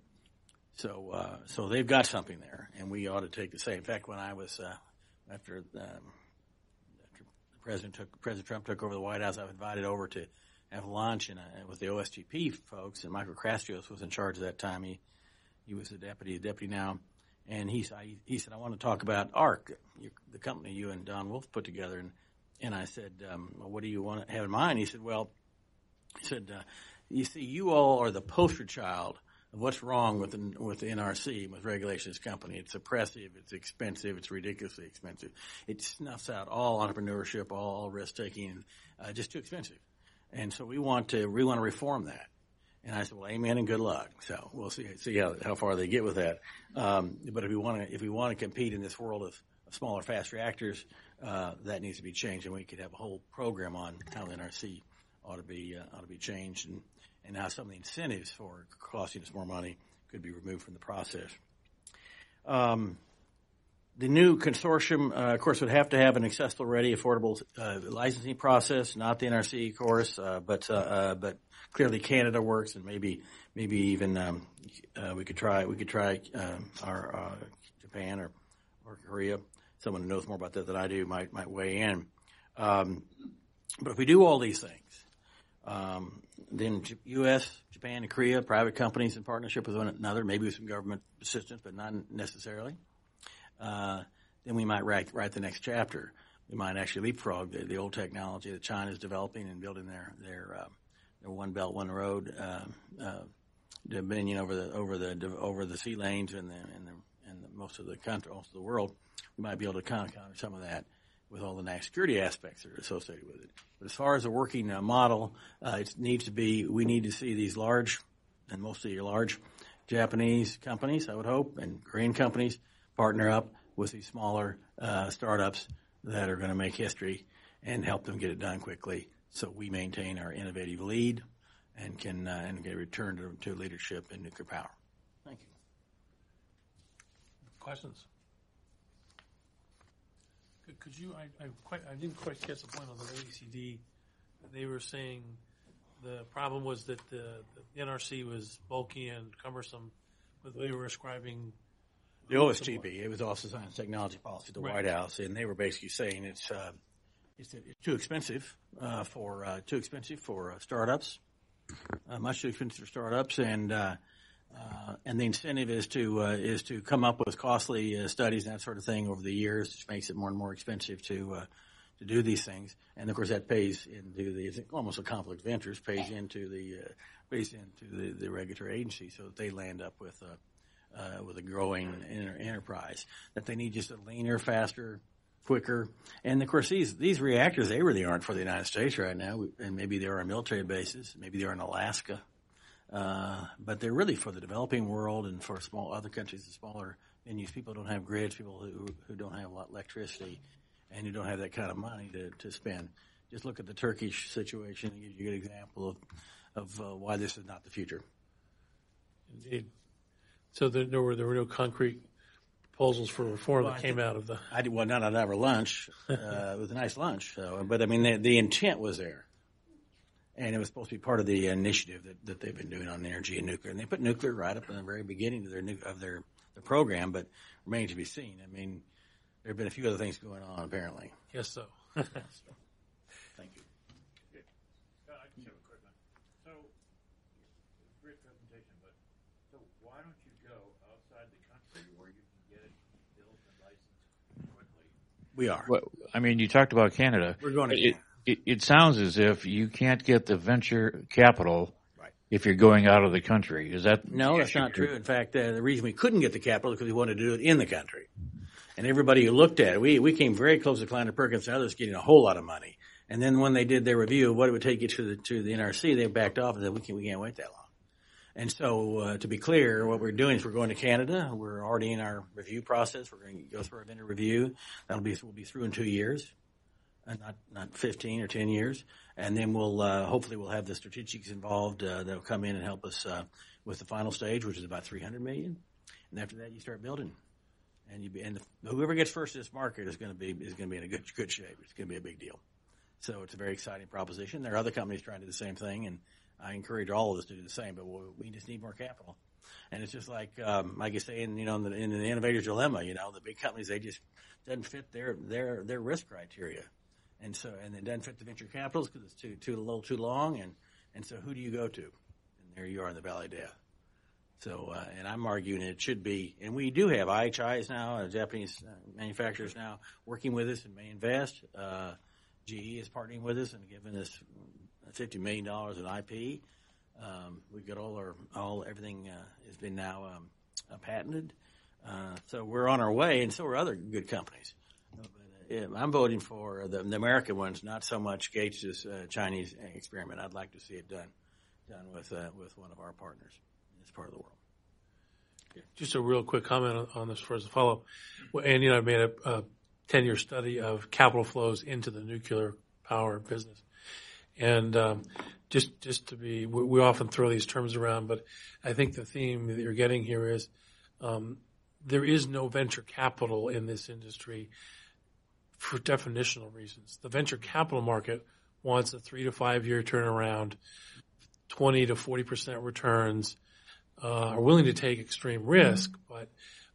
So, uh, so they've got something there, and we ought to take the same. In fact, when I was uh, after, um, after President took President Trump took over the White House, I was invited over to have lunch and with the OSTP folks, and Michael Kratsios was in charge at that time. He he was the deputy, deputy now, and he he said, "I want to talk about ARC, the company you and Don Wolf put together." And and I said, um, well, "What do you want to have in mind?" He said, "Well." He said, uh, "You see, you all are the poster child of what's wrong with the, with the NRC, with regulations company. It's oppressive, it's expensive, it's ridiculously expensive. It snuffs out all entrepreneurship, all risk taking, uh, just too expensive. And so we want to we want to reform that." And I said, "Well, amen and good luck." So we'll see see how how far they get with that. Um, but if we want to if we want to compete in this world of, of smaller, fast reactors, uh, that needs to be changed, and we could have a whole program on how the NRC ought to be uh, ought to be changed, and and how some of the incentives for costing us more money could be removed from the process. Um, the new consortium, uh, of course, would have to have an accessible, ready, affordable uh, licensing process. Not the NRC, of course, uh, but uh, uh, but clearly Canada works, and maybe maybe even um, uh, we could try we could try um, our Japan or or Korea. Someone who knows more about that than I do might might weigh in. Um, but if we do all these things, um, then U.S., Japan, and Korea, private companies in partnership with one another, maybe with some government assistance, but not necessarily. Uh, then we might write, write the next chapter. We might actually leapfrog the, the old technology that China is developing and building their their, uh, their one belt, one road uh, uh, dominion over the over the over the sea lanes and the and the, and the, most of the country, most of the world. We might be able to counter some of that with all the national security aspects that are associated with it. But as far as a working uh, model, uh, it needs to be, we need to see these large, and mostly large Japanese companies, I would hope, and Korean companies partner up with these smaller uh, startups that are going to make history and help them get it done quickly so we maintain our innovative lead and can uh, and get return to, to leadership in nuclear power. Thank you. Questions? Could you, I, I quite, I didn't quite catch the point on the OECD. They were saying the problem was that the, the NRC was bulky and cumbersome, but they were ascribing the OSTP, it was Office of Science and Technology Policy, the right. White House, and they were basically saying it's uh, it's, it's, too expensive uh, for uh, too expensive for uh, startups, uh, much too expensive for startups, and uh, and the incentive is to uh, is to come up with costly uh, studies and that sort of thing over the years, which makes it more and more expensive to uh, to do these things. And of course, that pays into the almost a conflict of interest pays into the uh, pays into the, the regulatory agency, so that they land up with a uh, with a growing enterprise. That they need just a leaner, faster, quicker. And of course, these these reactors they really aren't for the United States right now, and maybe they're on military bases, maybe they're in Alaska. Uh, but they're really for the developing world and for small other countries and smaller venues. People don't have grids, people who, who don't have a lot of electricity, and who don't have that kind of money to, to spend. Just look at the Turkish situation and give you a good example of of uh, why this is not the future. Indeed. So there, there, were there were no concrete proposals for reform well, that came out of the. I did well, not on our lunch. <laughs> Uh, it was a nice lunch, so, but I mean the, the intent was there and it was supposed to be part of the initiative that, that they've been doing on energy and nuclear. And they put nuclear right up in the very beginning of their of their, their program, but remains to be seen. I mean, there have been a few other things going on apparently. Yes, so. <laughs> Thank you. Uh, I just have a quick one. So, great presentation, but so why don't you go outside the country where you can get it built and licensed quickly? We are. Well, I mean, you talked about Canada. We're going to. It, it, it sounds as if you can't get the venture capital if you're going out of the country. Is that no? That's not true. In fact, uh, the reason we couldn't get the capital is because we wanted to do it in the country. And everybody who looked at it, we we came very close to Kleiner Perkins and others getting a whole lot of money. And then when they did their review of what it would take you to the to the NRC, they backed off and said we can't we can't wait that long. And so, uh, to be clear, what we're doing is we're going to Canada. We're already in our review process. We're going to go through our vendor review. That'll be we'll be through in two years. Uh, not not 15 or 10 years, and then we'll uh, hopefully we'll have the strategics involved uh, that'll come in and help us uh, with the final stage, which is about 300 million, and after that you start building. And you be, and the, whoever gets first in this market is going to be is going to be in a good good shape. It's going to be a big deal. So it's a very exciting proposition. There are other companies trying to do the same thing, and I encourage all of us to do the same. But we just need more capital. And it's just like um, Mike is saying, you know, in the, in the innovator's dilemma, you know, the big companies they just doesn't fit their their their risk criteria, and so and it doesn't fit the venture capitals because it's too too a little too long, and and so who do you go to? And there you are in the valley of death. So, uh, and I'm arguing it should be, and we do have IHIs now, uh, Japanese uh, manufacturers now working with us and may invest. Uh, GE is partnering with us and giving us $50 million in IP. Um, we've got all our, all, everything uh, has been now um, uh, patented. so we're on our way, and so are other good companies. I'm voting for the, the, American ones, not so much Gates' Chinese experiment. I'd like to see it done, done with, with one of our partners in this part of the world. Just a real quick comment on, on this for as a follow-up. Well, Andy and I made a, a 10-year study of capital flows into the nuclear power business. And um, just just to be, we, we, often throw these terms around, but I think the theme that you're getting here is um, there is no venture capital in this industry for definitional reasons. The venture capital market wants a three to five year turnaround, 20 to 40 percent returns, uh, are willing to take extreme risk, but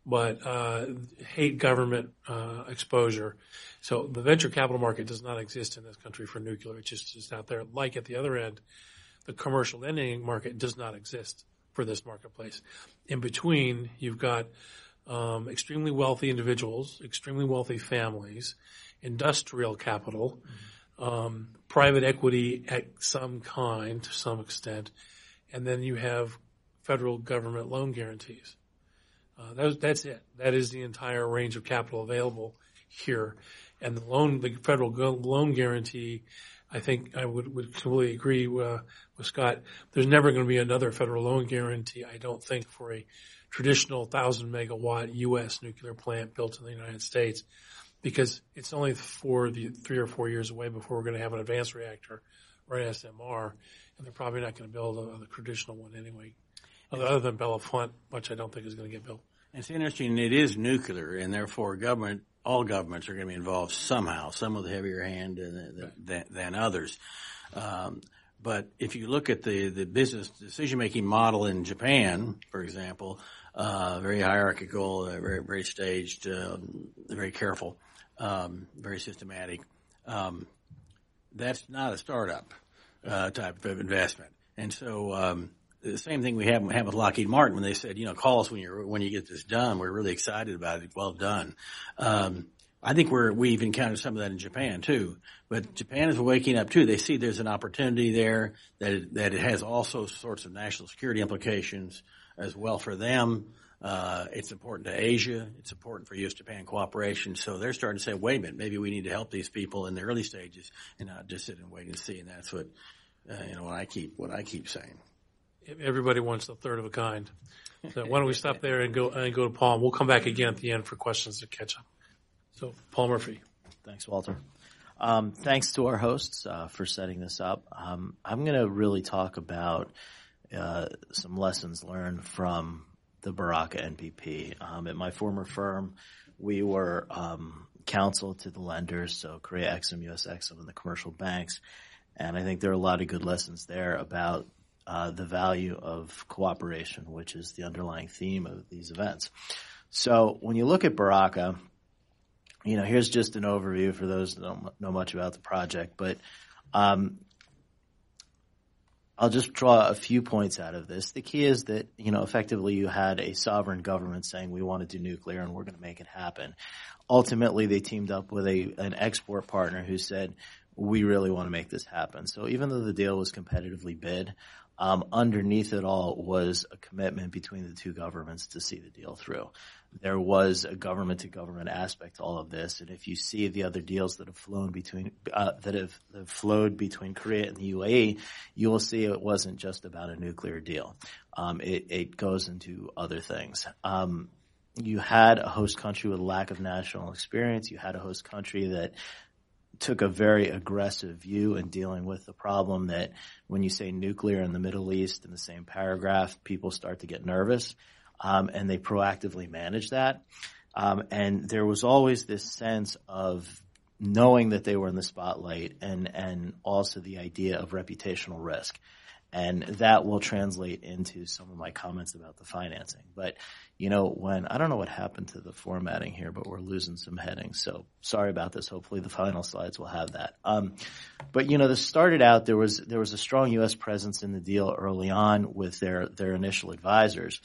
but uh, hate government uh, exposure. So the venture capital market does not exist in this country for nuclear. It's just, just out there. Like at the other end, the commercial lending market does not exist for this marketplace. In between, you've got um, extremely wealthy individuals, extremely wealthy families, industrial capital, um, private equity at some kind to some extent, and then you have federal government loan guarantees. Uh, that, that's it. That is the entire range of capital available here. And the loan, the federal loan guarantee, I think I would, would completely agree uh, with Scott. There's never going to be another federal loan guarantee, I don't think, for a traditional thousand megawatt U.S. nuclear plant built in the United States because it's only for the three or four years away before we're going to have an advanced reactor or an SMR, and they're probably not going to build a, a traditional one anyway other than Bellefonte, which I don't think is going to get built. It's interesting. It is nuclear, and therefore government, all governments are going to be involved somehow, some with a heavier hand than, than, than others. Um, but if you look at the, the business decision making model in Japan, for example, uh, very hierarchical, uh, very very staged, uh, very careful, um, very systematic. Um, that's not a startup uh, type of investment, and so um, the same thing we have, have with Lockheed Martin when they said, you know, call us when you're when you get this done. We're really excited about it. Well done. Um, I think we're we've encountered some of that in Japan too. But Japan is waking up too. They see there's an opportunity there that it, that it has also sorts of national security implications as well for them. Uh, it's important to Asia. It's important for U.S.-Japan cooperation. So they're starting to say, wait a minute, maybe we need to help these people in the early stages and not just sit and wait and see. And that's what uh, you know what I keep what I keep saying everybody wants a third of a kind. So why don't we stop there and go and go to Paul? We'll come back again at the end for questions to catch up. So Paul Murphy. Thanks, Walter. Um, thanks to our hosts uh, for setting this up. Um, I'm going to really talk about uh, some lessons learned from the Barakah NPP. Um, at my former firm, we were um, counsel to the lenders, so Korea Exim, US Exim, and the commercial banks. And I think there are a lot of good lessons there about uh, the value of cooperation, which is the underlying theme of these events. So when you look at Barakah, you know, here's just an overview for those that don't know much about the project, but um, I'll just draw a few points out of this. The key is that, you know, effectively you had a sovereign government saying we want to do nuclear and we're going to make it happen. Ultimately, they teamed up with a an export partner who said we really want to make this happen. So even though the deal was competitively bid, um, underneath it all was a commitment between the two governments to see the deal through. There was a government to government aspect to all of this, and if you see the other deals that have flown between uh, that have, have, flowed between Korea and the UAE, you will see it wasn't just about a nuclear deal. Um, it, it, goes into other things. Um, you had a host country with lack of national experience. You had a host country that took a very aggressive view in dealing with the problem that when you say nuclear in the Middle East in the same paragraph, people start to get nervous. Um, and they proactively managed that. Um, and there was always this sense of knowing that they were in the spotlight and, and also the idea of reputational risk. And that will translate into some of my comments about the financing. But, you know, when, I don't know what happened to the formatting here, but we're losing some headings. So sorry about this. Hopefully the final slides will have that. Um, but, you know, this started out, there was, there was a strong U.S. presence in the deal early on with their, their initial advisors.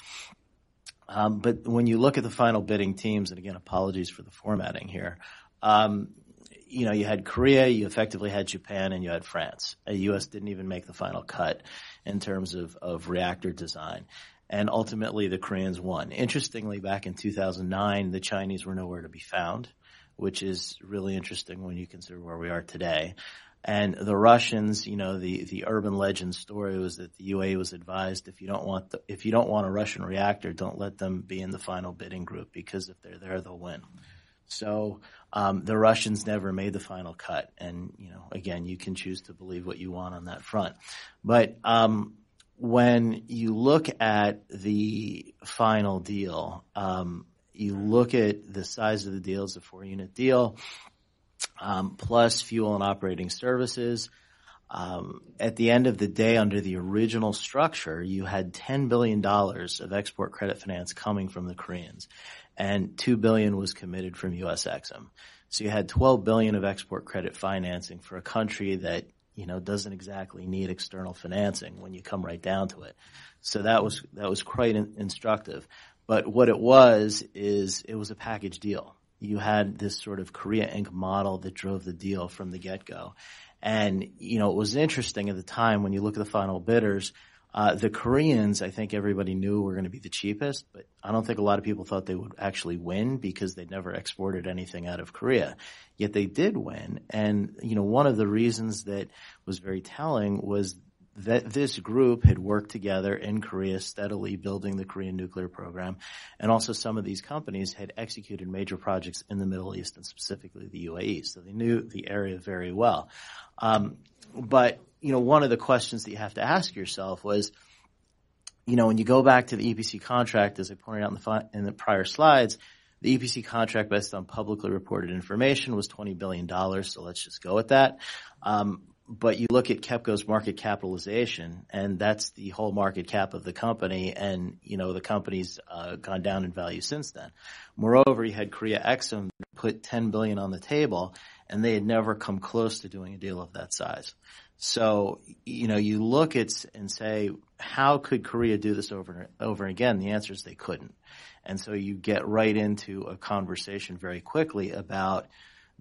Um, but when you look at the final bidding teams, and again, apologies for the formatting here, um, you know, you had Korea, you effectively had Japan, and you had France. The U.S. didn't even make the final cut in terms of, of reactor design. And ultimately, the Koreans won. Interestingly, back in 2009, the Chinese were nowhere to be found, which is really interesting when you consider where we are today. And the Russians, you know, the, the urban legend story was that the UA was advised if you don't want the, if you don't want a Russian reactor, don't let them be in the final bidding group because if they're there, they'll win. So um, the Russians never made the final cut, and you know, again, you can choose to believe what you want on that front. But um, when you look at the final deal, um, you look at the size of the deal; it's a four-unit deal, um, plus fuel and operating services. Um, at the end of the day, under the original structure, you had $10 billion of export credit finance coming from the Koreans and 2 billion was committed from US Exim. So you had 12 billion of export credit financing for a country that, you know, doesn't exactly need external financing when you come right down to it. So that was, that was quite in, instructive. But what it was is it was a package deal. You had this sort of Korea Inc. model that drove the deal from the get-go. And, you know, it was interesting at the time when you look at the final bidders, uh, the Koreans, I think everybody knew were going to be the cheapest, but I don't think a lot of people thought they would actually win because they'd never exported anything out of Korea. Yet they did win. And, you know, one of the reasons that was very telling was that this group had worked together in Korea steadily building the Korean nuclear program. And also some of these companies had executed major projects in the Middle East and specifically the UAE. So they knew the area very well. Um, but you know, one of the questions that you have to ask yourself was, you know, when you go back to the EPC contract, as I pointed out in the, in the prior slides, the EPC contract based on publicly reported information was $20 billion. So let's just go with that. Um, but you look at KEPCO's market capitalization and that's the whole market cap of the company and, you know, the company's uh, gone down in value since then. Moreover, you had Korea Exim put 10 billion on the table and they had never come close to doing a deal of that size. So, you know, you look at and say, how could Korea do this over and over again? The answer is they couldn't. And so you get right into a conversation very quickly about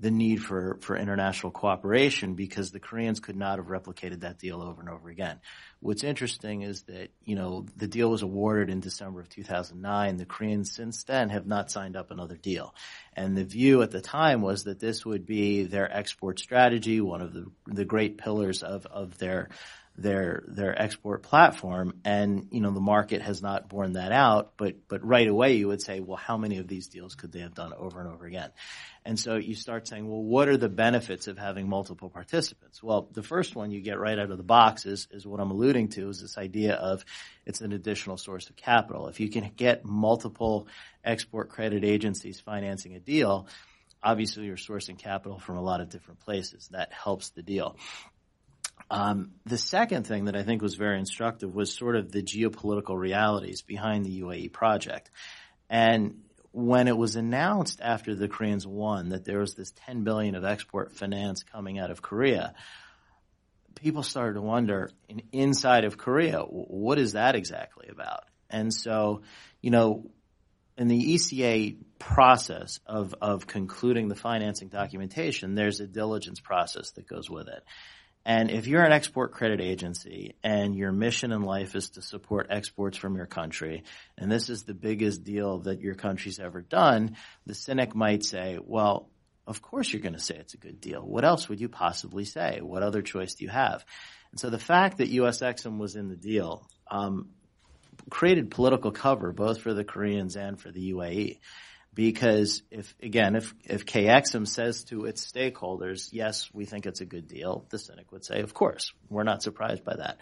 the need for, for international cooperation because the Koreans could not have replicated that deal over and over again. What's interesting is that, you know, the deal was awarded in December of 2009. The Koreans since then have not signed up another deal. And the view at the time was that this would be their export strategy, one of the, the great pillars of, of their, their their export platform. And you know the market has not borne that out but but right away you would say well how many of these deals could they have done over and over again? And so you start saying well what are the benefits of having multiple participants? Well the first one you get right out of the box is is what I'm alluding to is this idea of it's an additional source of capital. If you can get multiple export credit agencies financing a deal obviously you're sourcing capital from a lot of different places. That helps the deal um, the second thing that I think was very instructive was sort of the geopolitical realities behind the UAE project. And when it was announced after the Koreans won that there was this 10 billion of export finance coming out of Korea, people started to wonder in, inside of Korea, what is that exactly about? And so, you know, in the ECA process of, of concluding the financing documentation, there's a diligence process that goes with it. And if you're an export credit agency and your mission in life is to support exports from your country, and this is the biggest deal that your country's ever done, the cynic might say, well, of course you're going to say it's a good deal. What else would you possibly say? What other choice do you have? And so the fact that US Exim was in the deal um, created political cover both for the Koreans and for the UAE because if again if if KEXIM says to its stakeholders, yes, we think it's a good deal, the cynic would say, of course, we're not surprised by that.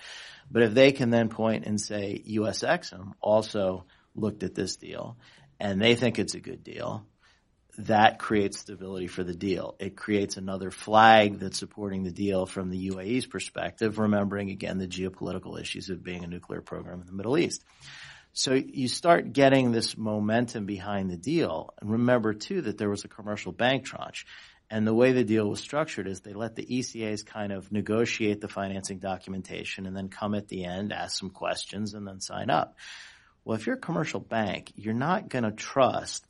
But if they can then point and say US Exim also looked at this deal and they think it's a good deal, that creates stability for the deal. It creates another flag that's supporting the deal from the UAE's perspective, remembering again the geopolitical issues of being a nuclear program in the Middle East. So you start getting this momentum behind the deal. And remember too that there was a commercial bank tranche. And the way the deal was structured is they let the ECAs kind of negotiate the financing documentation and then come at the end, ask some questions, and then sign up. Well, if you're a commercial bank, you're not going to trust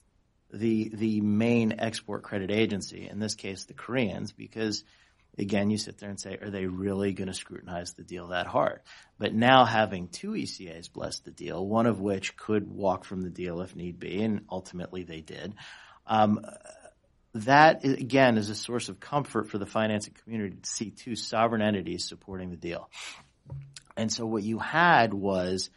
the the main export credit agency, in this case the Koreans, because again you sit there and say, are they really going to scrutinize the deal that hard? But now having two ECAs bless the deal, one of which could walk from the deal if need be, and ultimately they did. Um, that again is a source of comfort for the financing community to see two sovereign entities supporting the deal. And so what you had was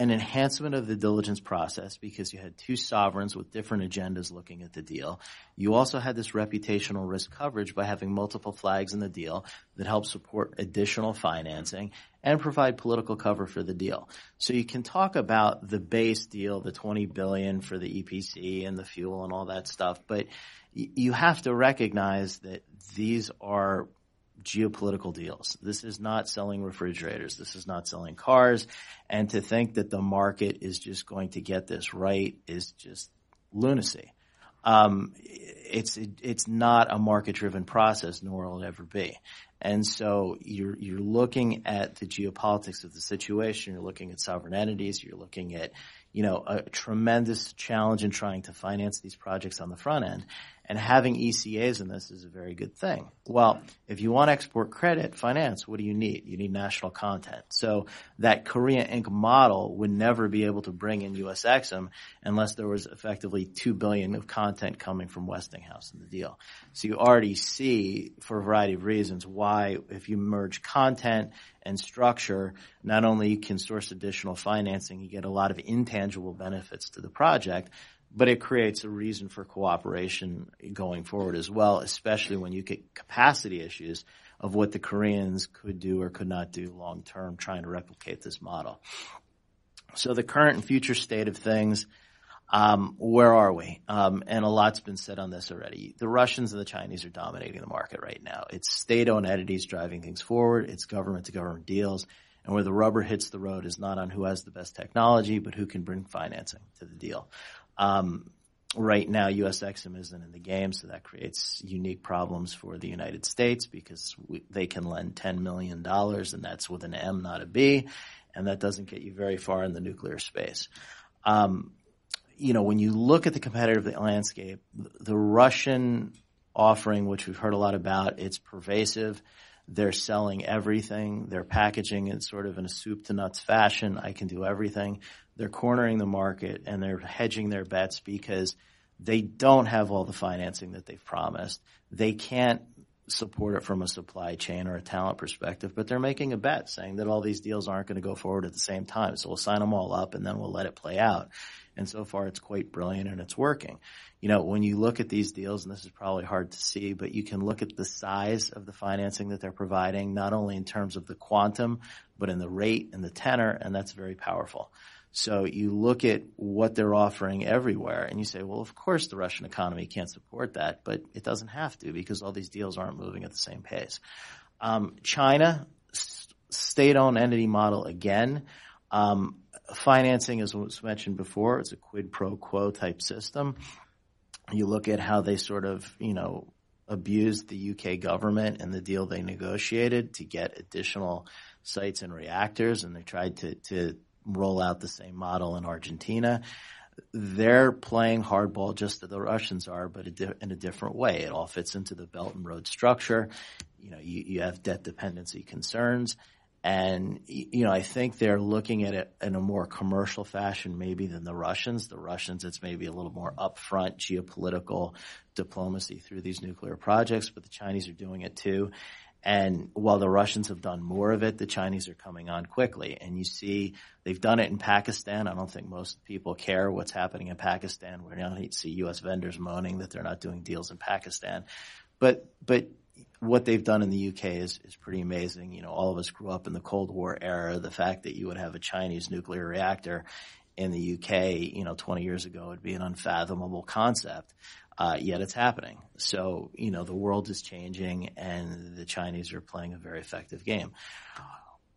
an enhancement of the diligence process because you had two sovereigns with different agendas looking at the deal. You also had this reputational risk coverage by having multiple flags in the deal that help support additional financing and provide political cover for the deal. So you can talk about the base deal, the 20 billion for the EPC and the fuel and all that stuff, but you have to recognize that these are geopolitical deals. This is not selling refrigerators. This is not selling cars. And to think that the market is just going to get this right is just lunacy. Um, it's it's not a market driven process, nor will it ever be. And so you're you're looking at the geopolitics of the situation. You're looking at sovereign entities. You're looking at you know a tremendous challenge in trying to finance these projects on the front end. And having ECAs in this is a very good thing. Well, if you want export credit finance, what do you need? You need national content. So that Korea Inc. model would never be able to bring in US Exim unless there was effectively two billion of content coming from Westinghouse in the deal. So you already see, for a variety of reasons, why if you merge content and structure, not only you can source additional financing, you get a lot of intangible benefits to the project, but it creates a reason for cooperation going forward as well, especially when you get capacity issues of what the Koreans could do or could not do long term trying to replicate this model. So the current and future state of things, um, where are we? Um, and a lot's been said on this already. The Russians and the Chinese are dominating the market right now. It's state-owned entities driving things forward. It's government-to-government deals. And where the rubber hits the road is not on who has the best technology, but who can bring financing to the deal. Um, right now, U.S. Exim isn't in the game, so that creates unique problems for the United States because we, they can lend $10 million, and that's with an M, not a B, and that doesn't get you very far in the nuclear space. Um, you know, when you look at the competitive landscape, the Russian offering, which we've heard a lot about, it's pervasive. They're selling everything. They're packaging it sort of in a soup to nuts fashion. I can do everything they're cornering the market and they're hedging their bets because they don't have all the financing that they've promised. They can't support it from a supply chain or a talent perspective, but they're making a bet saying that all these deals aren't going to go forward at the same time. So we'll sign them all up and then we'll let it play out. And so far it's quite brilliant and it's working. You know, when you look at these deals, and this is probably hard to see, but you can look at the size of the financing that they're providing, not only in terms of the quantum, but in the rate and the tenor, and that's very powerful. So you look at what they're offering everywhere and you say, well, of course the Russian economy can't support that, but it doesn't have to because all these deals aren't moving at the same pace. Um, China, state-owned entity model again. Um, financing, as was mentioned before, it's a quid pro quo type system. You look at how they sort of, you know, abused the UK government and the deal they negotiated to get additional sites and reactors, and they tried to, to roll out the same model in Argentina. They're playing hardball just as the Russians are, but in a different way. It all fits into the Belt and Road structure. You know, you, you have debt dependency concerns. And, you know, I think they're looking at it in a more commercial fashion maybe than the Russians. The Russians, it's maybe a little more upfront geopolitical diplomacy through these nuclear projects, but the Chinese are doing it too. And while the Russians have done more of it, the Chinese are coming on quickly. And you see, they've done it in Pakistan. I don't think most people care what's happening in Pakistan. We don't see U.S. vendors moaning that they're not doing deals in Pakistan. But, but what they've done in the UK is, is pretty amazing. You know, all of us grew up in the Cold War era. The fact that you would have a Chinese nuclear reactor in the UK, you know, 20 years ago would be an unfathomable concept. Uh, yet it's happening. So, you know, the world is changing and the Chinese are playing a very effective game.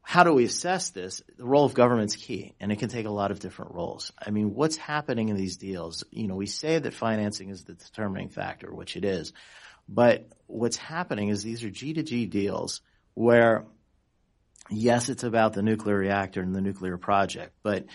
How do we assess this? The role of government's key and it can take a lot of different roles. I mean, what's happening in these deals? You know, we say that financing is the determining factor, which it is, but what's happening is these are G to G deals where yes, it's about the nuclear reactor and the nuclear project, but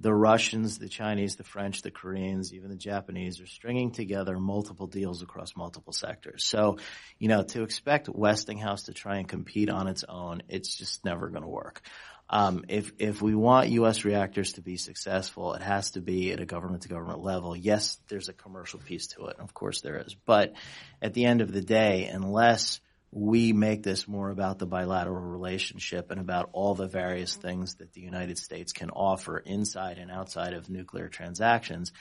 the Russians, the Chinese, the French, the Koreans, even the Japanese are stringing together multiple deals across multiple sectors. So, you know, to expect Westinghouse to try and compete on its own, it's just never going to work. Um, if if we want U.S. reactors to be successful, it has to be at a government to government level. Yes, there's a commercial piece to it, of course there is, but at the end of the day, unless we make this more about the bilateral relationship and about all the various things that the United States can offer inside and outside of nuclear transactions,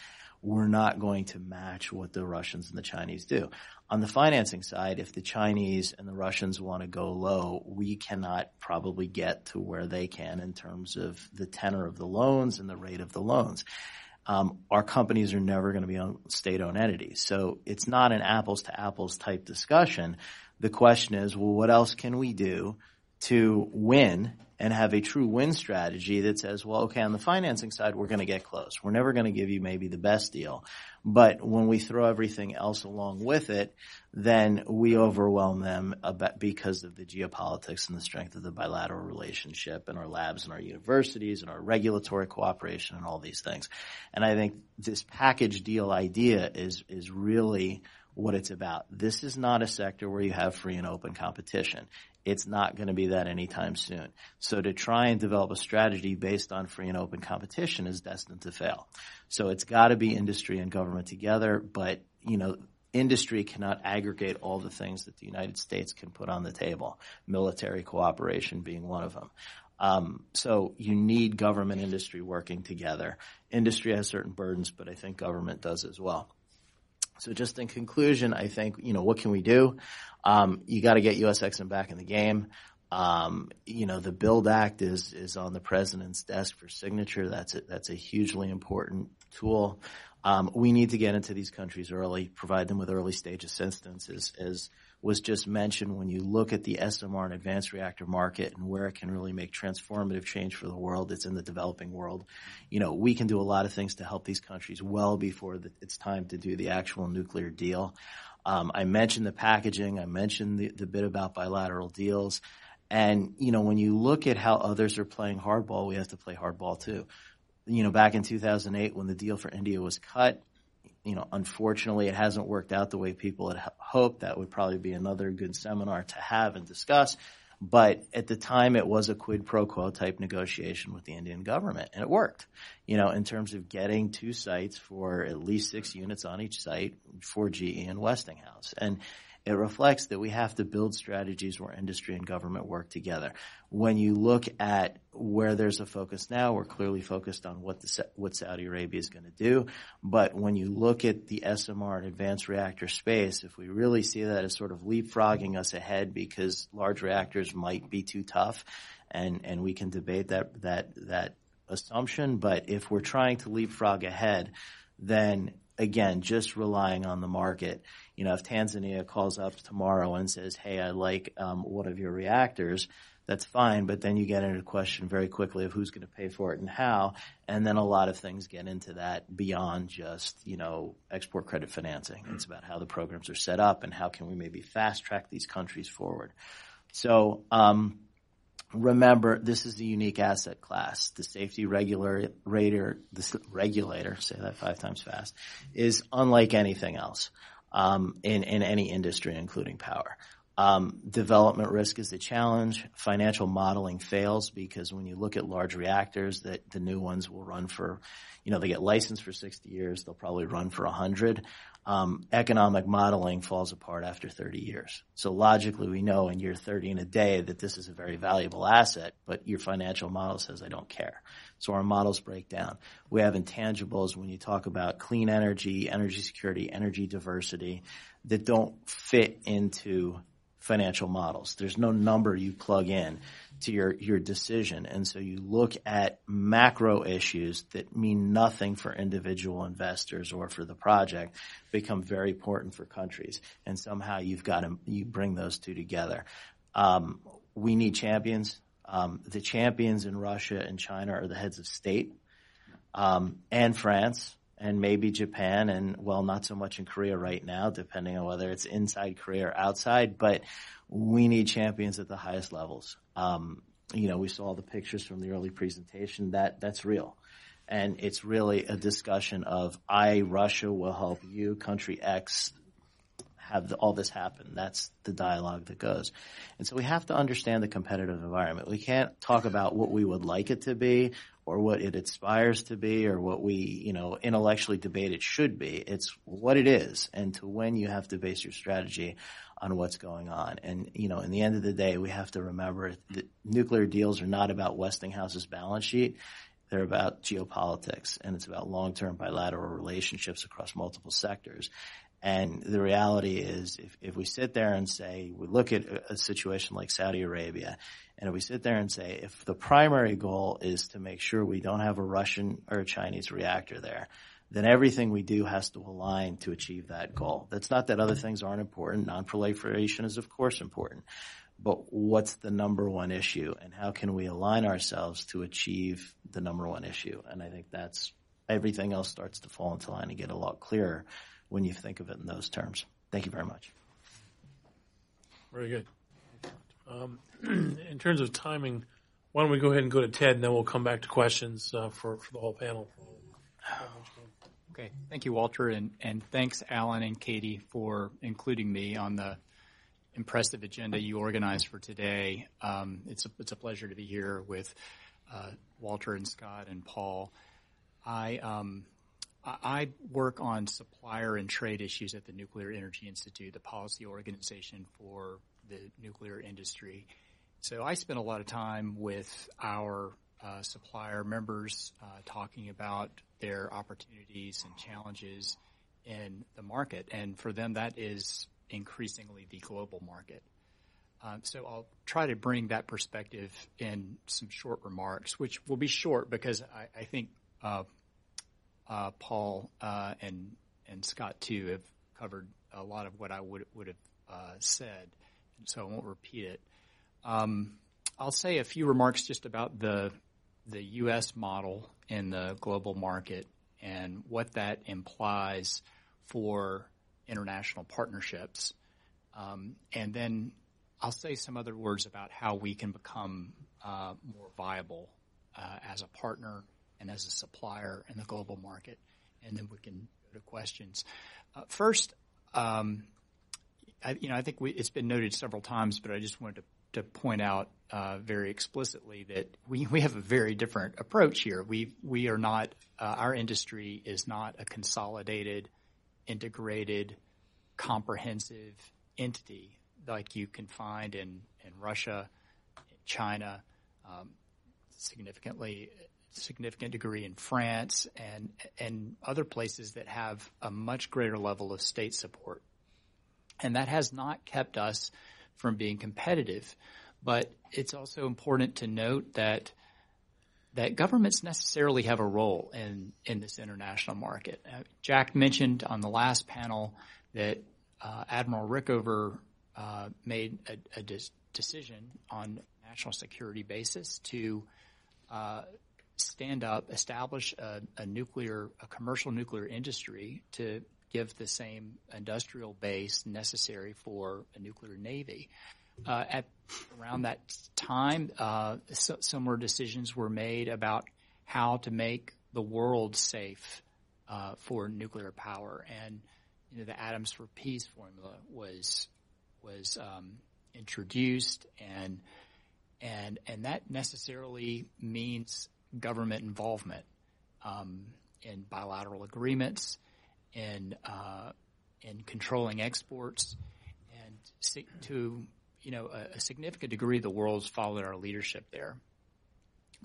we're not going to match what the Russians and the Chinese do. On the financing side, if the Chinese and the Russians want to go low, we cannot probably get to where they can in terms of the tenor of the loans and the rate of the loans. Um, our companies are never going to be on state-owned entities. So it's not an apples to apples type discussion the question is, well, what else can we do to win and have a true win strategy that says, well, okay, on the financing side, we're going to get close. We're never going to give you maybe the best deal. But when we throw everything else along with it, then we overwhelm them because of the geopolitics and the strength of the bilateral relationship and our labs and our universities and our regulatory cooperation and all these things. And I think this package deal idea is, is really what it's about. This is not a sector where you have free and open competition. It's not going to be that anytime soon. So to try and develop a strategy based on free and open competition is destined to fail. So it's got to be industry and government together, but you know, industry cannot aggregate all the things that the United States can put on the table, military cooperation being one of them. Um, so you need government industry working together. Industry has certain burdens, but I think government does as well. So just in conclusion, I think, you know, what can we do? Um, you got to get US Exim back in the game. Um, you know, the Build Act is, is on the president's desk for signature. That's a, that's a hugely important tool. Um, we need to get into these countries early, provide them with early stage assistance as, as was just mentioned when you look at the SMR and advanced reactor market and where it can really make transformative change for the world. It's in the developing world. You know, we can do a lot of things to help these countries well before the, it's time to do the actual nuclear deal. Um, I mentioned the packaging. I mentioned the, the bit about bilateral deals. And, you know, when you look at how others are playing hardball, we have to play hardball too. You know, back in 2008 when the deal for India was cut, you know, unfortunately, it hasn't worked out the way people had hoped. That would probably be another good seminar to have and discuss. But at the time, it was a quid pro quo type negotiation with the Indian government, and it worked. You know, in terms of getting two sites for at least six units on each site for GE and Westinghouse, and it reflects that we have to build strategies where industry and government work together. When you look at where there's a focus now, we're clearly focused on what the, what Saudi Arabia is going to do. But when you look at the SMR and advanced reactor space, if we really see that as sort of leapfrogging us ahead because large reactors might be too tough, and and we can debate that that that assumption. But if we're trying to leapfrog ahead, then again, just relying on the market. You know, if Tanzania calls up tomorrow and says, "Hey, I like um, one of your reactors," that's fine. But then you get into a question very quickly of who's going to pay for it and how, and then a lot of things get into that beyond just you know export credit financing. It's about how the programs are set up and how can we maybe fast track these countries forward. So. Um, remember this is a unique asset class. The safety regulator, the regulator, say that five times fast, is unlike anything else um, in in any industry, including power. Um, development risk is the challenge. Financial modeling fails because when you look at large reactors, that the new ones will run for, you know, they get licensed for 60 years. They'll probably run for 100 um, economic modeling falls apart after 30 years. So logically, we know in year 30 and a day that this is a very valuable asset, but your financial model says I don't care. So our models break down. We have intangibles when you talk about clean energy, energy security, energy diversity that don't fit into financial models. There's no number you plug in to your, your decision. And so you look at macro issues that mean nothing for individual investors or for the project become very important for countries. And somehow you've got to, you bring those two together. Um, we need champions. Um, the champions in Russia and China are the heads of state, um, and France and maybe Japan and well, not so much in Korea right now, depending on whether it's inside Korea or outside, but we need champions at the highest levels. Um, you know, we saw the pictures from the early presentation that that's real. And it's really a discussion of I, Russia, will help you, country X, have the, all this happen. That's the dialogue that goes. And so we have to understand the competitive environment. We can't talk about what we would like it to be or what it aspires to be or what we, you know, intellectually debate it should be. It's what it is and to when you have to base your strategy on what's going on. And, you know, in the end of the day, we have to remember that nuclear deals are not about Westinghouse's balance sheet. They're about geopolitics and it's about long-term bilateral relationships across multiple sectors. And the reality is if, if we sit there and say, we look at a, a situation like Saudi Arabia and if we sit there and say, if the primary goal is to make sure we don't have a Russian or a Chinese reactor there, then everything we do has to align to achieve that goal. That's not that other mm-hmm. things aren't important. Non-proliferation is of course important. But what's the number one issue and how can we align ourselves to achieve the number one issue? And I think that's everything else starts to fall into line and get a lot clearer when you think of it in those terms. Thank you very much. Very good. Um, <clears throat> in terms of timing, why don't we go ahead and go to Ted, and then we'll come back to questions uh, for, for the whole panel. Okay. Thank you, Walter, and, and thanks, Alan and Katie, for including me on the impressive agenda you organized for today. Um, it's, a, it's a pleasure to be here with uh, Walter and Scott and Paul. I um, I work on supplier and trade issues at the Nuclear Energy Institute, the policy organization for the nuclear industry. So I spend a lot of time with our uh, supplier members uh, talking about their opportunities and challenges in the market. And for them, that is increasingly the global market. Um, so I'll try to bring that perspective in some short remarks, which will be short because I, I think uh, uh, Paul uh, and and Scott too have covered a lot of what I would would have uh, said, so I won't repeat it. Um, I'll say a few remarks just about the the U.S. model in the global market and what that implies for international partnerships, um, and then I'll say some other words about how we can become uh, more viable uh, as a partner and as a supplier in the global market. And then we can go to questions. Uh, first, um, I, you know, I think it's been noted several times, but I just wanted to, point out uh, very explicitly that we, have a very different approach here. We we are not uh, our industry is not a consolidated, integrated, comprehensive entity like you can find in in Russia, China, um, significantly significant degree in France and and other places that have a much greater level of state support. And that has not kept us from being competitive. But it's also important to note that that governments necessarily have a role in, in this international market. Uh, Jack mentioned on the last panel that uh, Admiral Rickover uh, made a, a decision on national security basis to uh, stand up, establish a, a nuclear, a commercial nuclear industry to give the same industrial base necessary for a nuclear navy. Uh, at around that time, uh, similar decisions were made about how to make the world safe uh, for nuclear power, and you know, the Atoms for Peace formula was was um, introduced, and and and that necessarily means government involvement um, in bilateral agreements, in uh, in controlling exports, and to you know a, a significant degree, the world's followed our leadership there.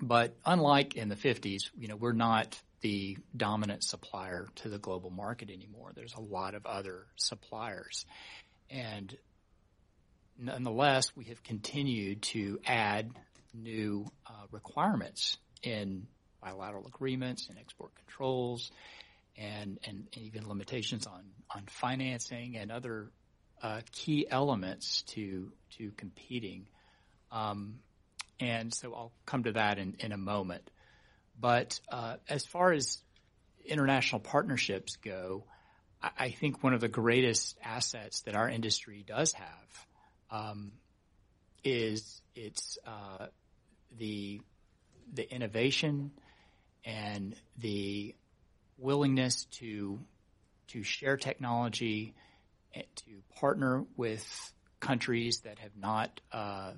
But unlike in the 50s, you know, we're not the dominant supplier to the global market anymore. There's a lot of other suppliers. And nonetheless, we have continued to add new uh, requirements in bilateral agreements and export controls and, and, even limitations on, on financing and other uh, key elements to to competing. Um, and so I'll come to that in, in a moment. But uh, as far as international partnerships go, I, I, think one of the greatest assets that our industry does have um, is its uh, the the innovation and the willingness to to share technology, to partner with countries that have not uh,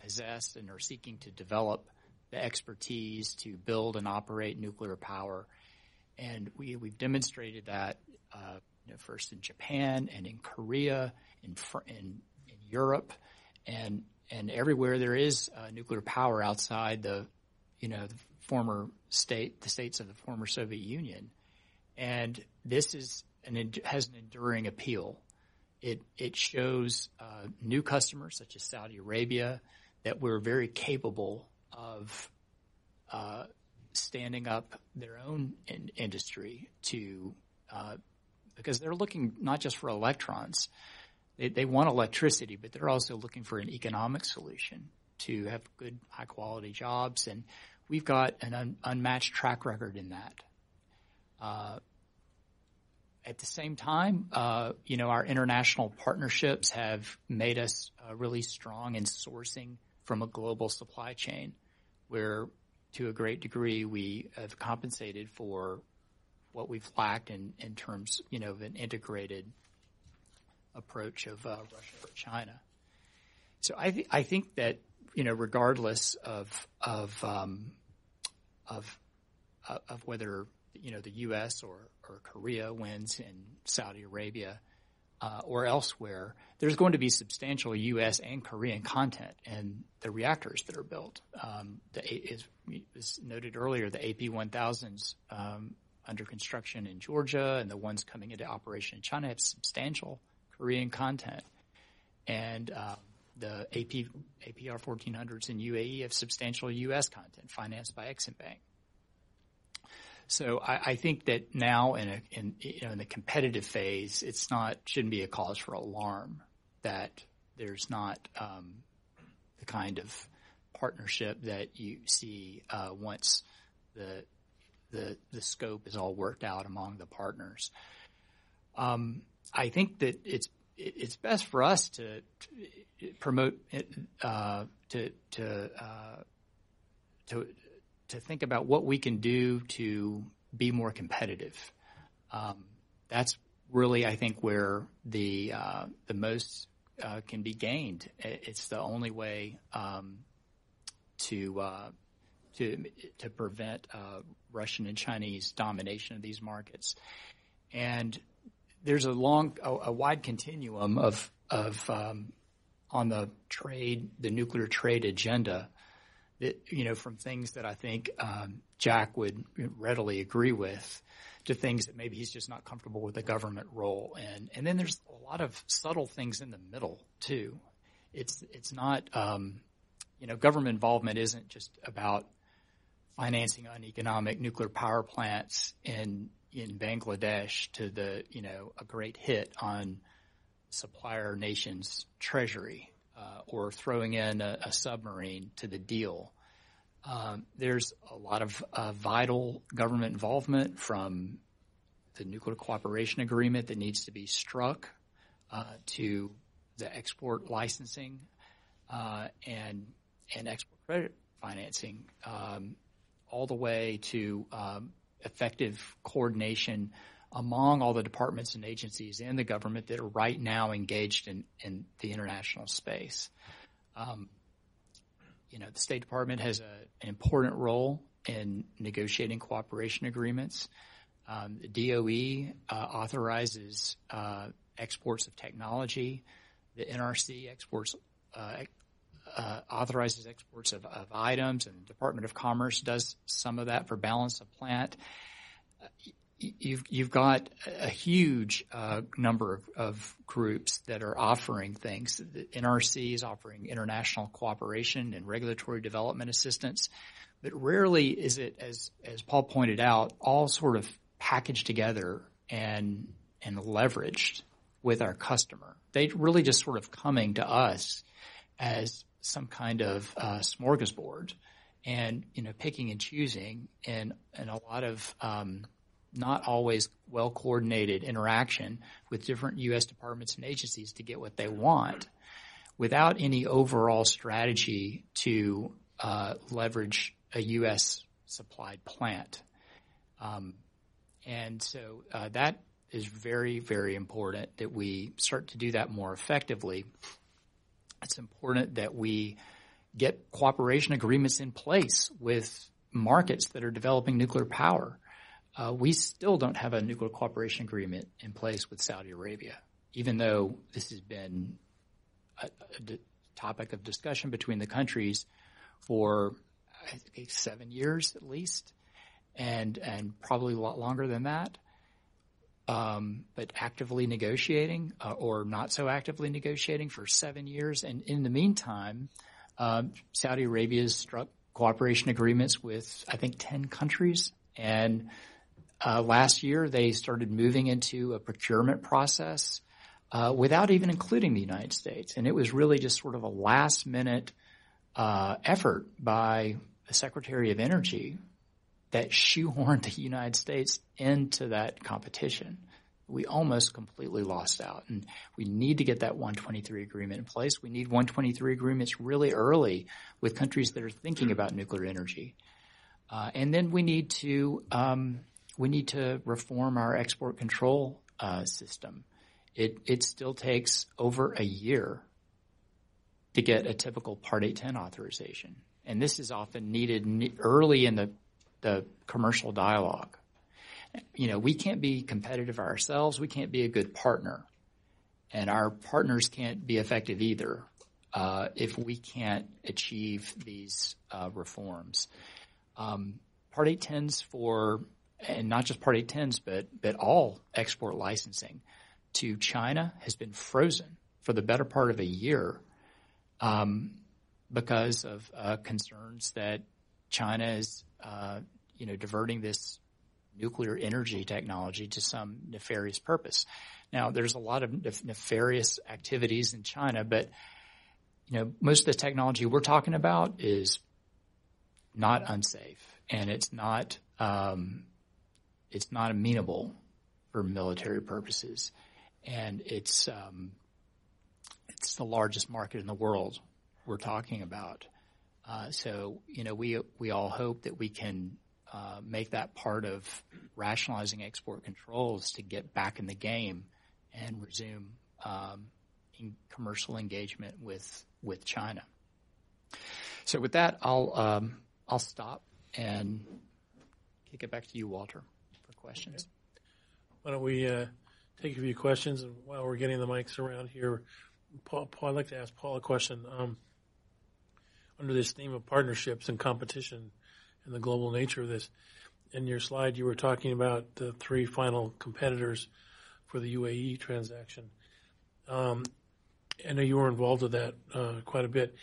possessed and are seeking to develop the expertise to build and operate nuclear power. And we, we've demonstrated that uh, you know, first in Japan and in Korea, in, in, in Europe, and and everywhere there is uh, nuclear power outside the, you know, the former state, the states of the former Soviet Union, and this is an has an enduring appeal. It it shows uh, new customers such as Saudi Arabia that we're very capable of uh, standing up their own in- industry to uh, because they're looking not just for electrons. They, they want electricity, but they're also looking for an economic solution to have good, high quality jobs. And we've got an un- unmatched track record in that. Uh, at the same time, uh, you know, our international partnerships have made us uh, really strong in sourcing from a global supply chain, where to a great degree we have compensated for what we've lacked in, in terms, you know, of an integrated approach of uh, Russia or China. So I, th- I think that you know, regardless of of um, of uh, of whether you know the U.S. or or Korea wins in Saudi Arabia uh, or elsewhere, there's going to be substantial U.S. and Korean content in the reactors that are built. Um, the, as, noted earlier, the AP1000s um, under construction in Georgia and the ones coming into operation in China have substantial Korean content. And um, the AP, APR 1400s in UAE have substantial U.S. content financed by Exim Bank. So I, I think that now in, a, in, you know, in the competitive phase, it's not shouldn't be a cause for alarm that there's not um, the kind of partnership that you see uh, once the the the scope is all worked out among the partners. Um, I think that it's it's best for us to, promote uh, to to uh, to to think about what we can do to be more competitive. Um, that's really, I think, where the uh, the most uh, can be gained. It's the only way um, to uh, to to prevent uh, Russian and Chinese domination of these markets. And there's a long, a, a wide continuum of of um, on the trade, the nuclear trade agenda that, you know, from things that I think um, Jack would readily agree with to things that maybe he's just not comfortable with the government role. And, and then there's a lot of subtle things in the middle too. It's, it's not, um, you know, government involvement isn't just about financing uneconomic nuclear power plants in, in Bangladesh to the, you know, a great hit on supplier nation's treasury uh, or throwing in a, a, submarine to the deal. Um, there's a lot of uh, vital government involvement from the nuclear cooperation agreement that needs to be struck uh, to the export licensing uh, and and export credit financing, um, all the way to um, effective coordination among all the departments and agencies in the government that are right now engaged in, in the international space. Um, you know, the State Department has a, an important role in negotiating cooperation agreements. Um, the DOE uh, authorizes uh, exports of technology. The NRC exports uh, uh, authorizes exports of, of, items, and the Department of Commerce does some of that for balance of plant you've you've got a huge uh, number of, of, groups that are offering things. The NRC is offering international cooperation and regulatory development assistance, but rarely is it, as as Paul pointed out, all sort of packaged together and and leveraged with our customer. They really just sort of coming to us as some kind of uh, smorgasbord, and you know picking and choosing, and and a lot of um, not always well coordinated interaction with different U.S. departments and agencies to get what they want without any overall strategy to uh, leverage a U.S. supplied plant. Um, and so uh, that is very, very important that we start to do that more effectively. It's important that we get cooperation agreements in place with markets that are developing nuclear power. Uh, we still don't have a nuclear cooperation agreement in place with Saudi Arabia, even though this has been a, topic of discussion between the countries for I think seven years at least, and and probably a lot longer than that. Um, but actively negotiating uh, or not so actively negotiating for seven years, and in the meantime, um, Saudi Arabia has struck cooperation agreements with I think ten countries, and uh, last year, they started moving into a procurement process uh, without even including the United States. And it was really just sort of a last minute uh, effort by the Secretary of Energy that shoehorned the United States into that competition. We almost completely lost out. And we need to get that 123 agreement in place. We need 123 agreements really early with countries that are thinking about nuclear energy. Uh, and then we need to um, we need to reform our export control uh, system. It, it still takes over a year to get a typical Part 810 authorization. And this is often needed early in the, the commercial dialogue. You know, we can't be competitive ourselves. We can't be a good partner. And our partners can't be effective either uh, if we can't achieve these uh, reforms. Um, Part 810s for and not just Part 810s, but, but all export licensing to China has been frozen for the better part of a year um, because of uh, concerns that China is, uh, you know, diverting this nuclear energy technology to some nefarious purpose. Now, there's a lot of nefarious activities in China, but you know, most of the technology we're talking about is not unsafe, and it's not um, it's not amenable for military purposes, and it's um, it's the largest market in the world we're talking about. Uh, so you know we we all hope that we can uh, make that part of rationalizing export controls to get back in the game and resume um, commercial engagement with with China. So with that, I'll um, I'll stop and kick it back to you, Walter for questions. Why don't we uh, take a few questions and while we're getting the mics around here, Paul, Paul I'd like to ask Paul a question. Um, under this theme of partnerships and competition and the global nature of this, in your slide you were talking about the three final competitors for the UAE transaction. Um, I know you were involved with that uh, quite a bit.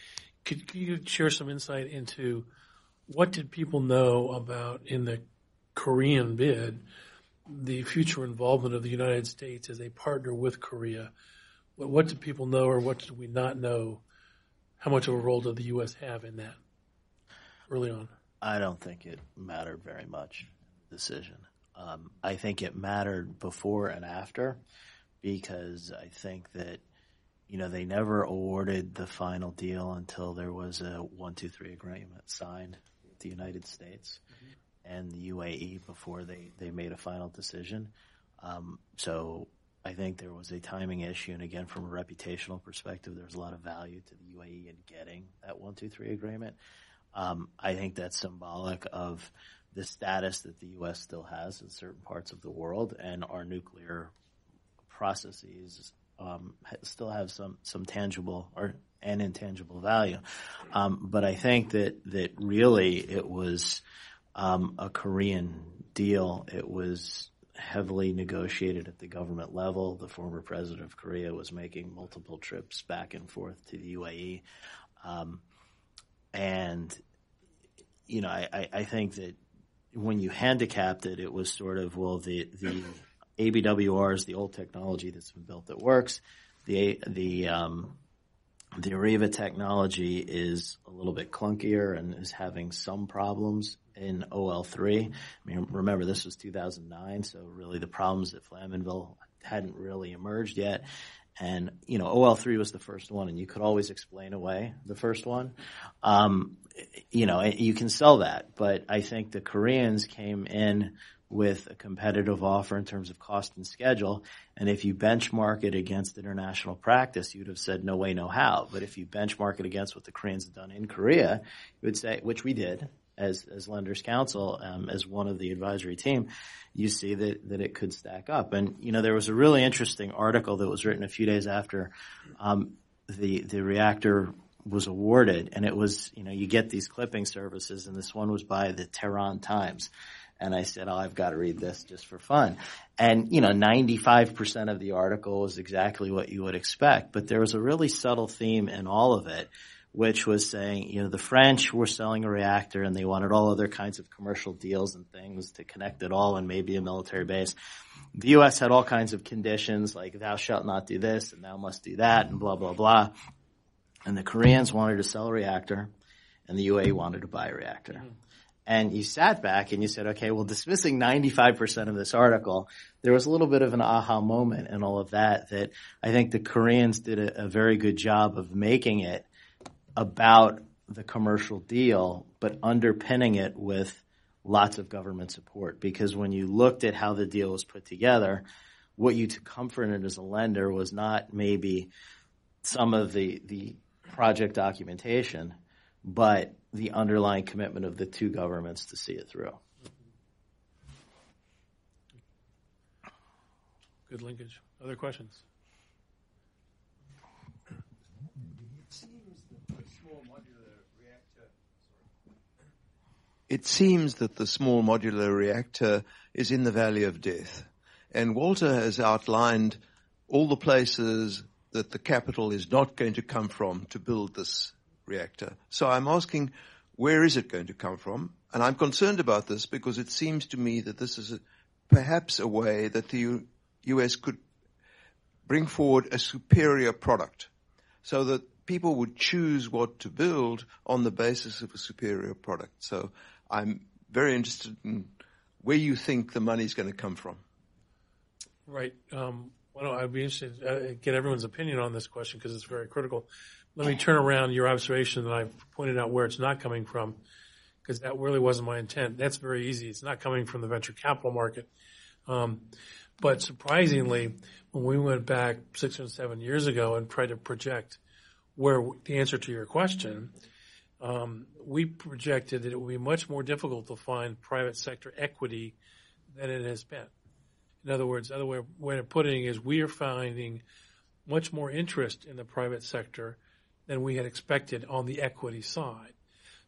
Could, could, you share some insight into what did people know about in the Korean bid, the future involvement of the United States as a partner with Korea. What, what did people know or what did we not know? How much of a role did the U.S. have in that early on? I don't think it mattered very much, decision. Um, I think it mattered before and after because I think that, you know, they never awarded the final deal until there was a one, two, three agreement signed with the United States and the UAE before they, they made a final decision. Um, so I think there was a timing issue, and again, from a reputational perspective, there's a lot of value to the UAE in getting that one, two, three agreement. Um, I think that's symbolic of the status that the U.S. still has in certain parts of the world, and our nuclear processes um, still have some some tangible or and intangible value. Um, but I think that that really it was um, a Korean deal. It was heavily negotiated at the government level. The former president of Korea was making multiple trips back and forth to the UAE. Um, and, you know, I, I think that when you handicapped it, it was sort of, well, the, the ABWR is the old technology that's been built that works. The, the, um, the Areva technology is a little bit clunkier and is having some problems in OL3. I mean, remember this was 2009, so really the problems at Flamanville hadn't really emerged yet. And, you know, OL3 was the first one and you could always explain away the first one. Um, you know, you can sell that, but I think the Koreans came in with a competitive offer in terms of cost and schedule. And if you benchmark it against international practice, you would have said no way, no how. But if you benchmark it against what the Koreans have done in Korea, you would say, which we did as, as lenders counsel, um, as one of the advisory team, you see that, that it could stack up. And, you know, there was a really interesting article that was written a few days after, um, the, the reactor was awarded and it was, you know, you get these clipping services and this one was by the Tehran Times and I said, oh, I've got to read this just for fun. And, you know, 95% of the article was exactly what you would expect, but there was a really subtle theme in all of it, which was saying, you know, the French were selling a reactor and they wanted all other kinds of commercial deals and things to connect it all and maybe a military base. The U.S. had all kinds of conditions like thou shalt not do this and thou must do that and blah, blah, blah. And the Koreans wanted to sell a reactor and the UAE wanted to buy a reactor. Mm-hmm and you sat back and you said, okay, well, dismissing 95% of this article, there was a little bit of an aha moment and all of that, that I think the Koreans did a, a very good job of making it about the commercial deal, but underpinning it with lots of government support. Because when you looked at how the deal was put together, what you took comfort in as a lender was not maybe some of the, the project documentation, but the underlying commitment of the two governments to see it through. Good linkage. Other questions? It seems that the small modular reactor is in the valley of death. And Walter has outlined all the places that the capital is not going to come from to build this reactor. So I'm asking, where is it going to come from? And I'm concerned about this because it seems to me that this is a, perhaps a way that the U- US could bring forward a superior product so that people would choose what to build on the basis of a superior product. So I'm very interested in where you think the money is going to come from. Right. Um, well, I'd be interested to uh, get everyone's opinion on this question because it's very critical let me turn around your observation that I've pointed out where it's not coming from, because that really wasn't my intent. That's very easy. It's not coming from the venture capital market. Um, but surprisingly, when we went back six or seven years ago and tried to project where the answer to your question, um, we projected that it would be much more difficult to find private sector equity than it has been. In other words, other way, way of putting it is we are finding much more interest in the private sector than we had expected on the equity side,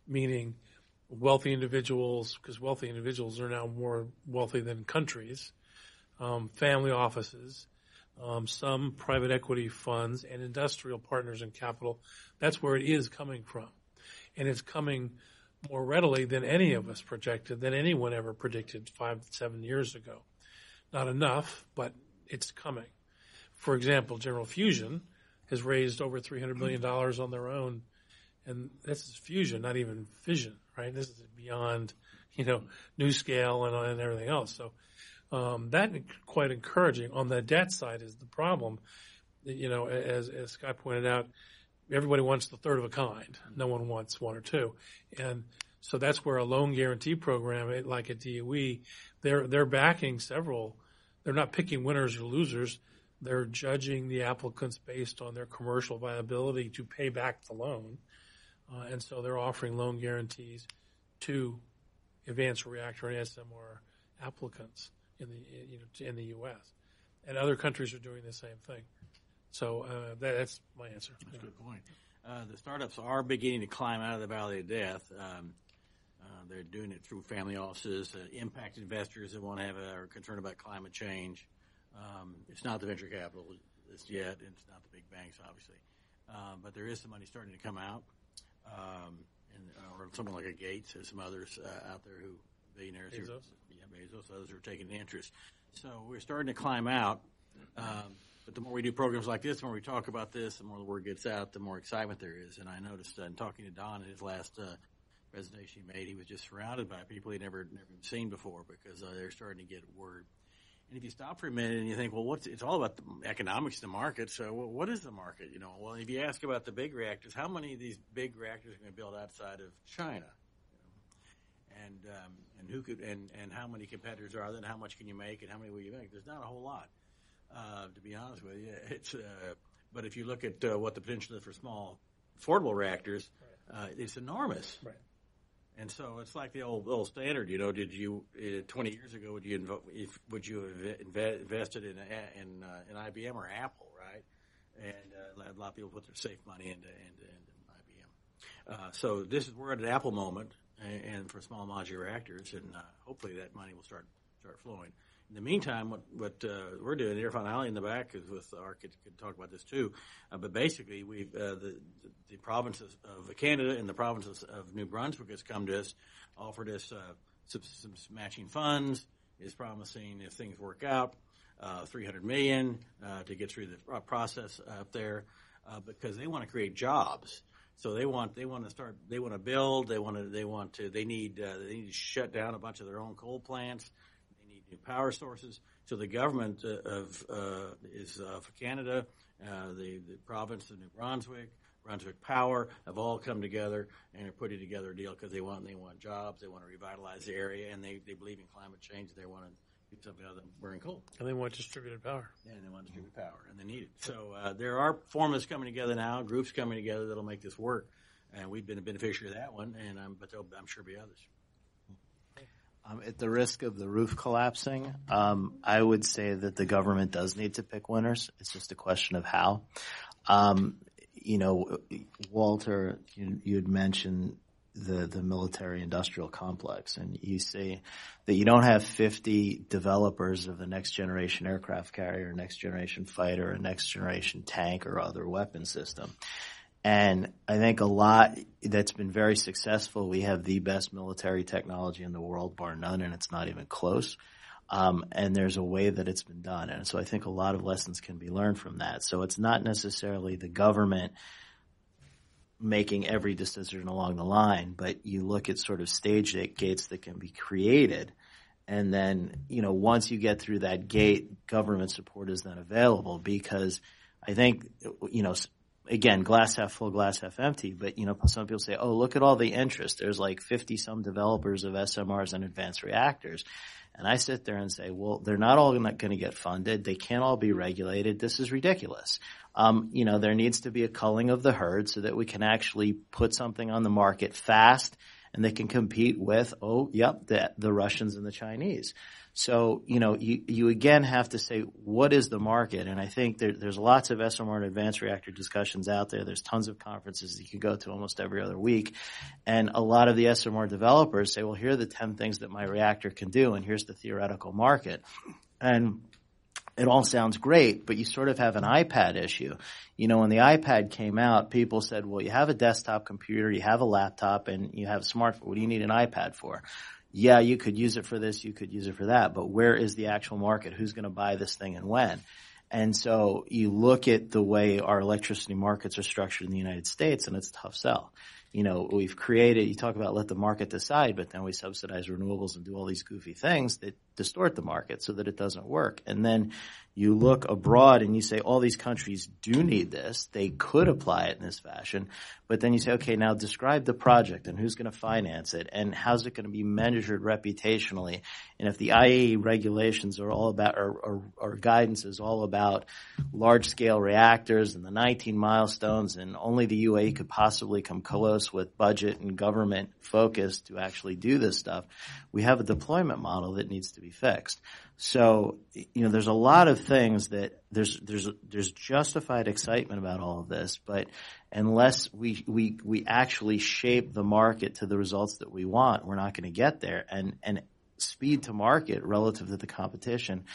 meaning wealthy individuals, because wealthy individuals are now more wealthy than countries, um, family offices, um, some private equity funds, and industrial partners and capital. That's where it is coming from. And it's coming more readily than any of us projected, than anyone ever predicted five, seven years ago. Not enough, but it's coming. For example, General Fusion has raised over $300 million on their own. And this is fusion, not even fission, right? This is beyond, you know, NuScale and, and everything else. So, um, that quite encouraging. On the debt side is the problem. You know, as, as Scott pointed out, everybody wants the third of a kind. No one wants one or two. And so that's where a loan guarantee program, like at DOE, they're, they're backing several. They're not picking winners or losers they're judging the applicants based on their commercial viability to pay back the loan. Uh, and so they're offering loan guarantees to advanced reactor and SMR applicants in the you know in the U.S. and other countries are doing the same thing. So uh, that, that's my answer. That's a good point. Uh, the startups are beginning to climb out of the valley of death. Um, Uh, they're doing it through family offices, uh, impact investors that want to have a, are concerned about climate change. Um, it's not the venture capitalists yet, and it's not the big banks, obviously. Uh, but there is some money starting to come out, um, and, or someone like a Gates and some others uh, out there who billionaires, Bezos. Who, yeah, Bezos, others are taking interest. So we're starting to climb out. Um, but the more we do programs like this, the more we talk about this, the more the word gets out, the more excitement there is. And I noticed uh, in talking to Don in his last uh, presentation he made, he was just surrounded by people he'd never never seen before because uh, they're starting to get word. And if you stop for a minute and you think, well, what's it's all about the economics, the market. So, well, what is the market? You know, well, if you ask about the big reactors, how many of these big reactors are going to build outside of China? and um, and who could and and how many competitors are there, and how much can you make, and how many will you make? There's not a whole lot, uh, to be honest with you. <laughs> It's uh, but if you look at uh, what the potential is for small affordable reactors, uh, it's enormous. Right. And so it's like the old old standard, you know. Did you uh, 20 years ago would you invo- if, would you have inve- invested in in uh, in IBM or Apple, right? And uh, a lot of people put their safe money into into, into IBM. Uh, so this is we're at an Apple moment, and, and for small modular reactors, and uh, hopefully that money will start start flowing. In the meantime, what what uh, we're doing, Irfan Ali in the back is with ARC could, could talk about this too. Uh, but basically, we uh, the, the provinces of Canada and the provinces of New Brunswick has come to us, offered us uh, some, some matching funds, is promising if things work out, uh, 300 million uh, to get through the process up there, because they want to create jobs. So they want they want to start they want to build they want to they want to they need they need to shut down a bunch of their own coal plants new power sources. So the government uh, of uh, is uh, for Canada, uh, the the province of New Brunswick, Brunswick Power have all come together and are putting together a deal because they want they want jobs, they want to revitalize the area, and they, they believe in climate change. They want to do something other than burning coal. And they want distributed power. And they want distributed power, and they need it. So uh, there are formulas coming together now, groups coming together that'll make this work, and we've been a beneficiary of that one, and um, but there'll, I'm sure be others. Um, at the risk of the roof collapsing, um, I would say that the government does need to pick winners. It's just a question of how. Um, you know, Walter, you, had mentioned the, the military industrial complex and you say that you don't have 50 developers of the next generation aircraft carrier, next generation fighter, a next generation tank or other weapon system. And I think a lot that's been very successful. We have the best military technology in the world, bar none, and it's not even close. Um, and there's a way that it's been done. And so I think a lot of lessons can be learned from that. So it's not necessarily the government making every decision along the line, but you look at sort of stage gates that can be created. And then, you know, once you get through that gate, government support is then available because I think, you know, again, glass half full, glass half empty. But you know, some people say, "Oh, look at all the interest." There's like 50 some developers of SMRs and advanced reactors, and I sit there and say, "Well, they're not all going to get funded. They can't all be regulated. This is ridiculous." Um, you know, there needs to be a culling of the herd so that we can actually put something on the market fast, and they can compete with, oh, yep, the, the Russians and the Chinese. So, you know, you, you again have to say, what is the market? And I think there, there's lots of SMR and advanced reactor discussions out there. There's tons of conferences that you can go to almost every other week. And a lot of the SMR developers say, well, here are the 10 things that my reactor can do, and here's the theoretical market. And it all sounds great, but you sort of have an iPad issue. You know, when the iPad came out, people said, well, you have a desktop computer, you have a laptop, and you have a smartphone. What do you need an iPad for? Yeah, you could use it for this, you could use it for that, but where is the actual market? Who's going to buy this thing and when? And so you look at the way our electricity markets are structured in the United States and it's a tough sell. You know, we've created, you talk about let the market decide, but then we subsidize renewables and do all these goofy things that distort the market so that it doesn't work. And then you look abroad and you say all these countries do need this. They could apply it in this fashion. But then you say, okay, now describe the project and who's going to finance it and how's it going to be measured reputationally. And if the IAEA regulations are all about, or, or, or guidance is all about large scale reactors and the 19 milestones and only the UAE could possibly come close with budget and government focus to actually do this stuff, we have a deployment model that needs to be fixed. So, you know, there's a lot of things that there's there's there's justified excitement about all of this, but unless we we we actually shape the market to the results that we want, we're not going to get there. And and speed to market relative to the competition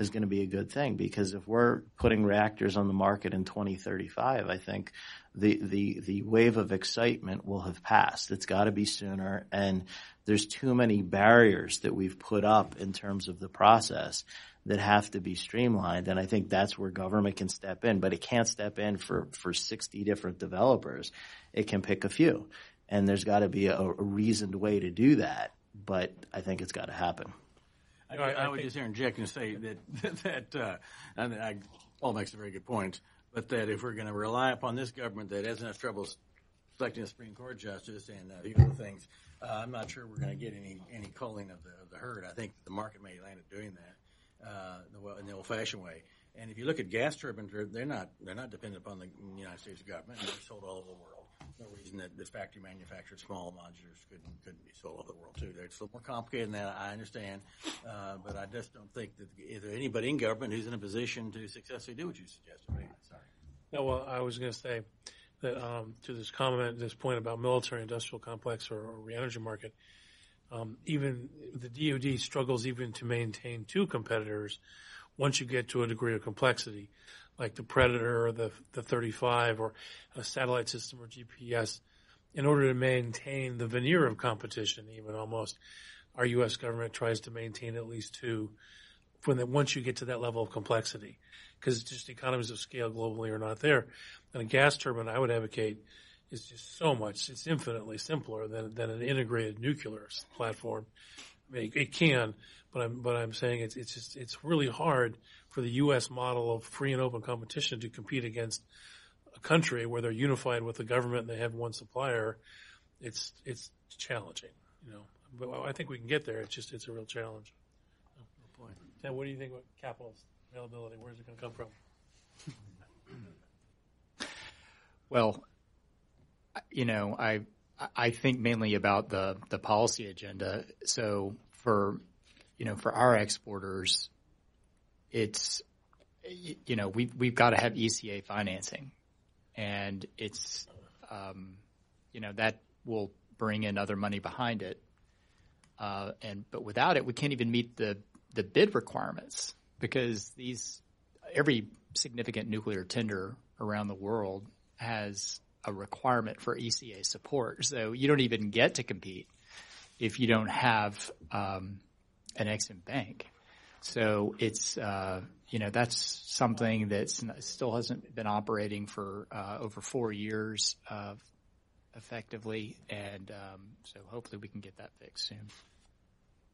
is going to be a good thing because if we're putting reactors on the market in 2035, I think the the the wave of excitement will have passed. It's got to be sooner, and there's too many barriers that we've put up in terms of the process that have to be streamlined. And I think that's where government can step in, but it can't step in for for 60 different developers. It can pick a few, and there's got to be a, a reasoned way to do that. But I think it's got to happen. I, I, I would just interject and say that <laughs> that uh, and I, Paul makes a very good point, but that if we're going to rely upon this government that has enough trouble selecting a Supreme Court justice and uh, the other things, uh, I'm not sure we're going to get any any culling of the of the herd. I think the market may land up doing that uh, the, in the old-fashioned way. And if you look at gas turbines, they're not they're not dependent upon the United States government. They're sold all over the world no reason that the factory manufactured small modulars couldn't couldn't be sold all over the world too. It's a little more complicated than that. I understand, uh, but I just don't think that is there anybody in government who's in a position to successfully do what you suggested. Sorry. No, well, I was going to say that um, to this comment, this point about military industrial complex or, or energy market, um, even the DoD struggles even to maintain two competitors once you get to a degree of complexity like the Predator or the, the 35 or a satellite system or GPS in order to maintain the veneer of competition, even almost. Our U.S. government tries to maintain at least two when once you get to that level of complexity, because just economies of scale globally are not there. And a gas turbine, I would advocate, is just so much, it's infinitely simpler than, than an integrated nuclear platform. I mean, it can, but I'm, but I'm saying it's, it's just, it's really hard for the U.S. model of free and open competition to compete against a country where they're unified with the government and they have one supplier. It's, it's challenging, you know, but I think we can get there. It's just, it's a real challenge. No point. Ted, what do you think about capital availability? Where's it going to come from? well, you know, I, I think mainly about the, the policy agenda. So for, you know, for our exporters, it's, you know, we've, we've got to have ECA financing and it's, um, you know, that will bring in other money behind it. Uh, and, but without it, we can't even meet the, the bid requirements because these, every significant nuclear tender around the world has a requirement for ECA support. So you don't even get to compete if you don't have um, an Exim Bank. So it's uh, you know that's something that still hasn't been operating for uh, over four years uh, effectively, and um, so hopefully we can get that fixed soon.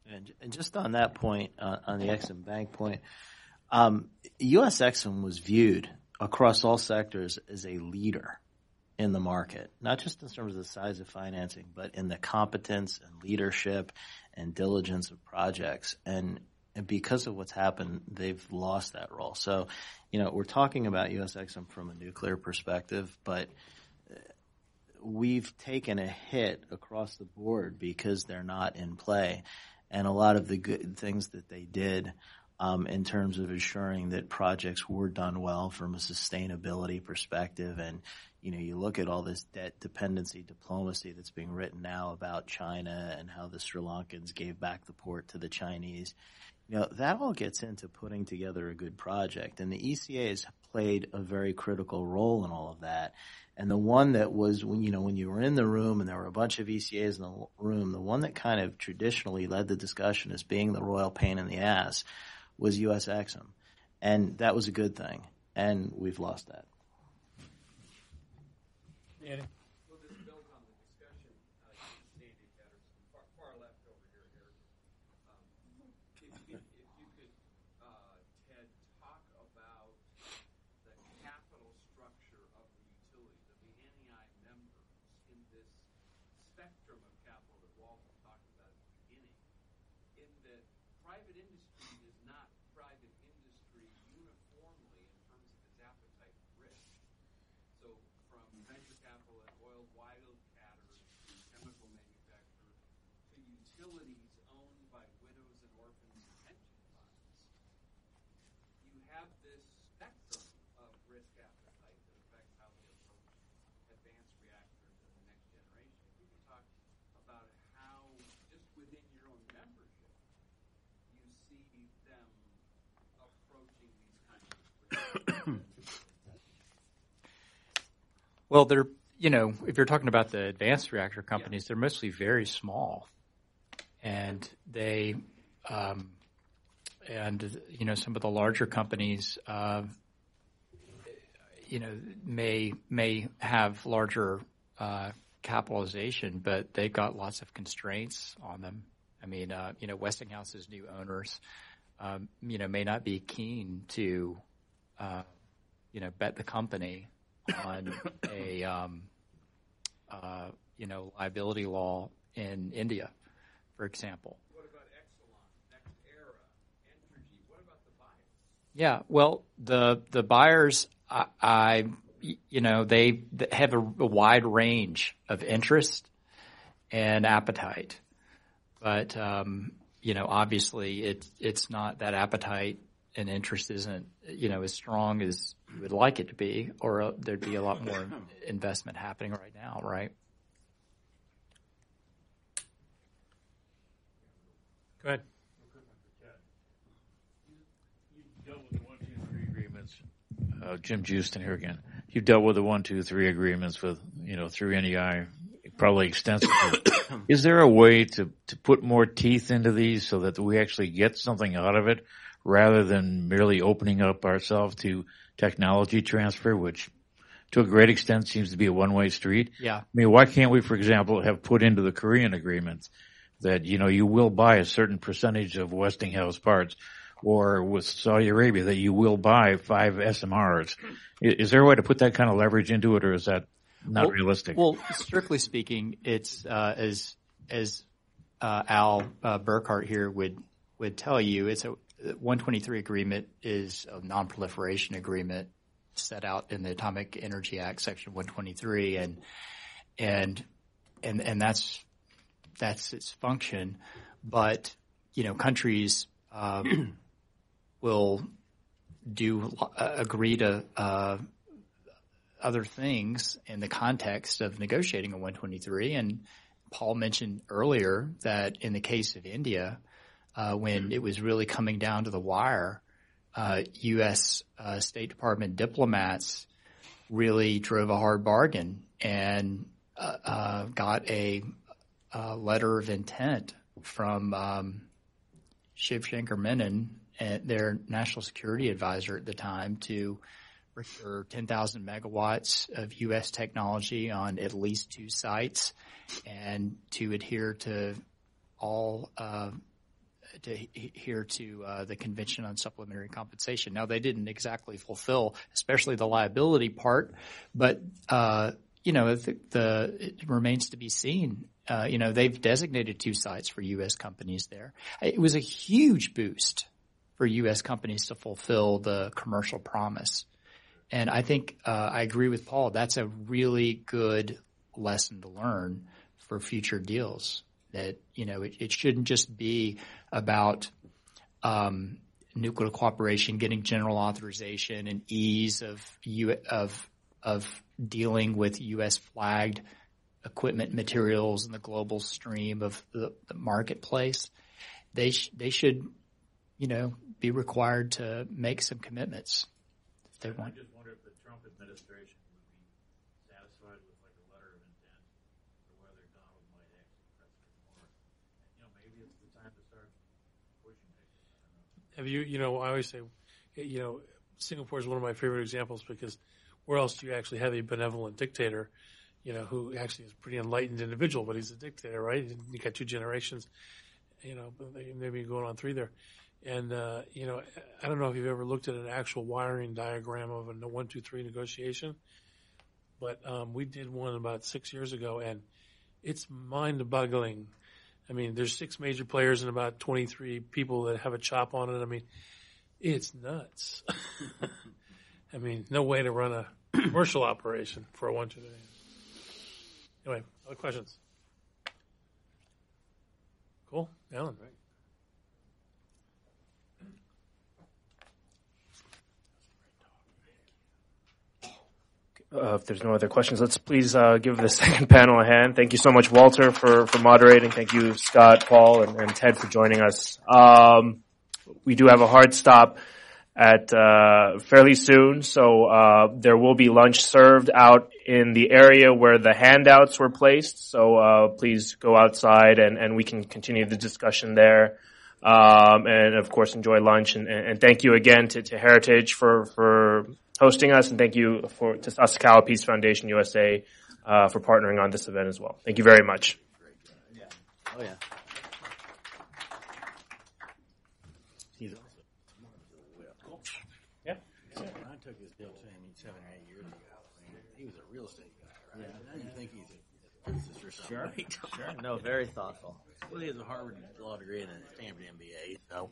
And, just on that point, on the Exim Bank point, um, U.S. Exim was viewed across all sectors as a leader in the market, not just in terms of the size of financing, but in the competence and leadership and diligence of projects. And, and because of what's happened, they've lost that role. So, you know, we're talking about US Exim from a nuclear perspective, but we've taken a hit across the board because they're not in play. And a lot of the good things that they did um, in terms of ensuring that projects were done well from a sustainability perspective. And, you know, you look at all this debt dependency diplomacy that's being written now about China and how the Sri Lankans gave back the port to the Chinese. You know, that all gets into putting together a good project. And the ECA has played a very critical role in all of that. And the one that was you know, when you were in the room and there were a bunch of ECAs in the room, the one that kind of traditionally led the discussion as being the royal pain in the ass was US Exim. And that was a good thing. And we've lost that. Andy? Well, they're you know if you're talking about the advanced reactor companies, yeah. they're mostly very small, and they um, and you know some of the larger companies. Uh, you know, may may have larger uh, capitalization, but they've got lots of constraints on them. I mean, uh, you know, Westinghouse's new owners, um, you know, may not be keen to, uh, you know, bet the company on a, um, uh, you know, liability law in India, for example. What about Exelon, NextEra, Entergy? What about the buyers? Yeah, well, the the buyers, I, I you know, they have a, a wide range of interest and appetite, but um, you know, obviously, it's it's not that appetite and interest isn't you know as strong as you would like it to be, or uh, there'd be a lot more <coughs> investment happening right now, right? Go ahead. Uh, Jim Justin here again. You've dealt with the one, two, three agreements with, you know, through NEI, probably extensively. <coughs> Is there a way to, to put more teeth into these so that we actually get something out of it rather than merely opening up ourselves to technology transfer, which to a great extent seems to be a one-way street? Yeah. I mean, why can't we, for example, have put into the Korean agreement that, you know, you will buy a certain percentage of Westinghouse parts or with Saudi Arabia that you will buy five SMRs. Is there a way to put that kind of leverage into it, or is that not well, realistic? Well, strictly speaking, it's uh, as as uh, Al uh, Burkhart here would would tell you, it's a 123 agreement is a non-proliferation agreement set out in the Atomic Energy Act, Section 123, and and and and that's that's its function. But you know, countries um, <clears throat> will do uh, agree to uh, other things in the context of negotiating a 123. And Paul mentioned earlier that in the case of India, uh, when it was really coming down to the wire, U.S. Uh, uh, State Department diplomats really drove a hard bargain and uh, got a, a, letter of intent from um, Shiv Shankar Menon their national security advisor at the time to procure 10,000 megawatts of U.S. technology on at least two sites and to adhere to all uh, to adhere to uh, the Convention on Supplementary Compensation. Now, they didn't exactly fulfill, especially the liability part, but uh, you know, the, the, it remains to be seen. Uh, you know, they've designated two sites for U.S. companies there. It was a huge boost for U.S. companies to fulfill the commercial promise. And I think uh, I agree with Paul. That's a really good lesson to learn for future deals. That you know, it, it shouldn't just be about um, nuclear cooperation, getting general authorization, and ease of U- of of dealing with U.S. flagged equipment materials in the global stream of the, the marketplace. They sh- they should, you know, be required to make some commitments they want. I just wonder if the Trump administration would be satisfied with like a letter of intent, or whether Donald might actually press for more. You know, maybe it's the time to start pushing it. Have you? You know, I always say, you know, Singapore is one of my favorite examples because where else do you actually have a benevolent dictator? You know, who actually is a pretty enlightened individual, but he's a dictator, right? You got two generations, you know, maybe going on three there. And, uh, you know, I don't know if you've ever looked at an actual wiring diagram of a one, two, three negotiation, but um, we did one about six years ago, and it's mind-boggling. I mean, there's six major players and about 23 people that have a chop on it. I mean, it's nuts. <laughs> I mean, no way to run a commercial operation for a one, three. Anyway, other questions? Cool, Alan. Right. Uh, if there's no other questions, let's please uh, give the <laughs> second panel a hand. Thank you so much, Walter, for, for moderating. Thank you, Scott, Paul, and, and Ted for joining us. Um, we do have a hard stop at uh, fairly soon. So uh, there will be lunch served out in the area where the handouts were placed. So uh, please go outside and, and we can continue the discussion there. Um, and of course, enjoy lunch. And, and thank you again to, to Heritage for, for hosting us, and thank you for to Sasakawa Peace Foundation USA uh, for partnering on this event as well. Thank you very much. Oh yeah. He's Yeah. When I took his bill to him seven or eight years ago, he was a real estate guy, right? Now you think he's a physicist or something. Sure, <laughs> sure. No, very thoughtful. Well, he has a Harvard law degree and a Stanford MBA, so